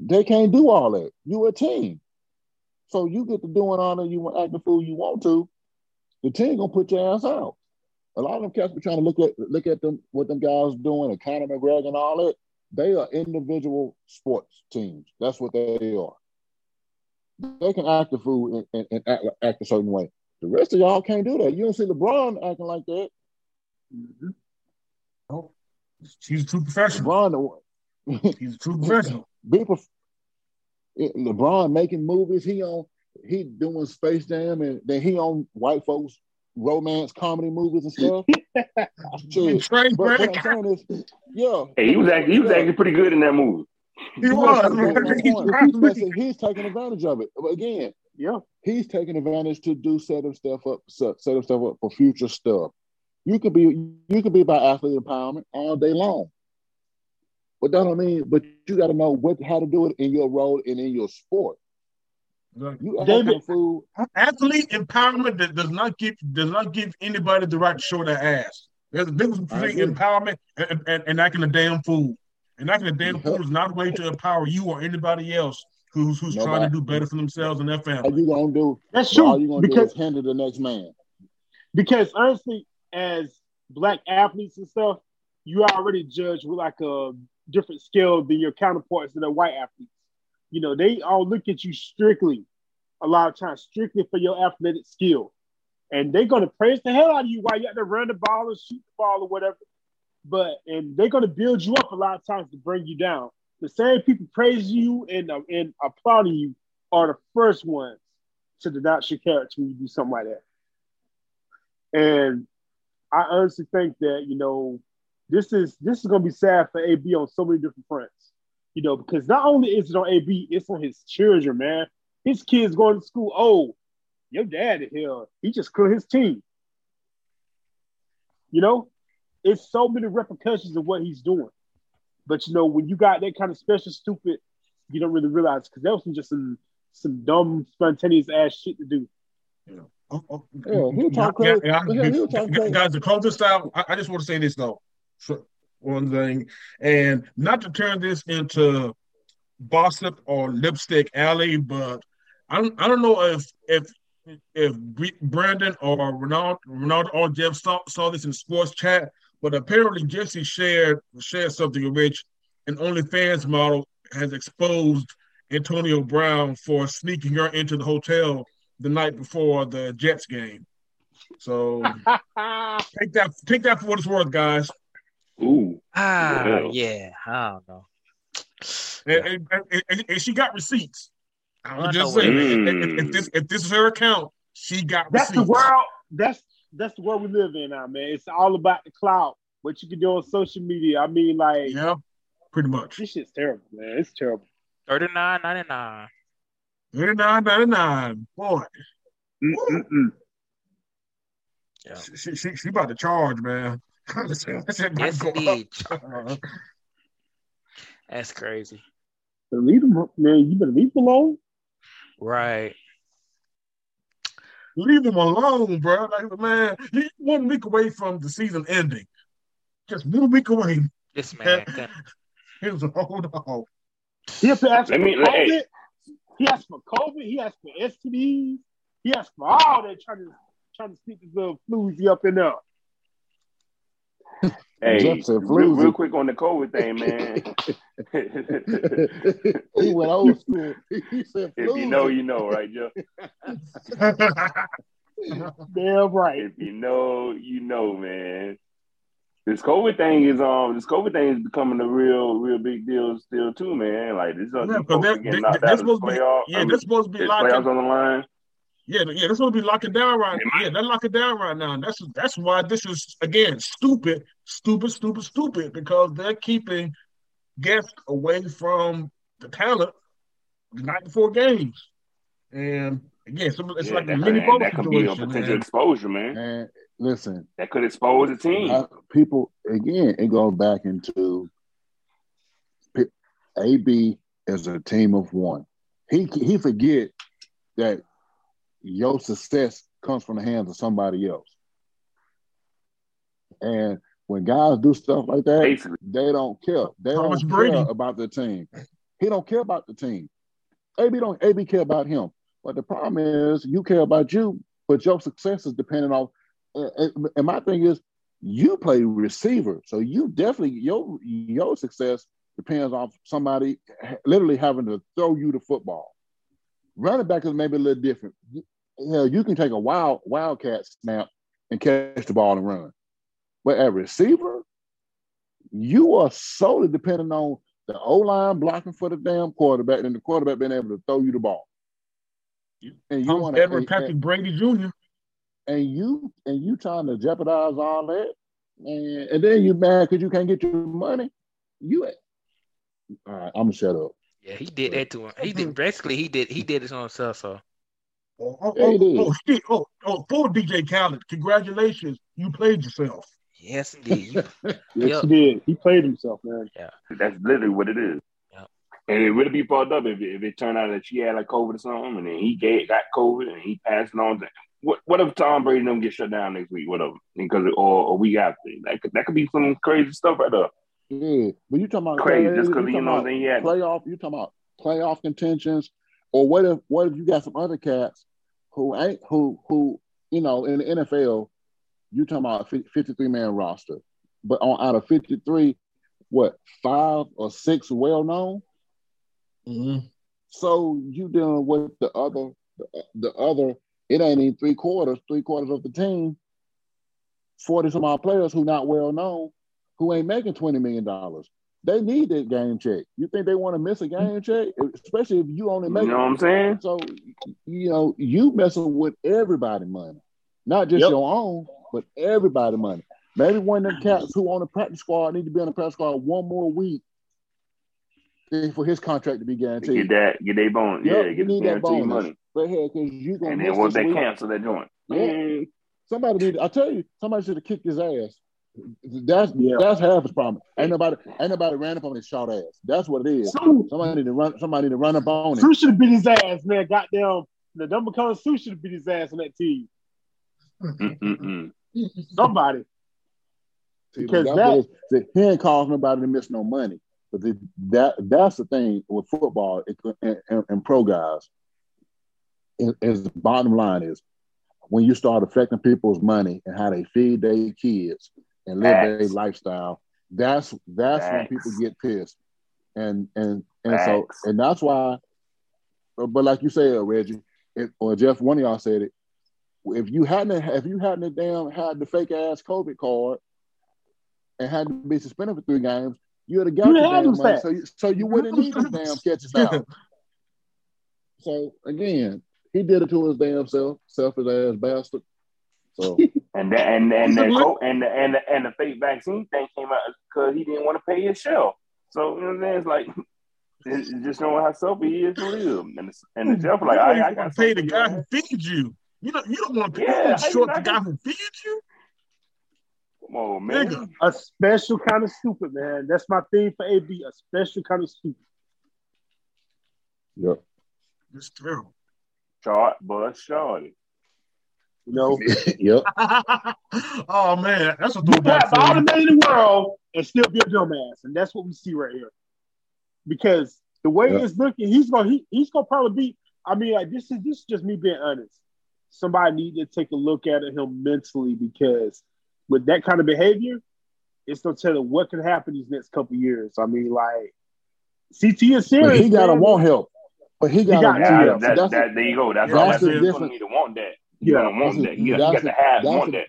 they can't do all that. You a team. So you get to doing all that you want, act the fool you want to. The team gonna put your ass out. A lot of them cats be trying to look at look at them what them guys doing and Conor McGregor and all that. They are individual sports teams. That's what they are. They can act the fool and, and, and act, act a certain way. The rest of y'all can't do that. You don't see LeBron acting like that. Oh, he's a true professional. LeBron, the one- He's a true professional. be prof- eh, LeBron making movies. He on he doing Space Jam, and then he on white folks romance comedy movies and stuff. Shit. Trey But what I'm saying is, yeah, Hey, he was acting. he was actually pretty good in that movie. he was. man. That's He's my point. probably- Listen, he's taking advantage of it. But again, yeah. he's taking advantage to do set himself up, set, set up for future stuff. You could be you could be about athlete empowerment all day long. But that don't mean, but you got to know what how to do it in your role and in your sport. You act David- like a fool. Athlete empowerment that does not give does not give anybody the right to show their ass. There's a difference I between empowerment and, and, and acting a damn fool. And acting a damn Yep. fool is not a way to empower you or anybody else who's who's trying to do better for themselves and their All family. you gonna do? That's All true. you gonna Because do is hinder the next man. because honestly, as black athletes and stuff, you already judged with like a different scale than your counterparts that are white athletes. You know, they all look at you strictly, a lot of times, strictly for your athletic skill. And they're gonna praise the hell out of you while you have to run the ball or shoot the ball or whatever. But and they're gonna build you up a lot of times to bring you down. The same people praising you and uh, and applauding you are the first ones to denounce your character when you do something like that. And I honestly think that you know this is this is gonna be sad for AB on so many different fronts. You know, because not only is it on AB, it's on his children, man. His kids going to school. Oh, your dad is. He just killed his team. You know, it's so many repercussions of what he's doing. But you know, when you got that kind of special stupid, you don't really realize because that was just some some dumb spontaneous ass shit to do. Oh, oh, Yeah, he'll talk crazy. yeah, Yeah, he'll talk guys, crazy. guys, to close this out, I, I just want to say this though. So, one thing, and not to turn this into gossip or lipstick alley, but I don't, I don't know if if if Brandon or Ronald Ronald or Jeff saw, saw this in sports chat, but apparently Jesse shared shared something in which an OnlyFans model has exposed Antonio Brown for sneaking her into the hotel the night before the Jets game. So take that take that for what it's worth, guys. Ooh. Ah, Well. yeah. I don't know. And, and, and- and- and she got receipts. I I'm just saying, it. if, if- if this if this is her account, she got That's receipts. the world. That's that's the world we live in now, man. It's all about the clout. What you can do on social media. I mean, like Yeah, pretty much. this shit's terrible, man. It's terrible. Thirty nine ninety nine. Thirty nine ninety nine. Boy, Mm-mm-mm. Yeah. she, she, she, she about to charge, man. Yes, indeed. That's crazy. But leave them, man. You better leave them alone. Right. Leave him alone, bro. Like man, he one week away from the season ending. Just one week away. This man. can- He was hold on. He has to ask Let for me- COVID. hey. He asked for COVID. He asked for STDs. He asked for all that trying to trying to sneak his little floozy up in there. Hey, Jeff said real, real quick on the COVID thing, man. he went old school. He said, if you know, you know, right, Jeff? Damn right. If you know, you know, man. This COVID thing is um, this COVID thing is becoming a real, real big deal still too, man. Like this, uh, Yeah, these 'cause folks they're- are getting they- knocked they're out of the supposed to be- playoff. yeah, I mean, they're supposed to be there's locking. playoffs on the line. Yeah, yeah, supposed to be locking down right. Now. Yeah, they're locking down right now. And that's that's why this is again stupid, stupid, stupid, stupid because they're keeping guests away from the talent the night before games, and again, so it's Yeah, like a mini bubble that could be a potential and- exposure, man. And listen, That could expose the team. People again, it goes back into AB as a team of one. He he forget that your success comes from the hands of somebody else. And when guys do stuff like that, Basically, they don't care. They Thomas don't Brady. care about the team. He don't care about the team. AB don't AB care about him. But the problem is you care about you, but your success is dependent on and my thing is you play receiver. So you definitely your your success depends on somebody literally having to throw you the football. Running back is maybe a little different. You, hell, you can take a wild wildcat snap and catch the ball and run. But at receiver, you are solely dependent on the O line blocking for the damn quarterback and the quarterback being able to throw you the ball. And you want Edward to Patrick Brady Jr. and you and you trying to jeopardize all that, and, and then you mad because you can't get your money. You, all right, I'm gonna shut up. Yeah, he did that to him. He did basically he did he did this on himself. So Oh, oh, oh, oh, shit. oh, oh, poor DJ Khaled. Congratulations, you played yourself. yes, indeed. Yes, Yep. he did. He played himself, man. Yeah. That's literally what it is. Yep. And it would be fucked up if it, if it turned out that she had like COVID or something, and then he gave, got COVID and he passed it on. To, what what if Tom Brady and them get shut down next week? Whatever, because or a week after that could that could be some crazy stuff right there. Yeah, but you talking about Crazy, you just because talking you know about then he had playoff. You talking about playoff contentions, or what if what if you got some other cats who ain't who who you know in the NFL, you talking about a fifty three man roster, but on out of fifty three, what five or six well known. Mm-hmm. So you dealing with the other, the, the other. It ain't even three quarters, three quarters of the team. Forty some odd players who not well known, who ain't making twenty million dollars. They need that game check. You think they want to miss a game check, especially if you only make. You know what I'm saying? So you know you messing with everybody money, not just Yep. your own, but everybody money. Maybe one of them cats who on the practice squad need to be on the practice squad one more week for his contract to be guaranteed. Get that, get their bonus. Yep, yeah, you get the need that guaranteed bonus. money. But hell, because you gonna And miss then once this they week, cancel that joint, Yeah. man, somebody need. I tell you, somebody should have kicked his ass. That's Yeah. that's half his problem. Ain't nobody ain't nobody ran up on his short ass. That's what it is. Sue, Somebody need to run. Somebody need to run up on him. Sue should have beat his ass, man. Goddamn, the number color Sue should have beat his ass on that team. Mm-mm-mm. Somebody. See, Because that's that- what it is. He ain't causing nobody to miss no money. But the, that that's the thing with football and, and, and pro guys. Is, is the bottom line is when you start affecting people's money and how they feed their kids and live their lifestyle, that's that's when people get pissed. And and and so and that's why. But but like you said, Reggie, it, or Jeff, one of y'all said it. If you hadn't if you hadn't damn had the fake ass COVID card, and had to be suspended for three games, you would have got You the damn money. sacks. So you, so you wouldn't need these damn catches now. So again, he did it to his damn self, selfish ass bastard. So And that and and that co- and the, and the, and the fake vaccine thing came out because he didn't want to pay his shell. So you know what I'm saying? It's like it's it's just showing how selfish he is to live. And the, and the shelf like I, I got wanna pay the guy who feeds you. You don't. You don't want to pay. Yeah, you don't how you short the guy who feeds you. Come on, man. Nigga. A special kind of stupid, man. That's my thing for AB. A special kind of stupid. yep. It's terrible. Short, but shorty. You know, yep. oh man, that's a you can throwback. have all the you. money in the world and still be a dumbass, and that's what we see right here. Because the way Yeah. it's looking, he's gonna he, he's gonna probably be. I mean, like this is this is just me being honest. Somebody need to take a look at him mentally because with that kind of behavior, it's gonna tell him what can happen these next couple years. I mean, like CT is serious. But he gotta man. want help. But he gotta got- want Yeah, help. that, That's that, there you go. That's Yeah, all. that's That's the he's difference. need to want that. He's Yeah. gonna want That's that. the- He, he that's got to have want the- that.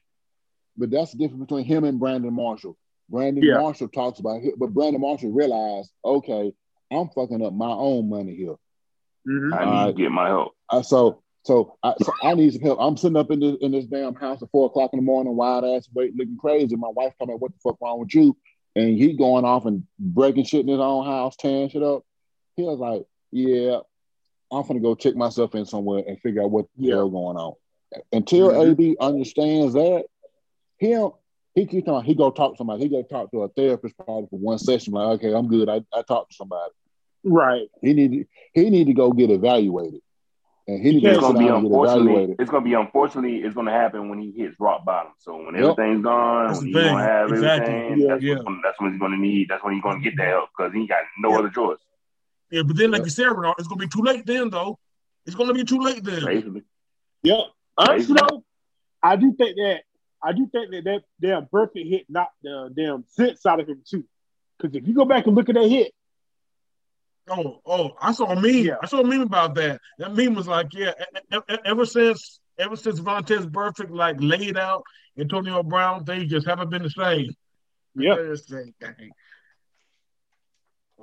But that's the difference between him and Brandon Marshall. Brandon Yeah. Marshall talks about it, but Brandon Marshall realized, okay, I'm fucking up my own money here. Mhm. I need to get my help. Uh, so, so I, so I need some help. I'm sitting up in this in this damn house at four o'clock in the morning, wide ass awake, looking crazy. My wife coming, what the fuck wrong with you? And he going off and breaking shit in his own house, tearing shit up. He was like, yeah, I'm gonna go check myself in somewhere and figure out what the Yeah. hell going on. Until Mhm. AB understands that, him he keeps on. He go talk to somebody. He go talk to a therapist probably for one session. Like, okay, I'm good. I, I talked to somebody. Right. He need to, he need to go get evaluated, and he need to gonna be down and get unfortunately. evaluated. It's gonna be unfortunately. It's gonna happen when he hits rock bottom. So when Yep. everything's gone, That's when the he's thing. gonna have Exactly. everything, Yeah. that's, Yeah. What's gonna, that's when he's gonna need. That's when he's gonna get that help because he got no Yeah. other choice. Yeah, but then like Yep. you said, Renard, it's gonna be too late then, though. It's gonna be too late then. Basically, Yeah. Honestly, Crazy. though, I do think that I do think that that damn Burfict hit knocked the damn sense out of him too. Because if you go back and look at that hit, Oh, oh, I saw a meme. Yeah. I saw a meme about that. That meme was like, yeah, ever since ever since Vontaze Burfict like laid out Antonio Brown, things just haven't been the same. yeah, I just say, dang.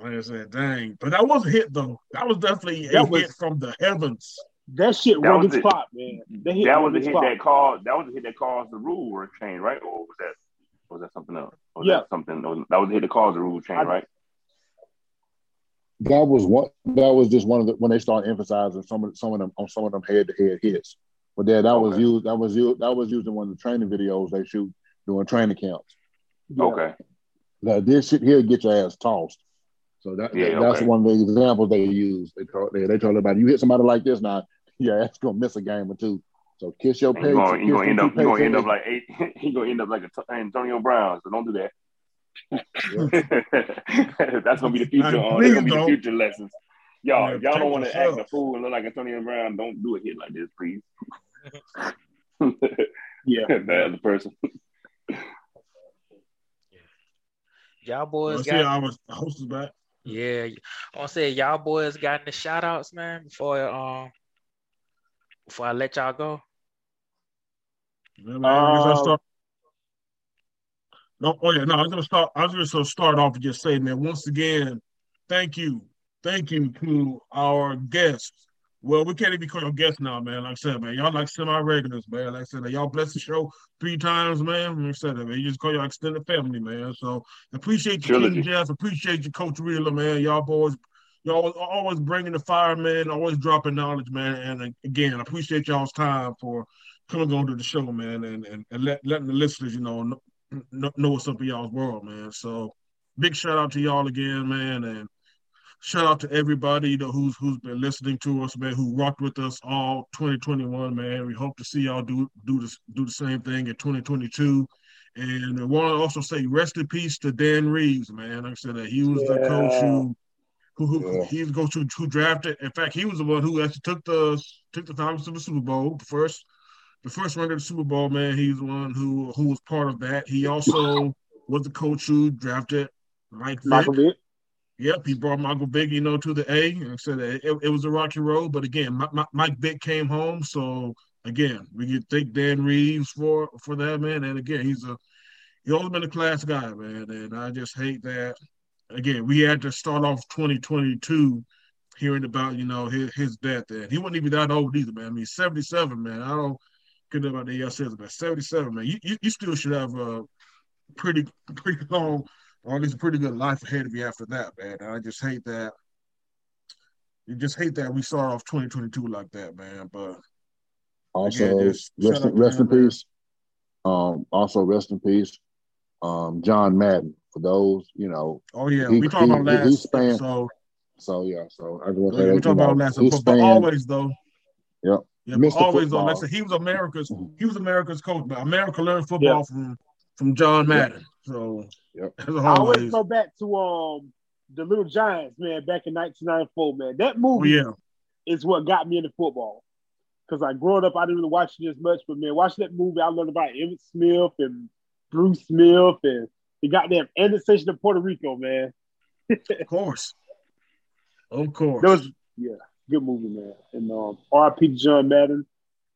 I said, dang. But that was a hit though. That was definitely a That was- hit from the heavens. That shit That run was his it. man. That hit that was the his hit clock. that caused. That was the hit that caused the rule were change, right? Or was that was that something else? Was Yeah. that something. That was, that was the hit that caused the rule change, I- right? That was one. That was just one of the when they started emphasizing some of some of them on some of them head to head hits. But yeah, that was used. That was used. That was used in one of the training videos they shoot during training camps. Yeah. Okay. Like this shit here get your ass tossed. So that, Yeah, that- that's one of the examples they use. They told they, they told everybody you hit somebody like this now, your ass gonna miss a game or two. So kiss your And pay. you gonna, you gonna end up you gonna end up like eight, he gonna end up like a t- Antonio Brown. So don't do that. That's gonna be the future. I On, agree, that's gonna be the future lessons. Y'all, Yeah, y'all don't want to yourself. act a fool and look like Antonio Brown. Don't do a hit like this, please. Yeah. the other person. Y'all boys Let's got I was the host back. yeah. I want to say y'all boys got any shout outs, man, before um before I let y'all go. I Um, start. No, oh yeah, no, I was gonna start. I was just gonna start off and just say, man, once again, thank you, thank you to our guests. Well, we can't even call you guests now, man. Like I said, man, y'all like semi-regulars, man. Like I said, y'all bless the show three times, man. Like I said, man, you just call y'all extended family, man. So appreciate you, Trilogy. King Jeff. Appreciate you, Coach Wheeler, man. Y'all boys, y'all always bringing the fire, man. Always dropping knowledge, man. And again, I appreciate y'all's time for coming on to the show, man, and and, and let, letting the listeners, you know, know, know, what's up in y'all's world, man. So big shout out to y'all again, man, and shout out to everybody, you know, who's who's been listening to us, man, who rocked with us all 2021, man. We hope to see y'all do do this do the same thing in 2022. And I want to also say rest in peace to Dan Reeves, man. Like I said, that he was the coach who who, who Yeah. he was the coach who, who drafted. In fact, he was the one who actually took the took the Falcons to the Super Bowl, the first the first round of the Super Bowl, man. He's the one who who was part of that. He also was the coach who drafted Mike Vick. Michael Vick. Yep, he brought Michael Vick, you know, to the A. And said it, it was a rocky road, but again, Mi- Mi- Mike Vick came home. So again, we can thank Dan Reeves for for that man. And again, he's a he's always been a class guy, man, and I just hate that. Again, we had to start off 2022 hearing about you know his, his death, and he wasn't even that old either, man. I mean, 77, man. I don't care about the says, but 77, man. You, you, you still should have a pretty pretty long, or at least a pretty good life ahead of you after that, man. I just hate that. You just hate that we start off 2022 like that, man. But also, again, rest, in, rest in peace. Um, also, rest in peace um, John Madden. For those, you know. Oh yeah, he, we talked about last he spanned, so. So yeah, so I just want to say we talked about last, but, but always though. Yep. Yeah, but always though. Like I said, he was America's he was America's coach, but America learned football yep. from from John Madden. Yep. So yep. I always go back to um the Little Giants, man, back in 1994, man. That movie oh, yeah. is what got me into football. Because I growing up, I didn't really watch it as much, but man, watching that movie, I learned about Emmitt Smith and Bruce Smith and the goddamn intersection of Puerto Rico, man. of course. Of course. Those, yeah, good movie, man. And um, R.I.P. to John Madden.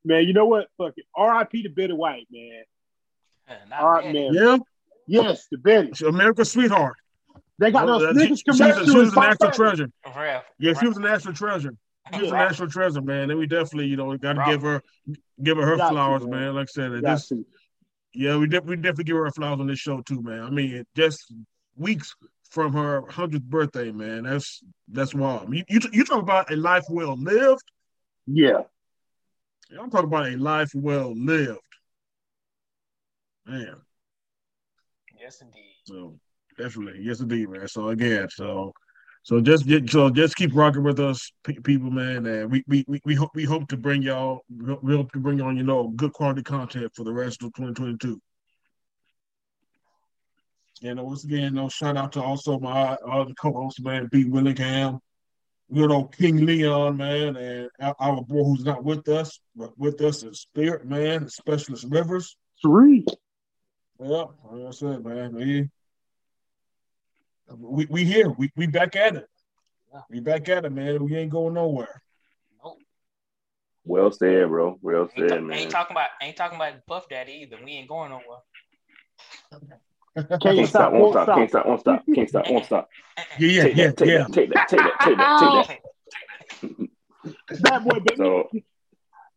Man, you know what? Fuck it. R.I.P. to Betty White, man. All right, man. Yeah. Yes, the Betty. She's America's sweetheart. They got those niggas she, she, was, she was a national treasure. Yeah, she was a national treasure. She was a national treasure, man. And we definitely, you know, got to give her, give her her flowers, man. man. Like I said, this, yeah, we, de- we definitely give her flowers on this show too, man. I mean, just weeks from her hundredth birthday, man. That's that's wild. You, you you talk about a life well lived. Yeah. yeah. I'm talking about a life well lived. Man. Yes, indeed. So definitely, yes, indeed, man. So again, so so just so just keep rocking with us, people, man. And we we we, we hope we hope to bring y'all we hope to bring on you know good quality content for the rest of 2022. And uh, once again, no shout out to also my uh, other co-host, man, B. Willingham, good old King Leon, man, and our boy who's not with us, but with us is Spirit, man, Specialist Rivers. Three. Yeah, like I said, man, we we, we here. We we back at it. Yeah. We back at it, man. We ain't going nowhere. Nope. Well said, bro. Well said, ain't, man. Ain't talking about ain't talking about Puff Daddy either. We ain't going nowhere. Can't, can't stop, won't stop, can't stop, won't stop, can't stop, won't stop. Yeah, yeah, take yeah, that, take yeah. That, take that, take that, take that, take that. Bad boy, baby. So,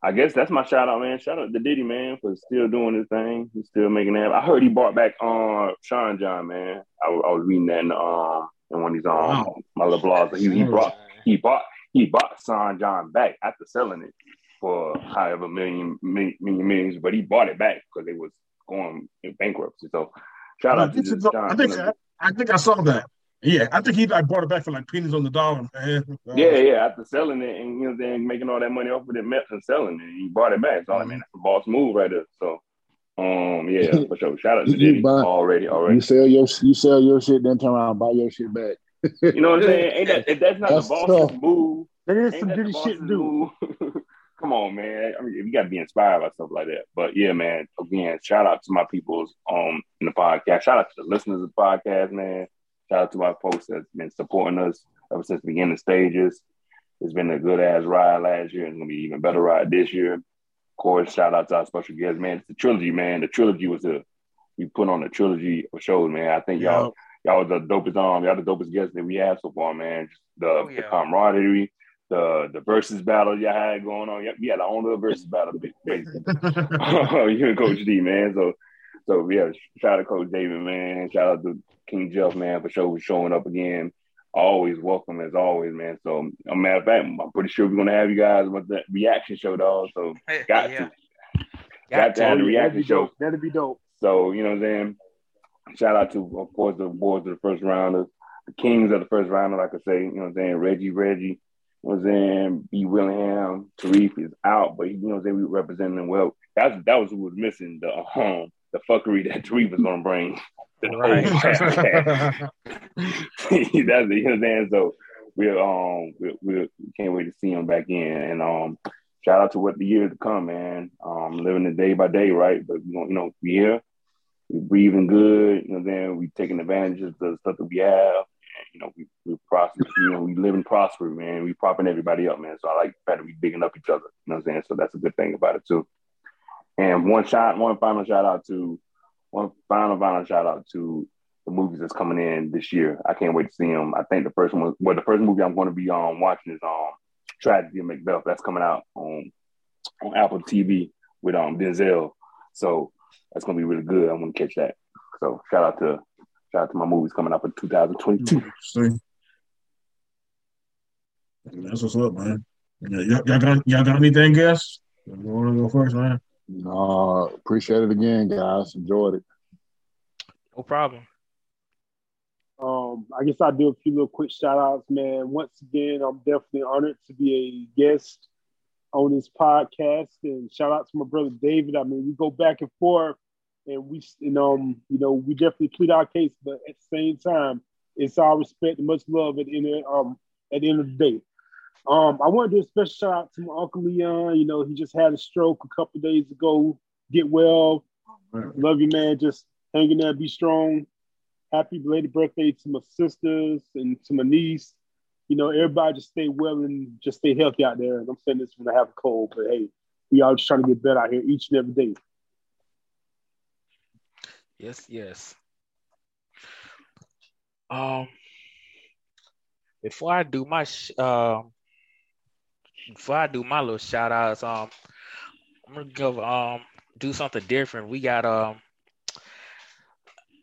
I guess that's my shout out, man. Shout out to Diddy, man, for still doing his thing. He's still making that. I heard he bought back on uh, Sean John, man. I, I, was reading that in, the, um, in one of these um, wow. my little blogs. He, he brought he bought he bought Sean John back after selling it for however million million, million millions, but he bought it back because it was going in bankruptcy. So shout out to John. I think I, I think I saw that. Yeah, I think he like bought it back for like pennies on the dollar, man. Yeah, yeah. After selling it and you know then making all that money off of it, Mets and selling it, he bought it back. So mm-hmm. I mean, that's a boss move right there. So, um, yeah, for sure. Shout out to Diddy buy, already. Already. You sell your you sell your shit, then turn around and buy your shit back. you know what I'm saying? Ain't that if that's not that's the boss move? That is some Diddy shit, dude. Come on, man. I mean, you got to be inspired by stuff like that. But yeah, man. Again, shout out to my people's um in the podcast. Shout out to the listeners of the podcast, man. Shout out to our folks that's been supporting us ever since the beginning stages. It's been a good ass ride last year. and gonna be even better ride this year. Of course, shout out to our special guest, man. It's the trilogy, man. The trilogy was a we put on a trilogy of shows, man. I think y'all y'all was the dopest um y'all the dopest guests that we have so far, man. Just the, oh, yeah. the camaraderie, the the versus battle y'all had going on. We had our own little versus battle, basically. you and Coach D, man. So so yeah, shout out to Coach David, man. Shout out to King Jeff, man, for sure showing up again. Always welcome as always, man. So, a matter of fact, I'm pretty sure we're gonna have you guys with the reaction show, dog. So, got yeah. to, got, got to have the reaction show. That'd be dope. So, you know what I'm saying? Shout out to, of course, the boys of the first rounders, the kings of the first rounder, like I say, you know what I'm saying? Reggie, Reggie, you know what I'm saying? B. Willingham, Tarif is out, but you know what I'm saying? We representing them well. That's that was who was missing the um the fuckery that Tarif was gonna bring. Right. That's you know what I'm saying. So we um we, we can't wait to see him back in and um shout out to what the years to come, man. Um living the day by day, right? But you know, you know, we here, we breathing good, you know, then we taking advantage of the stuff that we have. And, you know, we we prosper, you know, we live and prosper, man. We propping everybody up, man. So I like the fact that we bigging up each other. You know what I'm saying? So that's a good thing about it too. And one shot, one final shout out to one final final shout out to the movies that's coming in this year. I can't wait to see them. I think the first one, well, the first movie I'm going to be um watching is um Tragedy of Macbeth. That's coming out on on Apple TV with um Denzel. So that's gonna be really good. I'm gonna catch that. So shout out to shout out to my movies coming up in 2022. See. That's what's up, man. Y'all, got y'all got anything else? You want to go first, man? No, appreciate it again, guys. Enjoyed it. No problem. Um, I guess I'll do a few little quick shout outs, man. Once again, I'm definitely honored to be a guest on this podcast. And shout out to my brother David. I mean, we go back and forth and we you know, um, you know, we definitely plead our case, but at the same time, it's our respect and much love at the end of, um at the end of the day. Um, I want to do a special shout out to my uncle Leon. You know, he just had a stroke a couple days ago. Get well. Love you, man. Just hanging there, be strong happy belated birthday to my sisters and to my niece. You know, everybody just stay well and just stay healthy out there. And I'm saying this when I have a cold, but hey, we all just trying to get better out here each and every day. Yes, yes. Um, before I do my uh, before I do my little shout outs, um, I'm gonna go um do something different. We got um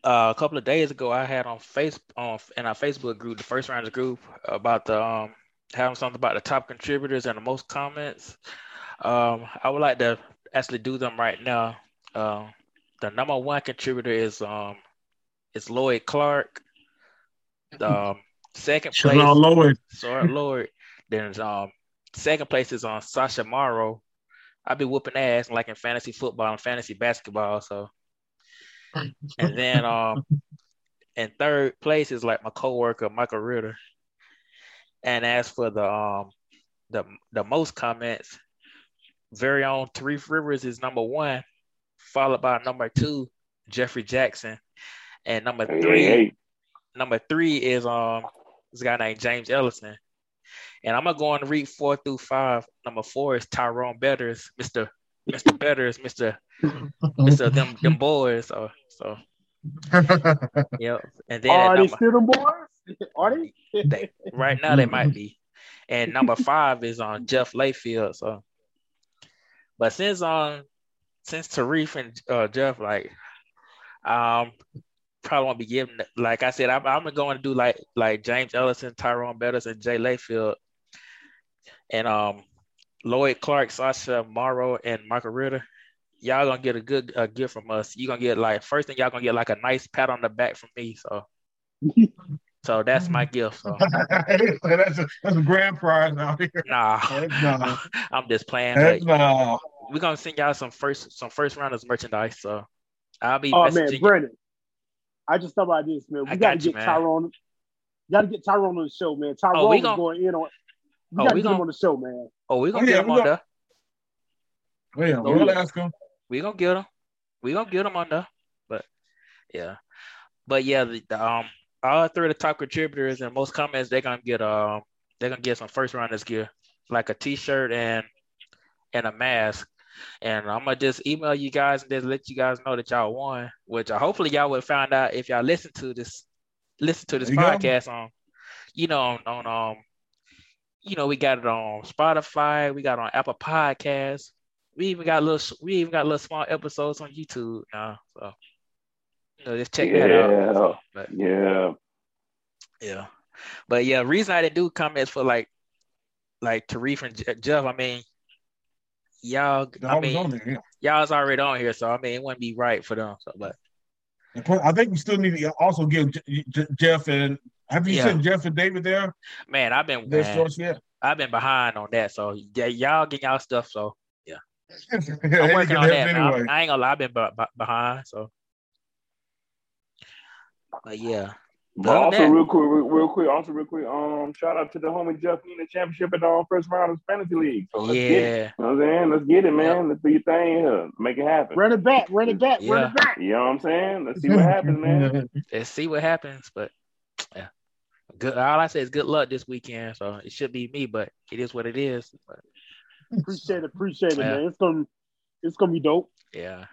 uh, a couple of days ago, I had on face on in our Facebook group, the first rounders group, about the um, having something about the top contributors and the most comments. Um, I would like to actually do them right now. Uh, the number one contributor is um, is Lloyd Clark. The um, second place, Lloyd. Sorry, Lloyd. Then um, second place is on Sasha Morrow. I be whooping ass like in fantasy football and fantasy basketball. So and then um in third place is like my coworker Michael Ritter. And as for the um the the most comments, very own Three Rivers is number one, followed by number two, Jeffrey Jackson. And number three, hey, hey. number three is um this guy named James Ellison. And I'm gonna go on to read four through five. Number four is Tyrone Betters, Mr. Mr. Betters, Mr. Mr. them them boys. So so yep. And then are they still them boys? Are they? they? Right now they might be. And number five is on Jeff Layfield. So but since um since Tarif and uh, Jeff like um probably won't be giving like I said, I'm, I'm going to do like like James Ellison, Tyrone Betters, and Jay Layfield. And um Lloyd Clark, Sasha Morrow, and Michael Ritter, y'all gonna get a good uh, gift from us. You gonna get like first thing y'all gonna get like a nice pat on the back from me. So, so that's my gift. So. that's a that's a grand prize out here. Nah, nah. I'm just playing. Nah. We're gonna send y'all some first some first rounders merchandise. So I'll be. Oh man, Brandon, I just thought about this, man. We gotta get Tyrone. Gotta get Tyrone on the show, man. Tyrone oh, gonna, going in on. We oh, gotta we get gonna, him on the show, man. Oh, we gonna oh, yeah, get him on there. Yeah, we'll ask him. We gonna get him. We gonna get him on there. But yeah, but yeah, the, the, um, all three of the top contributors and most comments they're gonna get um they're gonna get some first rounders gear like a t-shirt and and a mask. And I'm gonna just email you guys and just let you guys know that y'all won, which I hopefully y'all will find out if y'all listen to this listen to this podcast on you know on, on um you know, we got it on Spotify, we got on Apple Podcasts. We even got little we even got little small episodes on YouTube now. So you know, just check yeah, that out. But, yeah. Yeah. But yeah, reason I didn't do comments for like like Tarif and Jeff, I mean, y'all I mean there, yeah. y'all's already on here, so I mean it wouldn't be right for them. So but I think we still need to also give Jeff and have you yeah. seen Jeff and David there? Man, I've been man, I've been behind on that. So yeah, y'all get y'all stuff. So yeah, I'm working on that. Anyway. I, I, ain't gonna lie, I've been b- b- behind. So, but yeah. But also, that, real quick, real, real, quick, also real quick, um, shout out to the homie Jeff in the championship at the um, first round of fantasy league. So yeah. You know what I'm saying, let's get it, man. Yep. Let's do your thing here, make it happen. Run it back, run it back, yeah. run it back. You know what I'm saying? Let's see what happens, man. Let's see what happens, but yeah good. All I say is good luck this weekend. So it should be me, but it is what it is. But, appreciate it, appreciate it, yeah. man. It's gonna, it's gonna be dope. Yeah.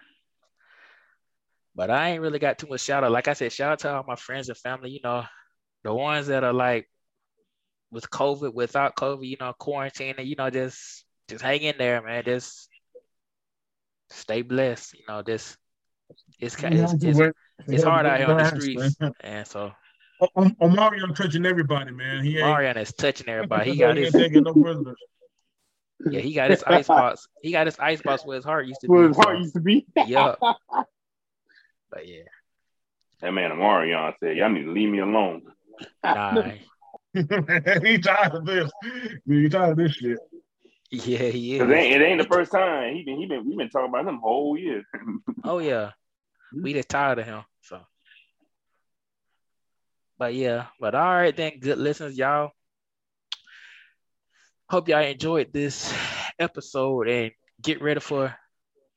But I ain't really got too much shout out. Like I said, shout out to all my friends and family, you know, the ones that are like with COVID, without COVID, you know, quarantine, and you know, just just hang in there, man. Just stay blessed. You know, just it's kind it's, it's, it's hard out here on the streets, and so. Omarion touching everybody, man. He Omarion is touching everybody. He got his no prisoners. Yeah, he got his ice box. He got his ice box where his heart used to where be. Where his heart used to be. yeah. But yeah. That man Omarion said, Y'all need to leave me alone. Nah. he tired of this. He tired of this shit. Yeah, he is. It ain't, it ain't the first time. He been he been we been talking about him whole year. oh yeah. We just tired of him. So but yeah, but all right then, good listeners, y'all. Hope y'all enjoyed this episode and get ready for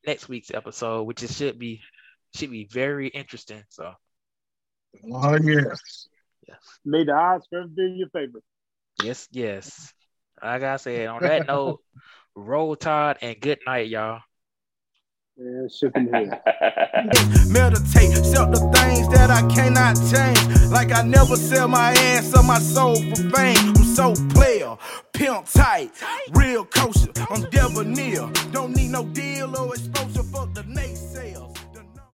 next week's episode, which it should be should be very interesting. So Oh yes. Yes. May the odds forever be your favor. Yes, yes. Like I said, on that note, roll tide and good night, y'all. Meditate, accept the things that I cannot change. Like I never sell my ass or my soul for fame. I'm so player, pimp tight, real kosher. I'm debonair. Don't need no deal or exposure for the nation.